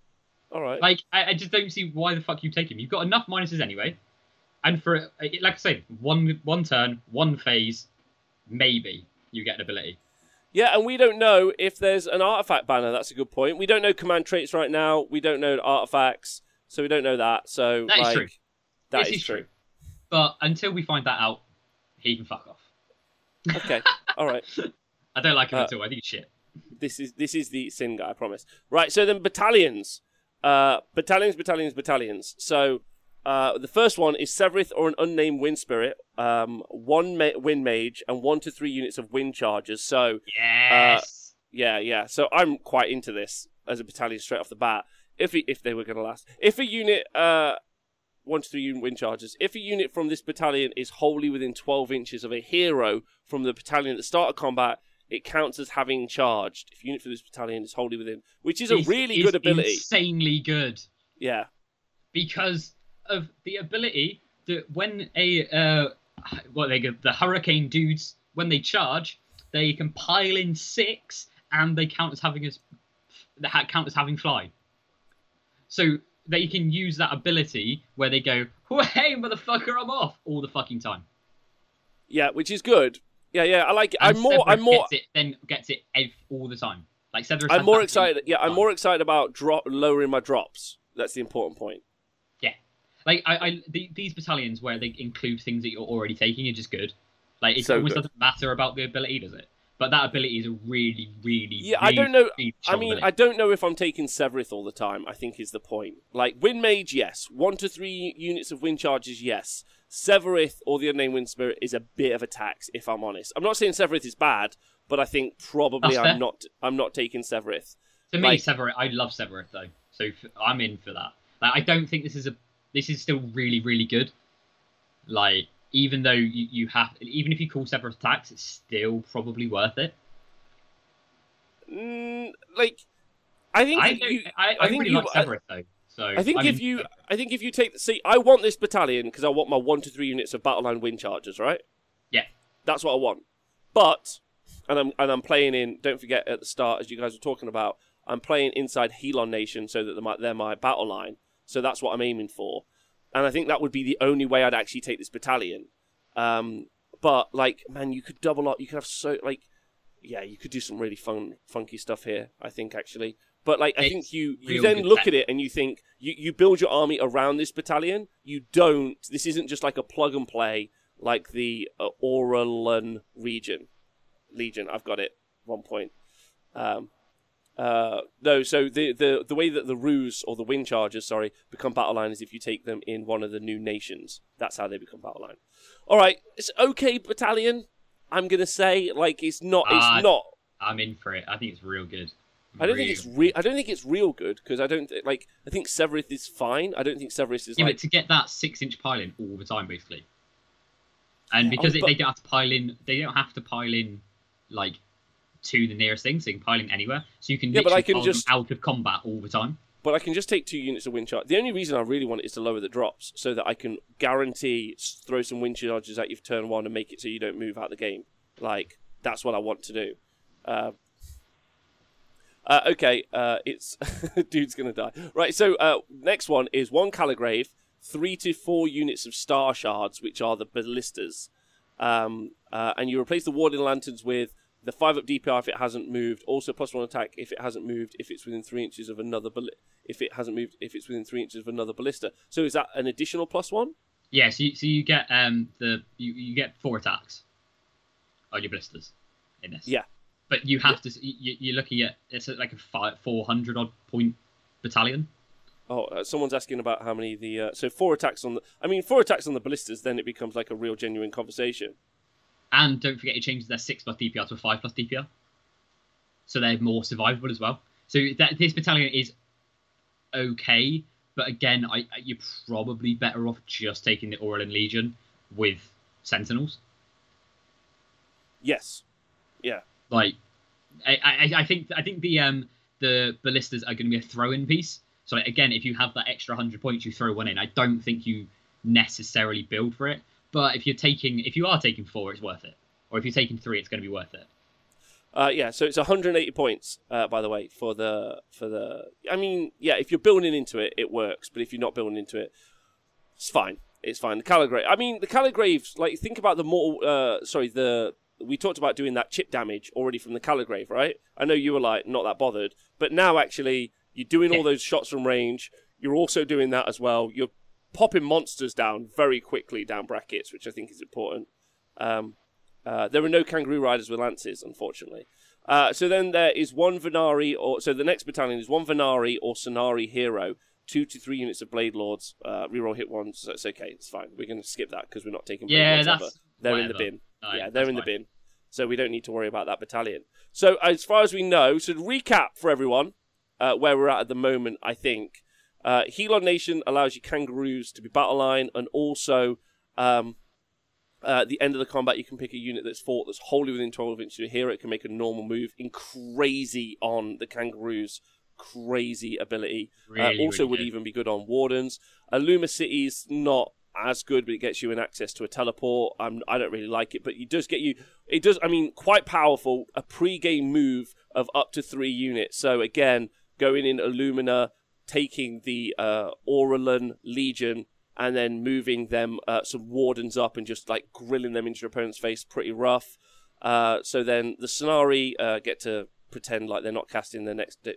All right. Like I, I just don't see why the fuck you take him. You've got enough minuses anyway, and for uh, like I say, one one turn, one phase, maybe you get an ability. Yeah, and we don't know if there's an artifact banner. That's a good point. We don't know command traits right now. We don't know artifacts, so we don't know that. So That is like, true. that This is is true. true. But until we find that out, he can fuck off. Okay. All right. I don't like him Uh, at all. I think he's shit. This is this is the sin guy. I promise. Right. So then battalions, uh, battalions, battalions, battalions. So uh, the first one is Sevireth or an unnamed wind spirit, um, one ma- wind mage, and one to three units of wind chargers. So Yes. Yeah, yeah. So I'm quite into this as a battalion straight off the bat. If he, if they were going to last, if a unit, uh, one to three unit wind charges, if a unit from this battalion is wholly within 12 inches of a hero from the battalion at the start of combat, it counts as having charged. If a unit from this battalion is wholly within, which is a really good ability. Insanely good Yeah, because of the ability that when a uh, what they get the Hurakan dudes when they charge, they can pile in six and they count as having as they ha- count as having fly. So they can use that ability where they go, Whoa "Hey, motherfucker, I'm off!" all the fucking time. yeah, which is good. Yeah, yeah. I like it. And I'm more. Severus I'm more. Gets it, then gets it ev- all the time. Like Severus I'm more excited. Yeah, I'm more excited about drop lowering my drops. That's the important point. Like I, I the, these battalions where they include things that you're already taking are just good. Like it So almost good. doesn't matter about the ability, does it? But that ability is a really, really, Yeah, I don't know- really I mean, I don't know if I'm taking Sevireth all the time. I think is the point. Like Wind Mage, yes. One to three units of wind charges, yes. Sevireth or the unnamed Wind Spirit is a bit of a tax, if I'm honest. I'm not saying Sevireth is bad, but I think probably That's I'm fair. not. I'm not taking Sevireth. to me, like- Severus, I love Sevireth though, so I'm in for that. Like I don't think this is a this is still really, really good. Like even though you, you have even if you call Severus attacks, it's still probably worth it. Mm, like, I think I you. I, I, I think really you- like I- Severus though. So I think I'm if you. I think if you take, see, I want this battalion because I want my one to three units of battle line wind chargers, right? Yeah. that's what I want. But, and I'm and I'm playing in. Don't forget at the start, as you guys were talking about, I'm playing inside Helon Nation, so that they're my, they're my battle line. So that's what I'm aiming for, and I think that would be the only way I'd actually take this battalion. Um, but like, man, you could double up. You could have so like, yeah, you could do some really fun, funky stuff here. I think actually. But like, I It's think you you then look at it and you think you you build your army around this battalion. You don't. This isn't just like a plug and play like the uh, Auralan region legion. I've got it. One point. Um, uh, no, so the, the the way that the roos or the wind chargers, sorry, become battle line is if you take them in one of the new nations. That's how they become battle line. All right, it's okay battalion. I'm gonna say like it's not. It's Ah, not. I'm in for it. I think it's real good. I don't think it's real. I don't think it's real good because I don't th- like. I think Sevireth is fine. I don't think Sevireth is Yeah, like. but to get that six inch pile in all the time, basically. And because Oh, it, but- they don't have to pile in, they don't have to pile in like to the nearest thing, so you can pile in anywhere. So you can Yeah, but I can just- out of combat all the time. But I can just take two units of wind charge. The only reason I really want it is to lower the drops so that I can guarantee throw some wind charges at you for turn one and make it so you don't move out the game. Like that's what I want to do. Uh, uh, okay, uh, it's dude's gonna die. Right, so uh, next one is one Calligrave, three to four units of star shards, which are the ballistas, um, uh, and you replace the warding lanterns with the five up DPR if it hasn't moved. Also plus one attack if it hasn't moved. If it's within three inches of another, ball- if it hasn't moved if it's within three inches of another ballista. So is that an additional plus one? Yeah, so you, so you get um the you, you get four attacks on your blisters in this. Yeah. But you have to you, you're looking at it's like a five, 400 odd point battalion. Oh, uh, someone's asking about how many the uh, so four attacks on the. I mean, four attacks on the ballistas, then it becomes like a real genuine conversation. And don't forget, it changes their six plus DPR to a five plus DPR, so they're more survivable as well. So that this battalion is okay, but again, I, you're probably better off just taking the Auralan Legion with Sentinels. Yes. Yeah. Like, I, I, I think I think the um the ballistas are going to be a throw-in piece. So like, again, if you have that extra hundred points, you throw one in. I don't think you necessarily build for it. But if you're taking, if you are taking four, it's worth it. Or if you're taking three, it's going to be worth it. Uh, yeah, so it's 180 points, uh, by the way, for the for the. I mean, yeah, if you're building into it, it works. But if you're not building into it, it's fine. It's fine. The Calligrave. I mean, the Calligraves. Like, think about the mortal. Uh, sorry, the we talked about doing that chip damage already from the Calligrave, right? I know you were like not that bothered, but now actually you're doing all those shots from range. You're also doing that as well. You're popping monsters down very quickly down brackets, which I think is important. Um, uh, there are no kangaroo riders with lances, unfortunately. Uh, so then there is one Vanari, or so the next battalion is one Vanari or Scinari hero, two to three units of Blade Lords. Uh, reroll hit ones, so it's okay, it's fine. We're going to skip that because we're not taking Blade Yeah, Lords that's ever. They're in the bin. No, yeah, they're in the fine. bin. So we don't need to worry about that battalion. So as far as we know, so to recap for everyone, uh, where we're at at the moment, I think uh, Helon Nation allows you kangaroos to be battle line, and also um, uh, at the end of the combat, you can pick a unit that's fought that's wholly within 12 inches of your hero. It can make a normal move in crazy on the kangaroos. Crazy ability. Really, uh, also really would good. even be good on wardens. Illuma City's not as good, but it gets you an access to a teleport. Um, I don't really like it, but it does get you. It does. I mean, quite powerful. A pre-game move of up to three units. So again, going in Illumina, taking the uh, Legion, and then moving them uh, some wardens up and just like grilling them into your opponent's face. Pretty rough. Uh, so then the Scinari uh, get to pretend like they're not casting their next di-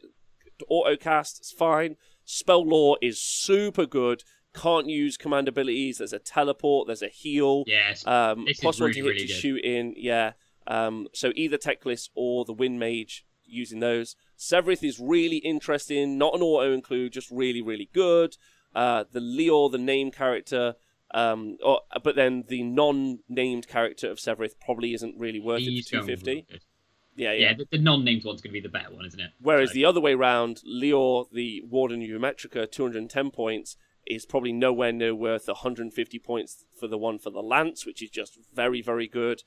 auto cast. It's fine. Spell law is super good. Can't use command abilities. There's a teleport. There's a heal. Yes. Um, plus one to hit really to good. shoot in. Yeah. Um, so either Teclis or the Wind Mage using those. Sevireth is really interesting. Not an auto include, just really, really good. Uh, the Lyrior, the name character, um, or, but then the non-named character of Sevireth probably isn't really worth it for 250. Yeah, yeah. Yeah, the, the non-named one's going to be the better one, isn't it? Whereas So- the other way round, Lyrior, the Warden Geometrica, 210 points, is probably nowhere near worth 150 points for the one for the Lance, which is just very, very good.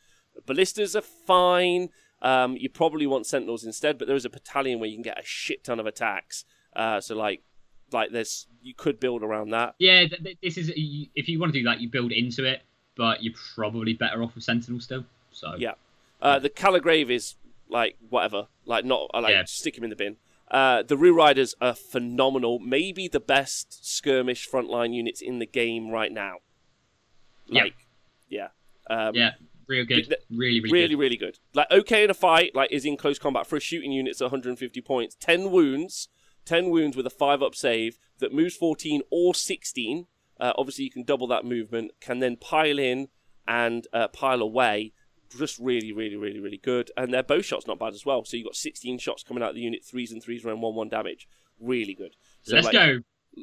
Ballistas are fine. Um, you probably want Sentinels instead, but there is a battalion where you can get a shit ton of attacks. Uh, so like, like there's you could build around that. Yeah, th- th- this is if you want to do that, you build into it, but you're probably better off with Sentinel still. So Yeah. Uh, the Calligrave is like whatever, like not I like Yeah. stick him in the bin. Uh, the Rue Riders are phenomenal, maybe the best skirmish frontline units in the game right now. Yeah. Like, yeah, um, yeah, real good, really, really, really, good. really good. Like okay in a fight, like is in close combat for a shooting unit. It's 150 points, 10 wounds, 10 wounds with a five up save that moves 14 or 16. Uh, obviously, you can double that movement. Can then pile in and uh, pile away. Just really, really, really, really good. And their bow shot's not bad as well. So you've got 16 shots coming out of the unit, threes and threes around one one damage. Really good. So Let's like, go.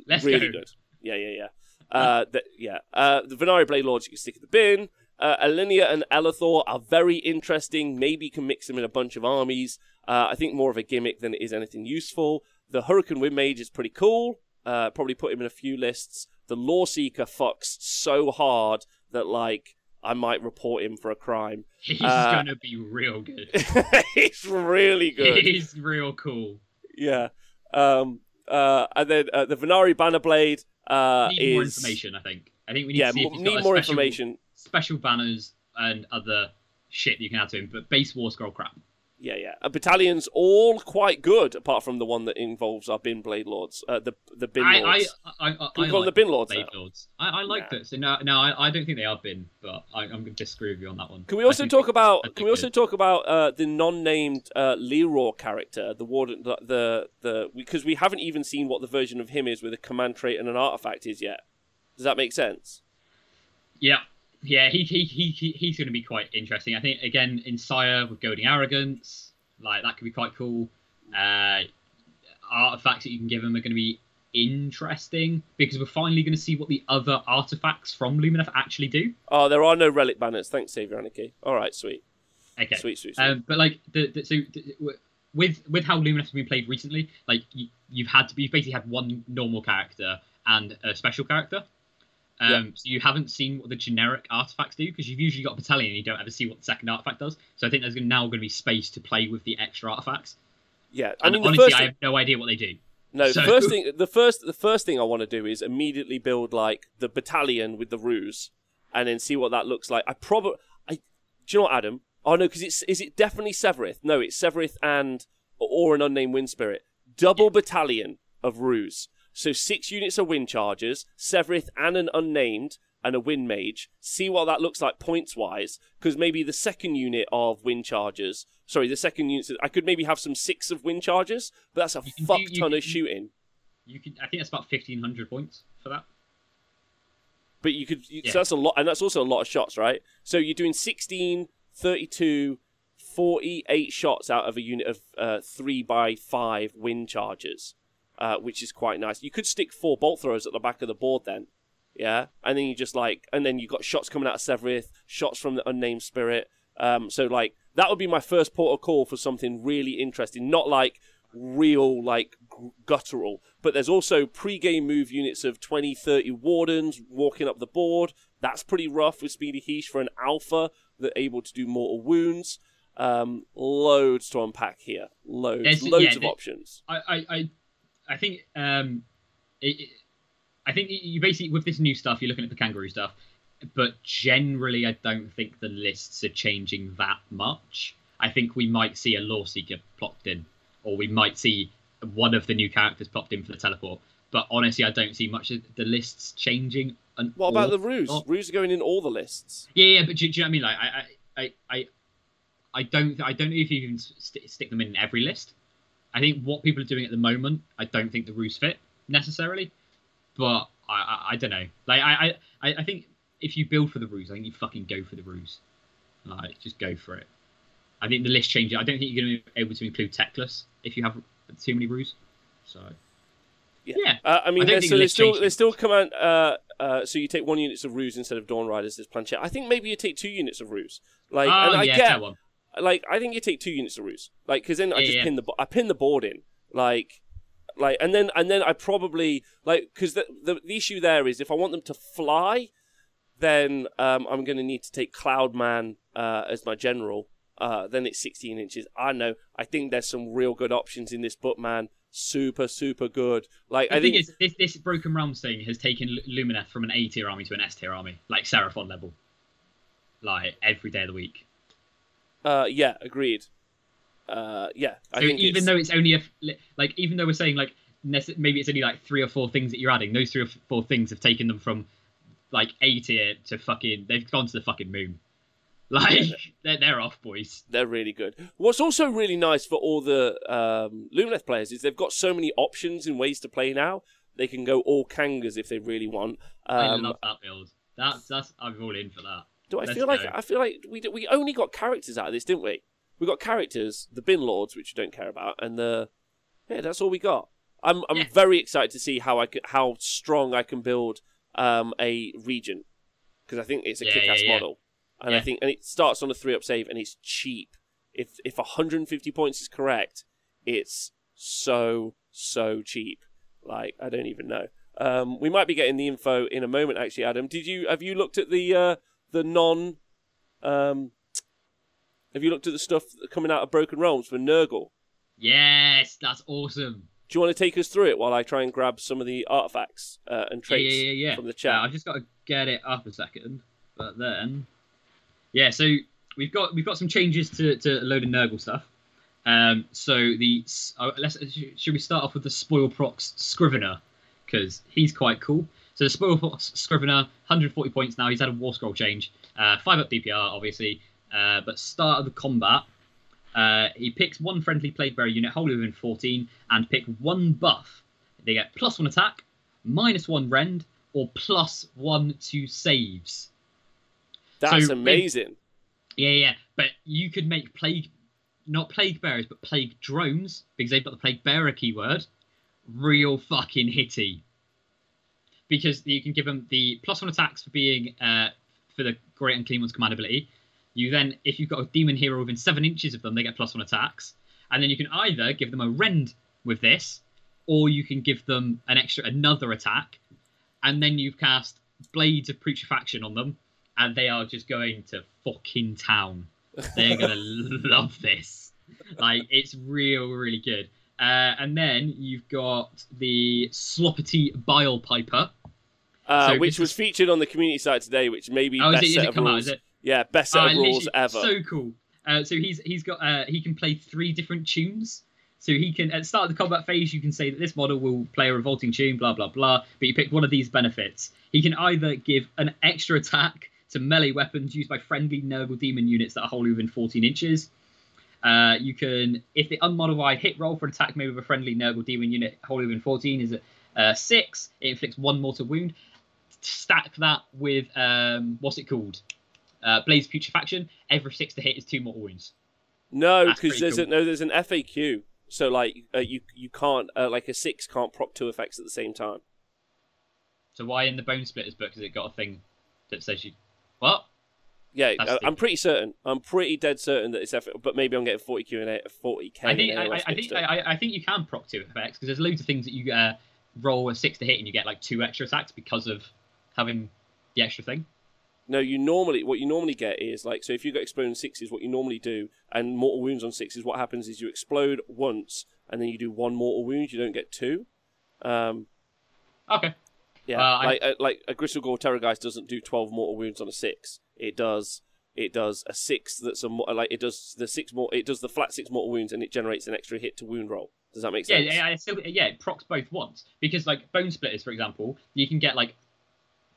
Let's really go. good. Yeah, yeah, yeah. Uh, the, yeah. Uh, the Vanari Blade Lords you can stick in the bin. Uh, Ellania and Ellathor are very interesting. Maybe you can mix them in a bunch of armies. Uh, I think more of a gimmick than it is anything useful. The Hurakan Wind Mage is pretty cool. Uh, probably put him in a few lists. The Loreseeker fucks so hard that like I might report him for a crime. He's Uh, gonna be real good. he's really good. He's real cool. yeah. Um, uh, and then uh, the Vanari Banner Blade uh, Need is more information, I think. I think we need yeah, to see if mo- he's got need more special, information. Special banners and other shit you can add to him, but base war scroll crap. Yeah, yeah. A battalion's all quite good, apart from the one that involves our bin blade lords, uh, the the bin I, I, lords. I, I, I call them like the bin lords? Blade now? Lords. I, I like Nah. this. No, no, I, I don't think they are bin, but I, I'm going to disagree with you on that one. Can we also talk about? Can we also they- talk about uh, the non-named uh, Lyrior character, the warden, the the, the because we haven't even seen what the version of him is with a command trait and an artifact is yet. Does that make sense? Yeah, yeah, he, he, he, he he's going to be quite interesting. I think again in Syar with goading arrogance, like that could be quite cool. Uh, artifacts that you can give him are going to be interesting because we're finally going to see what the other artifacts from Lumineth actually do. Oh, there are no relic banners. Thanks, Savior Anarchy. All right, sweet, Okay, sweet, sweet, sweet. Um, but like the, the so the, with with how Lumineth has been played recently, like you, you've had to you've basically had one normal character and a special character. Um, Yeah. So you haven't seen what the generic artifacts do because you've usually got a battalion and you don't ever see what the second artifact does. So I think there's now going to be space to play with the extra artifacts. yeah, I And mean, honestly, I have no idea what they do. no, so- the first thing, the first, the first thing I want to do is immediately build like the battalion with the roos, and then see what that looks like. I probably, I, do you know what, Adam? Oh no, because it's is it definitely Sevireth? No, it's Sevireth and or an unnamed wind spirit. Double battalion of roos. So six units of wind chargers, Sevireth and an unnamed and a wind mage. See what that looks like points wise, because maybe the second unit of wind chargers. Sorry, the second unit. I could maybe have some six of wind chargers, but that's a You can do- fuck ton can- of shooting. You could, I think that's about fifteen hundred points for that. But you could, Yeah. so that's a lot, and that's also a lot of shots, right? So you're doing 16, 32, 48 shots out of a unit of uh, 3 by 5 wind charges, uh, which is quite nice. You could stick four bolt throwers at the back of the board then, yeah? And then you just like, and then you've got shots coming out of Severith, shots from the unnamed spirit. Um, so, like, that would be my first port of call for something really interesting, not like real, like, guttural. But there's also pre-game move units of 20, 30 wardens walking up the board. That's pretty rough with Speedy Hysh for an alpha that able to do mortal wounds. Um, loads to unpack here. Loads, There's- loads yeah, of options. I, I, I, I think um, it, it- I think you basically with this new stuff, you're looking at the kangaroo stuff, but generally, I don't think the lists are changing that much. I think we might see a Loreseeker plopped in, or we might see one of the new characters plopped in for the teleport. But honestly, I don't see much of the lists changing. An What about the roos? lot. Roos are going in all the lists. Yeah, yeah, but do, do you know what I mean? Like, I, I, I, I, don't, I don't know if you can st- stick them in every list. I think what people are doing at the moment, I don't think the roos fit necessarily, but I, I, I don't know. Like, I, I, I think if you build for the roos, I think you fucking go for the roos. Like, just go for it. I think the list changes. I don't think you're going to be able to include Teclis if you have too many roos. So, Yeah. yeah. Uh, I mean, I so the there's list still still command. Uh, uh, so you take one units of roos instead of dawn riders as planchette. I think maybe you take two units of roos. Like, oh, and I yeah, get. Like I think you take two units of roots, like because then I Yeah, just yeah. pin the I pin the board in, like, like and then and then I probably like because the, the the issue there is if I want them to fly, then um, I'm going to need to take Cloudman uh, as my general. Uh, then it's 16 inches. I know. I think there's some real good options in this book, man. Super, super good. Like The I think is, this, this Broken Realms thing has taken Lu- Lumineth from an A tier army to an S tier army, like Seraphon level, like every day of the week. Uh, yeah, agreed. Uh, yeah, I So think even it's, though it's only a like, even though we're saying like maybe it's only like three or four things that you're adding, those three or four things have taken them from like A tier to fucking they've gone to the fucking moon. Like they're they're off, boys. they're really good. What's also really nice for all the um, Lumineth players is they've got so many options and ways to play now. They can go all Kangas if they really want. I Um, love that build. That's that's I'm all in for that. Do I let's feel like go. I feel like we we only got characters out of this, didn't we? We got characters, the bin lords, which you don't care about, and the yeah, that's all we got. I'm I'm Yeah. very excited to see how I can, how strong I can build um, a region because I think it's a Yeah, kick-ass yeah, yeah. model, and I think and it starts on a three-up save and it's cheap. If if 150 points is correct, it's so so cheap. Like I don't even know. Um, we might be getting the info in a moment. Actually, Adam, did you have you looked at the uh, the non? Um, have you looked at the stuff coming out of Broken Realms for Nurgle? Yes, that's awesome. Do you want to take us through it while I try and grab some of the artifacts uh, and Yeah, traits yeah, yeah, yeah. from the chat? Yeah? I've just got to get it up a second, but then, yeah. So we've got we've got some changes to, to a load of Nurgle stuff. Um, so the uh, let's should we start off with the Spoilpox Scrivener because he's quite cool. So the spoil Scrivener, 140 points now. He's had a war scroll change, uh, five up DPR obviously, uh, but start of the combat. Uh, he picks one friendly plague bearer unit wholly within 14 and pick one buff. They get plus one attack, minus one rend, or plus one to saves. That's So, amazing. Yeah, yeah. But you could make plague, not plague bearers, but plague drones because they've got the plague bearer keyword. Real fucking hitty. Because you can give them the plus one attacks for being uh, for the Great Unclean One's command ability. You then, if you've got a demon hero within seven inches of them, they get plus one attacks. And then you can either give them a rend with this, or you can give them an extra another attack, and then you've cast blades of putrefaction on them, and they are just going to fucking town. They're gonna love this. Like it's real, really good. Uh, and then you've got the Sloppity Bile Piper. Uh, so which was featured on the community site today, which may be Oh, best it, set of out? rules. It? Yeah, best set Ah, of rules ever. So cool. Uh, so he's he's got uh, he can play three different tunes. So he can at the start of the combat phase, you can say that this model will play a revolting tune, blah blah blah. But you pick one of these benefits. He can either give an extra attack to melee weapons used by friendly Nurgle demon units that are wholly within 14 inches. Uh, you can, if the unmodified hit roll for an attack made with a friendly Nurgle demon unit wholly within 14 is a uh, six, it inflicts one mortal wound. Stack that with um, what's it called? Uh, Blaze Putrefaction. Every six to hit is two mortal wounds. No, because there's a, no, there's an FAQ. So like uh, you you can't uh, like a six can't proc two effects at the same time. So why in the Bonesplitterz book has it got a thing that says you? What? Yeah, That's I'm pretty certain. I'm pretty dead certain that it's F. But maybe I'm getting 40 Q and A, 40 K. I think I, I, I think. I, I think you can proc two effects because there's loads of things that you uh, roll a six to hit and you get like two extra attacks because of having the extra thing. No, you normally what you normally get is like so if you got exploding sixes, what you normally do, and mortal wounds on sixes, what happens is you explode once and then you do one mortal wound. You don't get two. Um, Okay. yeah, Uh, like uh, like a Gristlegore Terrorgeist doesn't do twelve mortal wounds on a six. It does it does a six that's a like it does the six more it does the flat six mortal wounds and it generates an extra hit to wound roll. Does that make Yeah, sense? yeah, I still, yeah, it procs both once because like Bonesplitterz, for example, you can get like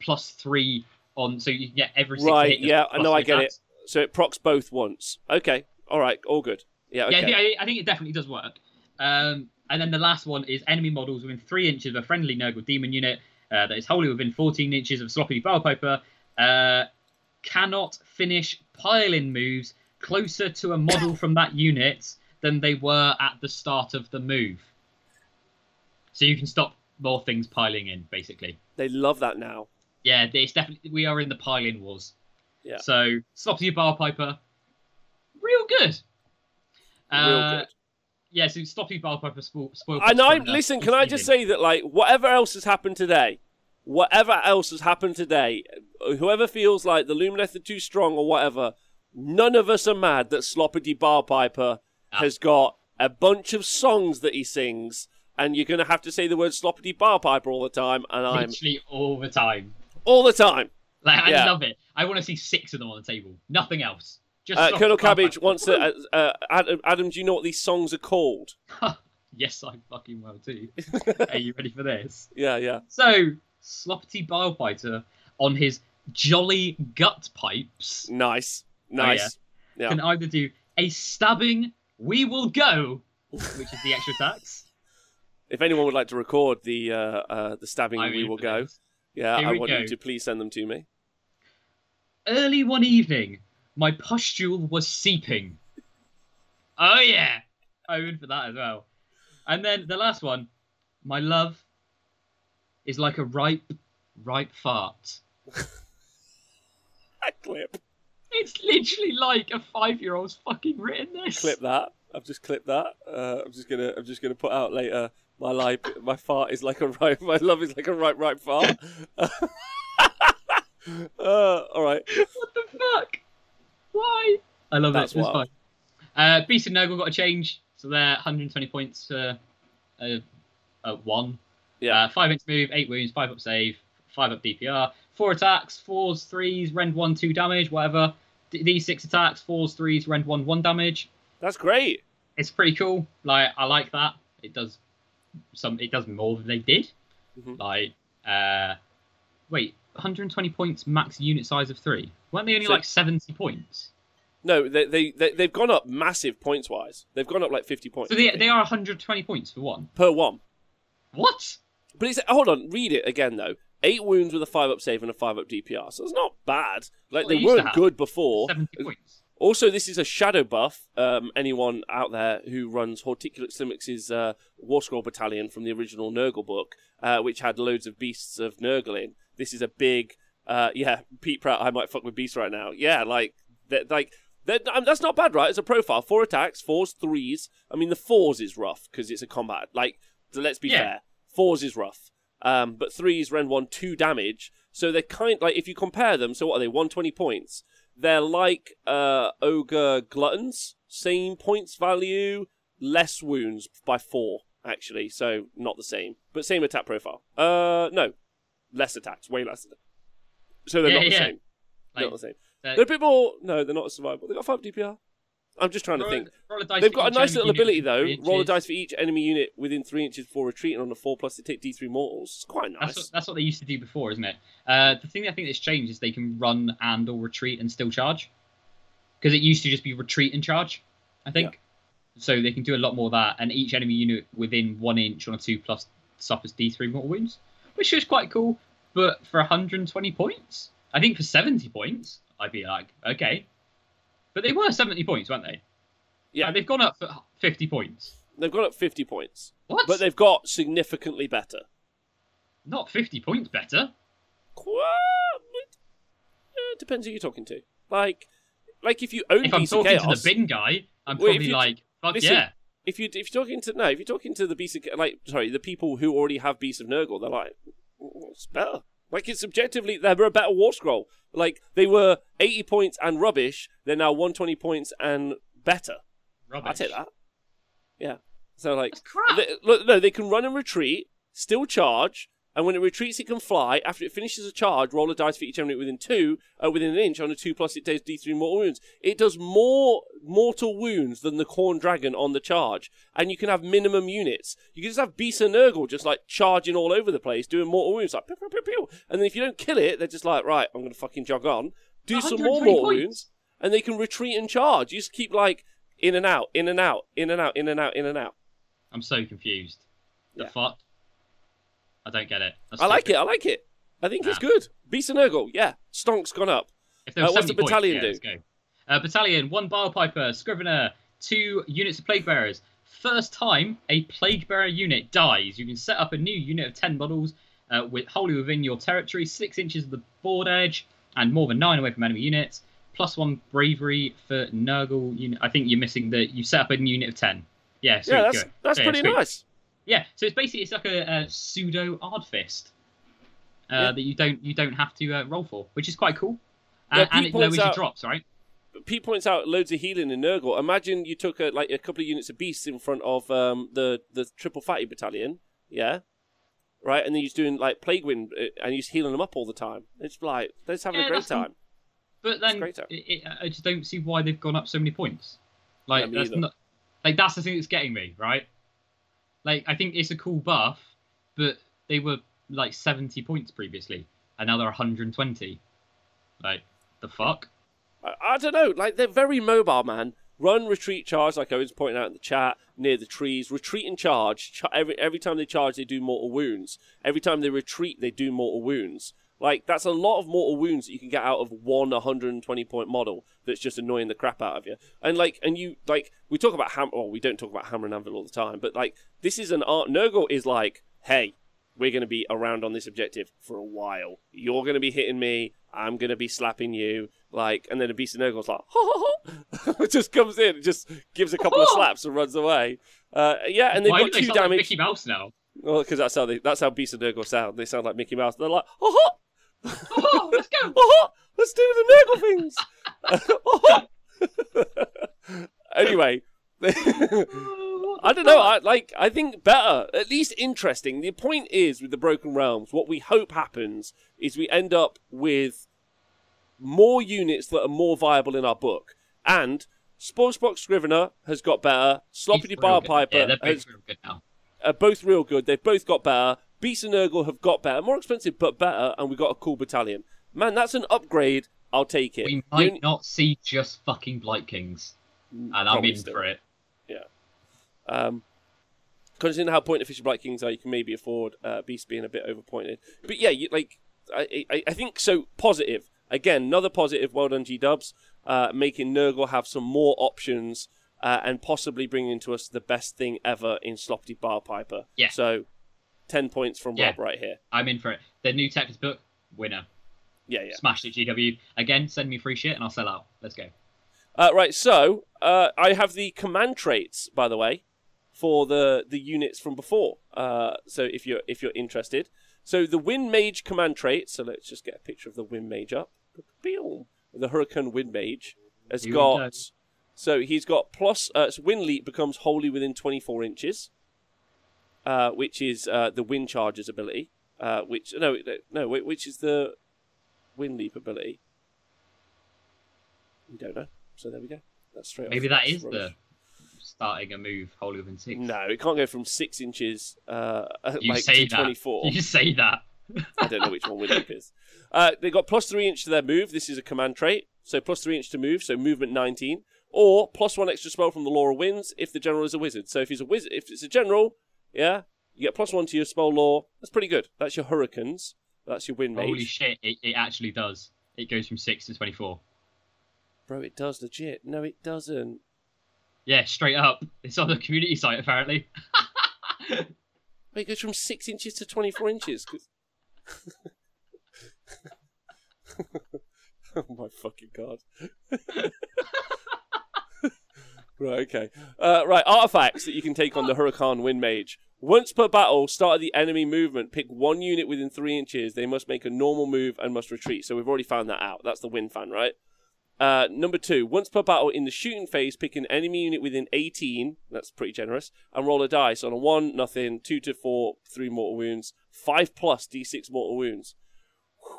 plus three on, so you can get every six Right, yeah, I know, I get it. So it procs both once. Okay, all right, all good. Yeah, okay. Yeah, I think, I, I think it definitely does work. Um, and then the last one is enemy models within three inches of a friendly Nurgle demon unit uh, that is wholly within 14 inches of Sloppy Piper uh, cannot finish pile-in moves closer to a model from that unit than they were at the start of the move. So you can stop more things piling in, basically. They love that now. Yeah, it's definitely we are in the pile-in wars. Yeah. So Sloppy Piper, real good. Real Uh, good. yeah, so Sloppy Piper spoil. spoil And I Piper, listen. Can I just say that, like, whatever else has happened today, whatever else has happened today, whoever feels like the Lumineth are too strong or whatever, none of us are mad that Sloppity Bar Piper Ah. has got a bunch of songs that he sings, and you're gonna have to say the word Sloppity Bar Piper all the time, and I'm literally all the time? All the time. Like I Yeah. love it. I want to see six of them on the table. Nothing else. Just Uh, Colonel Cabbage wants to. Uh, uh, Adam, Adam, do you know what these songs are called? yes, I fucking well too. are you ready for this? Yeah, yeah. So Sloppity Bilepiper on his jolly gut pipes Nice, Oh, nice. yeah. can either do a stabbing, we will go, which is the extra attacks. If anyone would like to record the uh, uh, the stabbing, I we will go. this. Yeah, Here I want go. you to please send them to me. Early one evening, my pustule was seeping. Oh yeah, I'm in for that as well. And then the last one, my love is like a ripe, ripe fart. I clip, It's literally like a five-year-old's fucking written this. clip that. I've just clipped that. Uh, I'm just gonna, I'm just gonna put out later. My life, my fart is like a ripe. My love is like a ripe, ripe fart. uh, all right. What the fuck? Why? I love That's it. It's wild. fine. Uh, Beast and Nurgle got a change, so they're 120 points for uh, uh, one. Yeah. Uh, five inch move, eight wounds, five up save, five up DPR, four attacks, fours, threes, rend one, two damage, whatever. D- these six attacks, fours, threes, rend one, one damage. That's great. it's pretty cool. Like I like that. It does some. It does more than they did. Mhm. Like, uh, wait, 120 points max unit size of three. Weren't they only So- like 70 points? No, they, they, they, they've gone up massive points wise. They've gone up like 50 points So they they are 120 points for one. per one. What? But it's, hold on, read it again though. Eight wounds with a five up save and a five up DPR. So it's not bad. Like Well, they weren't good before. 70 points. Also, this is a shadow buff. Um, anyone out there who runs Horticulous Slimux's uh, War Scroll Battalion from the original Nurgle book, uh, which had loads of beasts of Nurgle in, this is a big. Uh, yeah, Pete Pratt. I might fuck with beasts right now. Yeah, like that. Like that. um, that's not bad, right? It's a profile. Four attacks, fours, threes. I mean, the fours is rough because it's a combat. Like, let's be Yeah. fair. Fours is rough. Um, but threes rend one two damage. So they're kind like if you compare them. So what are they? One twenty points they're like uh, ogre gluttons, same points value, less wounds by four actually, so not the same, but same attack profile. Uh, no, less attacks, way less. Attack. So they're Yeah, not the yeah. same. Like, not the same. uh, They're a bit more. No, they're not a survivable. They got five DPR. I'm just trying to think. roll They've got a nice little ability though. Roll a dice for each enemy unit within three inches before retreating. On a four plus, they take D3 mortals. It's quite That's nice. what, that's what they used to do before, isn't it? Uh, the thing I think that's changed is they can run and or retreat and still charge. Because it used to just be retreat and charge, I think. So they can do a lot more of that, and each enemy unit within one inch on a two plus suffers D3 mortal wounds, which is quite cool. But for 120 points, I think for 70 points, I'd be like, okay. But they were 70 points, weren't they? Yeah. Uh, they've gone up 50 points. They've gone up 50 points, What? but they've got significantly better. Not 50 points better. Well, it depends who you're talking to. Like, like if you own if I'm talking Chaos, to the bin guy, I'm Well, probably like, fuck listen, yeah. if you if you're talking to no, if you're talking to the Beast of like sorry, the people who already have Beast of Nurgle, they're like, "Oh, it's better. Like it's objectively, they're a better War Scroll. Like they were 80 points and rubbish. They're now 120 points and better. Rubbish. I take that. Yeah. So like, crap. they, look, no, they can run and retreat, still charge, and when it retreats, it can fly. After it finishes a charge, roll a dice for each enemy within two, uh, within an inch on a two plus. It does D3 mortal wounds. It does more mortal wounds than the Corn Dragon on the charge, and you can have minimum units. You can just have Beast and Nurgle just like charging all over the place, doing mortal wounds like pew pew pew pew, and then if you don't kill it, they're just like right, I'm gonna fucking jog on, do some more mortal points. wounds, and they can retreat and charge. You just keep like in and out, in and out, in and out, in and out, in and out. I'm so confused. The Yeah. fuck? I don't get it. That's I like stupid. it. I like it. I think it's good. Beast and Nurgle, yeah. Stonk's gone up. If there Uh, what's the 70 points, battalion yeah, do? Uh, battalion, one Bilepiper, Scrivener, two units of Plague Bearers. First time a Plague Bearer unit dies, you can set up a new unit of 10 models uh, with wholly within your territory, six inches of the board edge, and more than nine away from enemy units. Plus one bravery for Nurgle unit. I think you're missing the. You set up a new unit of 10. Yeah, sweet, yeah, that's good. that's Yeah, pretty sweet. nice. Yeah, so it's basically it's like a, a pseudo hard fist uh, Yeah. that you don't you don't have to uh, roll for, which is quite cool. Yeah, and it lowers points your drops, right? Pete points out loads of healing in Nurgle. Imagine you took a, like a couple of units of beasts in front of um, the the triple fatty battalion, yeah, right, and then you're doing like plague wind uh, and you're healing them up all the time. It's like they're just having Yeah, a great time. But then great, though. it, it, I just don't see why they've gone up so many points. Like that's not like that's the thing that's getting me, right? Like I think it's a cool buff, but they were like 70 points previously, and now they're 120. Like the fuck? I, I don't know. Like they're very mobile, man. Run, retreat, charge. Like I was pointing out in the chat, near the trees. Retreat and charge. Ch- every every time they charge, they do mortal wounds. Every time they retreat, they do mortal wounds. Like that's a lot of mortal wounds that you can get out of one 120 point model. That's just annoying the crap out of you. And like, and you like, we talk about ham. Well, we don't talk about hammer and anvil all the time, but like, this is an art. Nurgle is like, hey, we're going to be around on this objective for a while. You're going to be hitting me. I'm going to be slapping you. Like, and then the beast of Nurgle's like, ha ha ha. just comes in, just gives a couple of slaps and runs away. Uh, yeah, and they've Why got do they two sound like damage. Mickey Mouse now? Well, because that's how they, that's how beast of Nurgle sound. They sound like Mickey Mouse. They're like, ha ha. Oh, let's go! Oh, let's do the Nurgle things. Oh. anyway, I don't know. I like. I think better, at least interesting. The point is with the Broken Realms, what we hope happens is we end up with more units that are more viable in our book, and Spoilpox Scrivener has got better. Sloppity He's real Bar. Piper Yeah, they're both has real good now. are both real good. They've both got better. Beast and Nurgle have got better, more expensive but better, and we got a cool battalion. Man, that's an upgrade. I'll take it. We might only- not see just fucking Blight Kings, and I'm Probably in still. for it. Um, considering how point efficient Blight Kings are, you can maybe afford uh, Beast being a bit overpointed. But yeah, you, like I, I, I think so. Positive again, another positive. Well done, G Dubs, uh, making Nurgle have some more options uh, and possibly bringing to us the best thing ever in Sloppy Bar Piper. Yeah. So, ten points from Yeah. Rob right here. I'm in for it. The new Teclis book, winner. Yeah, yeah. Smashed it, GW. Again, send me free shit and I'll sell out. Let's go. Uh, right, so uh, I have the command traits, by the way, for the the units from before. Uh, so if you're if you're interested, so the Wind Mage command trait. So let's just get a picture of the Wind Mage up. The Hurakan Wind Mage has got. go. So he's got plus. Uh, so Wind Leap becomes wholly within 24 inches, uh, which is uh, the Wind Charger's ability. Uh, which no no which is the Wind Leap ability. We don't know. So there we go. That's straight. Maybe off. that That's is the starting a move wholly within six. No, it can't go from six inches uh, You like say to that. 24. You say that. I don't know which one Wind is. Uh, they got plus three inch to their move. This is a command trait. So plus three inch to move, so movement 19. Or plus one extra spell from the Lore of Winds if the general is a wizard. So if he's a wizard, if it's a general, yeah, you get plus one to your spell lore. That's pretty good. That's your Hurakans. That's your wind mage. Holy shit, it, it actually does. It goes from 6 to 24. Bro, it does legit. No, it doesn't. Yeah, straight up. It's on the community site, apparently. It goes from six inches to 24 inches. oh my fucking god. right, okay. Uh, right, artifacts that you can take on the Hurakan Wind Mage. Once per battle, start the enemy movement, pick one unit within three inches. They must make a normal move and must retreat. So we've already found that out. That's the wind fan, right? Uh, number two, once per battle in the shooting phase, pick an enemy unit within 18, that's pretty generous, and roll a dice on a 1, nothing, 2 to 4, 3 mortal wounds, 5 plus d6 mortal wounds.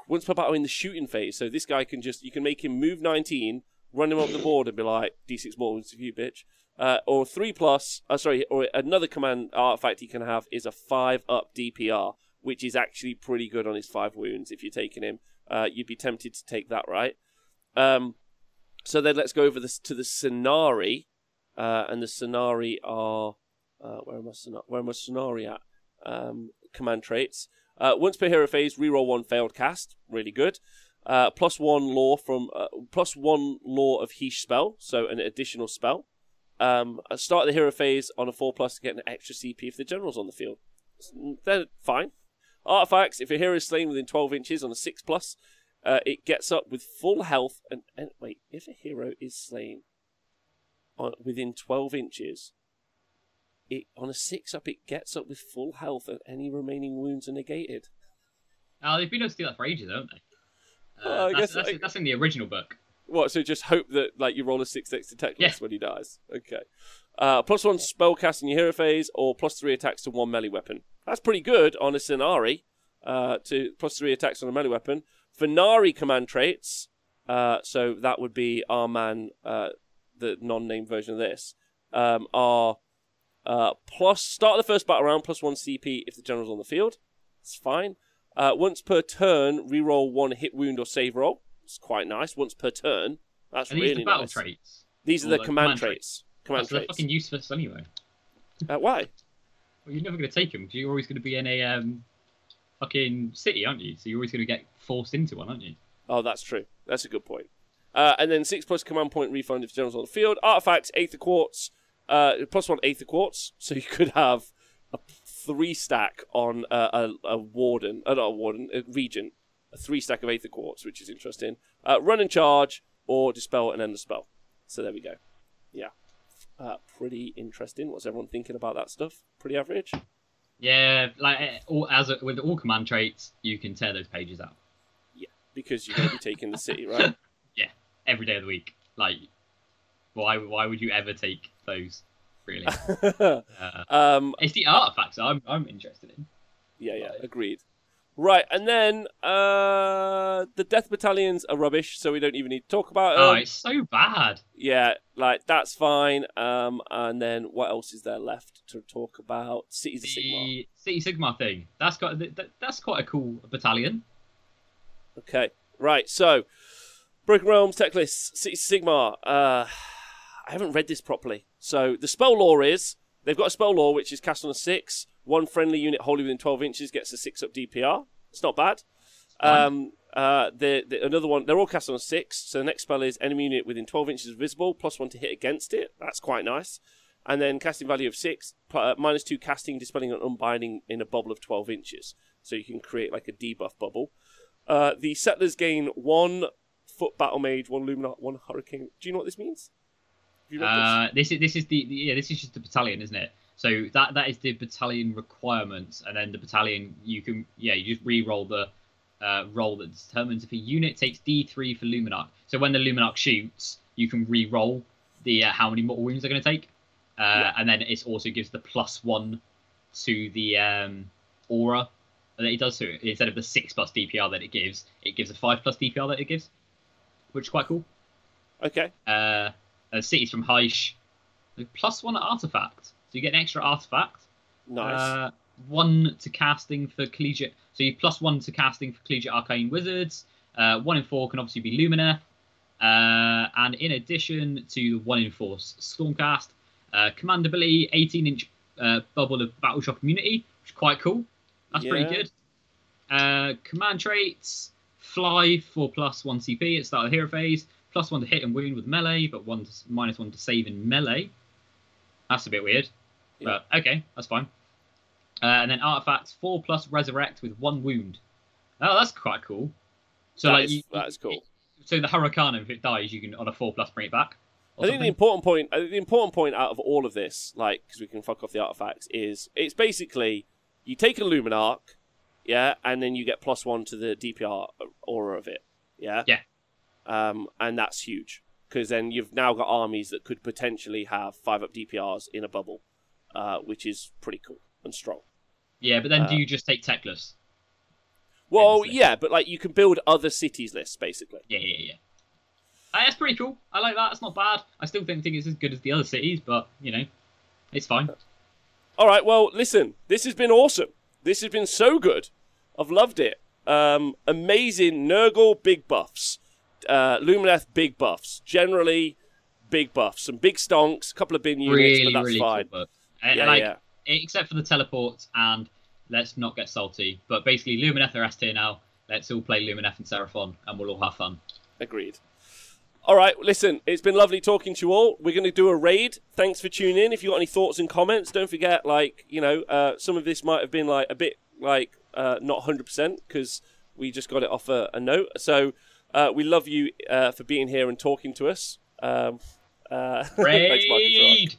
Once per battle in the shooting phase, so this guy can just, you can make him move 19, run him up the board and be like, d6 mortal wounds to you, bitch. Uh, or 3 plus, uh, sorry, or another command artifact he can have is a 5 up DPR, which is actually pretty good on his 5 wounds if you're taking him. Uh, you'd be tempted to take that, right? Um, so then let's go over this to the Scinari, uh, and the Scinari are uh, where am I? Where am I Scinari at? Um, command traits. Uh, once per hero phase, reroll one failed cast, really good. Uh, plus one law from uh, plus one lore of Hysh spell, so an additional spell. Um, start the hero phase on a four plus to get an extra CP if the general's on the field. Then fine. Artifacts: if a hero is slain within twelve inches on a six plus, uh, it gets up with full health. And, and wait, if a hero is slain on, within 12 inches, it on a six up, it gets up with full health, and any remaining wounds are negated. Oh, they've been able to do that for ages, haven't they? Well, I that's, guess that's, I- that's in the original book. What? So just hope that like you roll a six next to tech Yeah. when he dies. Okay. Uh, plus one spell cast in your hero phase, or plus three attacks to one melee weapon. That's pretty good on a Scinari. Uh, to plus three attacks on a melee weapon. Vanari command traits. Uh, so that would be our man, uh, the non-named version of this. Um, are uh, plus start of the first battle round plus one CP if the general's on the field. It's fine. Uh, once per turn, reroll one hit wound or save roll. It's quite nice. Once per turn. That's Are these really the battle nice. traits? These are the the command, command traits. Oh, Command so they're traits. fucking useless anyway. Uh, why? Well, you're never going to take them because you're always going to be in a um, fucking city, aren't you? So you're always going to get forced into one, aren't you? Oh, that's true. That's a good point. Uh, and then six plus command point refund if general's on the field. Artifacts, aetherquartz, uh, plus one aetherquartz. So you could have a three stack on uh, a, a warden, uh, not a warden, a regent. A three stack of of quartz, which is interesting. Uh, run and charge, or dispel and end the spell. So there we go. Yeah. Uh, pretty interesting. What's everyone thinking about that stuff? Pretty average? Yeah, like eh, all, as a, with all command traits, you can tear those pages out Yeah. Because you're going to be taking the city, right? Yeah, every day of the week. Like, why why would you ever take those? Really, uh, um, it's the artifacts I'm I'm interested in. Yeah, yeah, agreed. Right, and then uh, the Death Battalions are rubbish, so we don't even need to talk about Oh, it's so bad. Yeah, like that's fine. Um, and then what else is there left to talk about? Cities. The City Sigmar thing. That's got that, that's quite a cool battalion. Okay, right. So, Broken Realms Teclis, Cities of Sigmar. Uh, I haven't read this properly. So the spell lore is they've got a spell lore which is cast on a six. One friendly unit wholly within twelve inches gets a six up DPR. It's not bad. Um, uh, the, the another one they're all cast on a six. So the next spell is enemy unit within twelve inches of visible plus one to hit against it. That's quite nice. And then casting value of six, uh, minus two casting, dispelling and unbinding in a bubble of 12 inches. So you can create like a debuff bubble. Uh, the settlers gain one foot battle mage, one Luminark, one Hurakan. Do you know what this means? Have you read this? Uh, this is this is the, the yeah this is just the battalion, isn't it? So that that is the battalion requirements, and then the battalion you can yeah you just re-roll the uh, roll that determines if a unit takes D3 for Luminark. So when the Luminark shoots, you can re-roll the uh, how many mortal wounds they're going to take, uh, Yeah. and then it also gives the plus one to the um, aura that it does. So instead of the six plus DPR that it gives, it gives a five plus DPR that it gives, which is quite cool. Okay. Uh, uh, cities from Hysh, plus one artifact, so you get an extra artifact. Nice. Uh, one to casting for collegiate. So you plus one to casting for collegiate arcane wizards. Uh, one in four can obviously be Lumineth. Uh, and in addition to the one in four Stormcast, uh, command ability, 18 inch uh, bubble of battle shock immunity, which is quite cool. That's Yeah. pretty good. Uh, command traits, fly for plus one CP at start of the hero phase, plus one to hit and wound with melee, but one to, minus one to save in melee. That's a bit weird. Yeah. But okay, that's fine. Uh, and then artifacts four plus resurrect with one wound. Oh, that's quite cool. So That like, is- you, that is cool. So the Hurakan, if it dies, you can on a four plus bring it back. I think the important point, I think the important point out of all of this, like, because we can fuck off the artifacts, is it's basically you take a Luminark, yeah, and then you get plus one to the DPR aura of it, yeah, Yeah. Um, and that's huge because then you've now got armies that could potentially have five up DPRs in a bubble, uh, which is pretty cool and strong. yeah, but then uh, do you just take tech lists? Well, Endlessly. yeah, but like you can build other cities lists basically. Yeah, yeah, yeah. Uh, that's pretty cool. I like that. It's not bad. I still don't think it's as good as the other cities, but you know, it's fine. All right, well, listen, this has been awesome. This has been so good. I've loved it. Um, amazing Nurgle big buffs, uh, Lumineth big buffs, generally big buffs, some big stonks, a couple of bin units, really, but that's really fine. cool. And, Yeah, like, yeah, except for the teleports and let's not get salty. But basically, Lumineth are S tier now. Let's all play Lumineth and Seraphon, and we'll all have fun. agreed. All right, listen, it's been lovely talking to you all. We're going to do a raid. Thanks for tuning in. If you got any thoughts and comments, don't forget, like, you know, uh, some of this might have been like a bit like uh, not 100% because we just got it off a, a note. So uh, we love you uh, for being here and talking to us. Um, uh, thanks, Marcus Rock. Raid!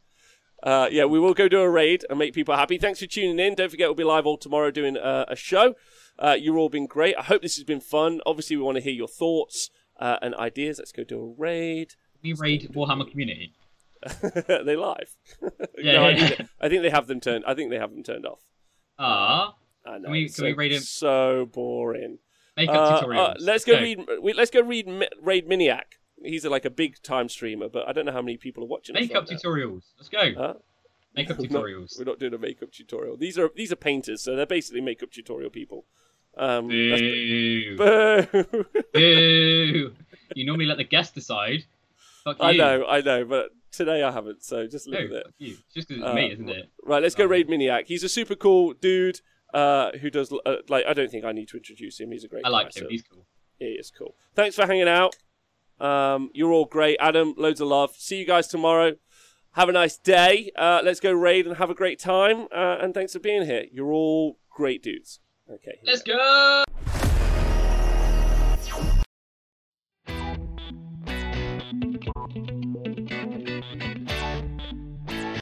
Uh, yeah, we will go do a raid and make people happy. Thanks for tuning in. Don't forget, we'll be live all tomorrow doing uh, a show. Uh, you've all been great. I hope this has been fun. Obviously, we want to hear your thoughts uh, and ideas. Let's go do a raid. We raid Warhammer Community. they live. Yeah, no, I, yeah. think they, I think they have them turned. I think they have them turned off. Ah, I know. Can we- can we raid him? So boring. Make Uh, up uh, tutorials. let's go read. We, let's go read raid Miniac. He's a, like a big time streamer, but I don't know how many people are watching. us Make up now. tutorials. Let's go. Huh? Make up We're not- tutorials. We're not doing a makeup tutorial. These are these are painters, so they're basically makeup tutorial people. Um, Boo. Boo! Boo. You normally let the guest decide. Fuck you. I know, I know, but today I haven't, so just No, live with it. fuck you. It's just because it's Uh, me, isn't it? Right, let's go Um, raid Miniac. He's a super cool dude uh, who does uh, like I don't think I need to introduce him. He's a great. I like guy, him. so He's cool. he is cool. Thanks for hanging out. Um, you're all great, Adam. Loads of love. See you guys tomorrow. Have a nice day. Uh, let's go raid and have a great time. Uh, and thanks for being here. You're all great dudes. Okay. Let's go. go.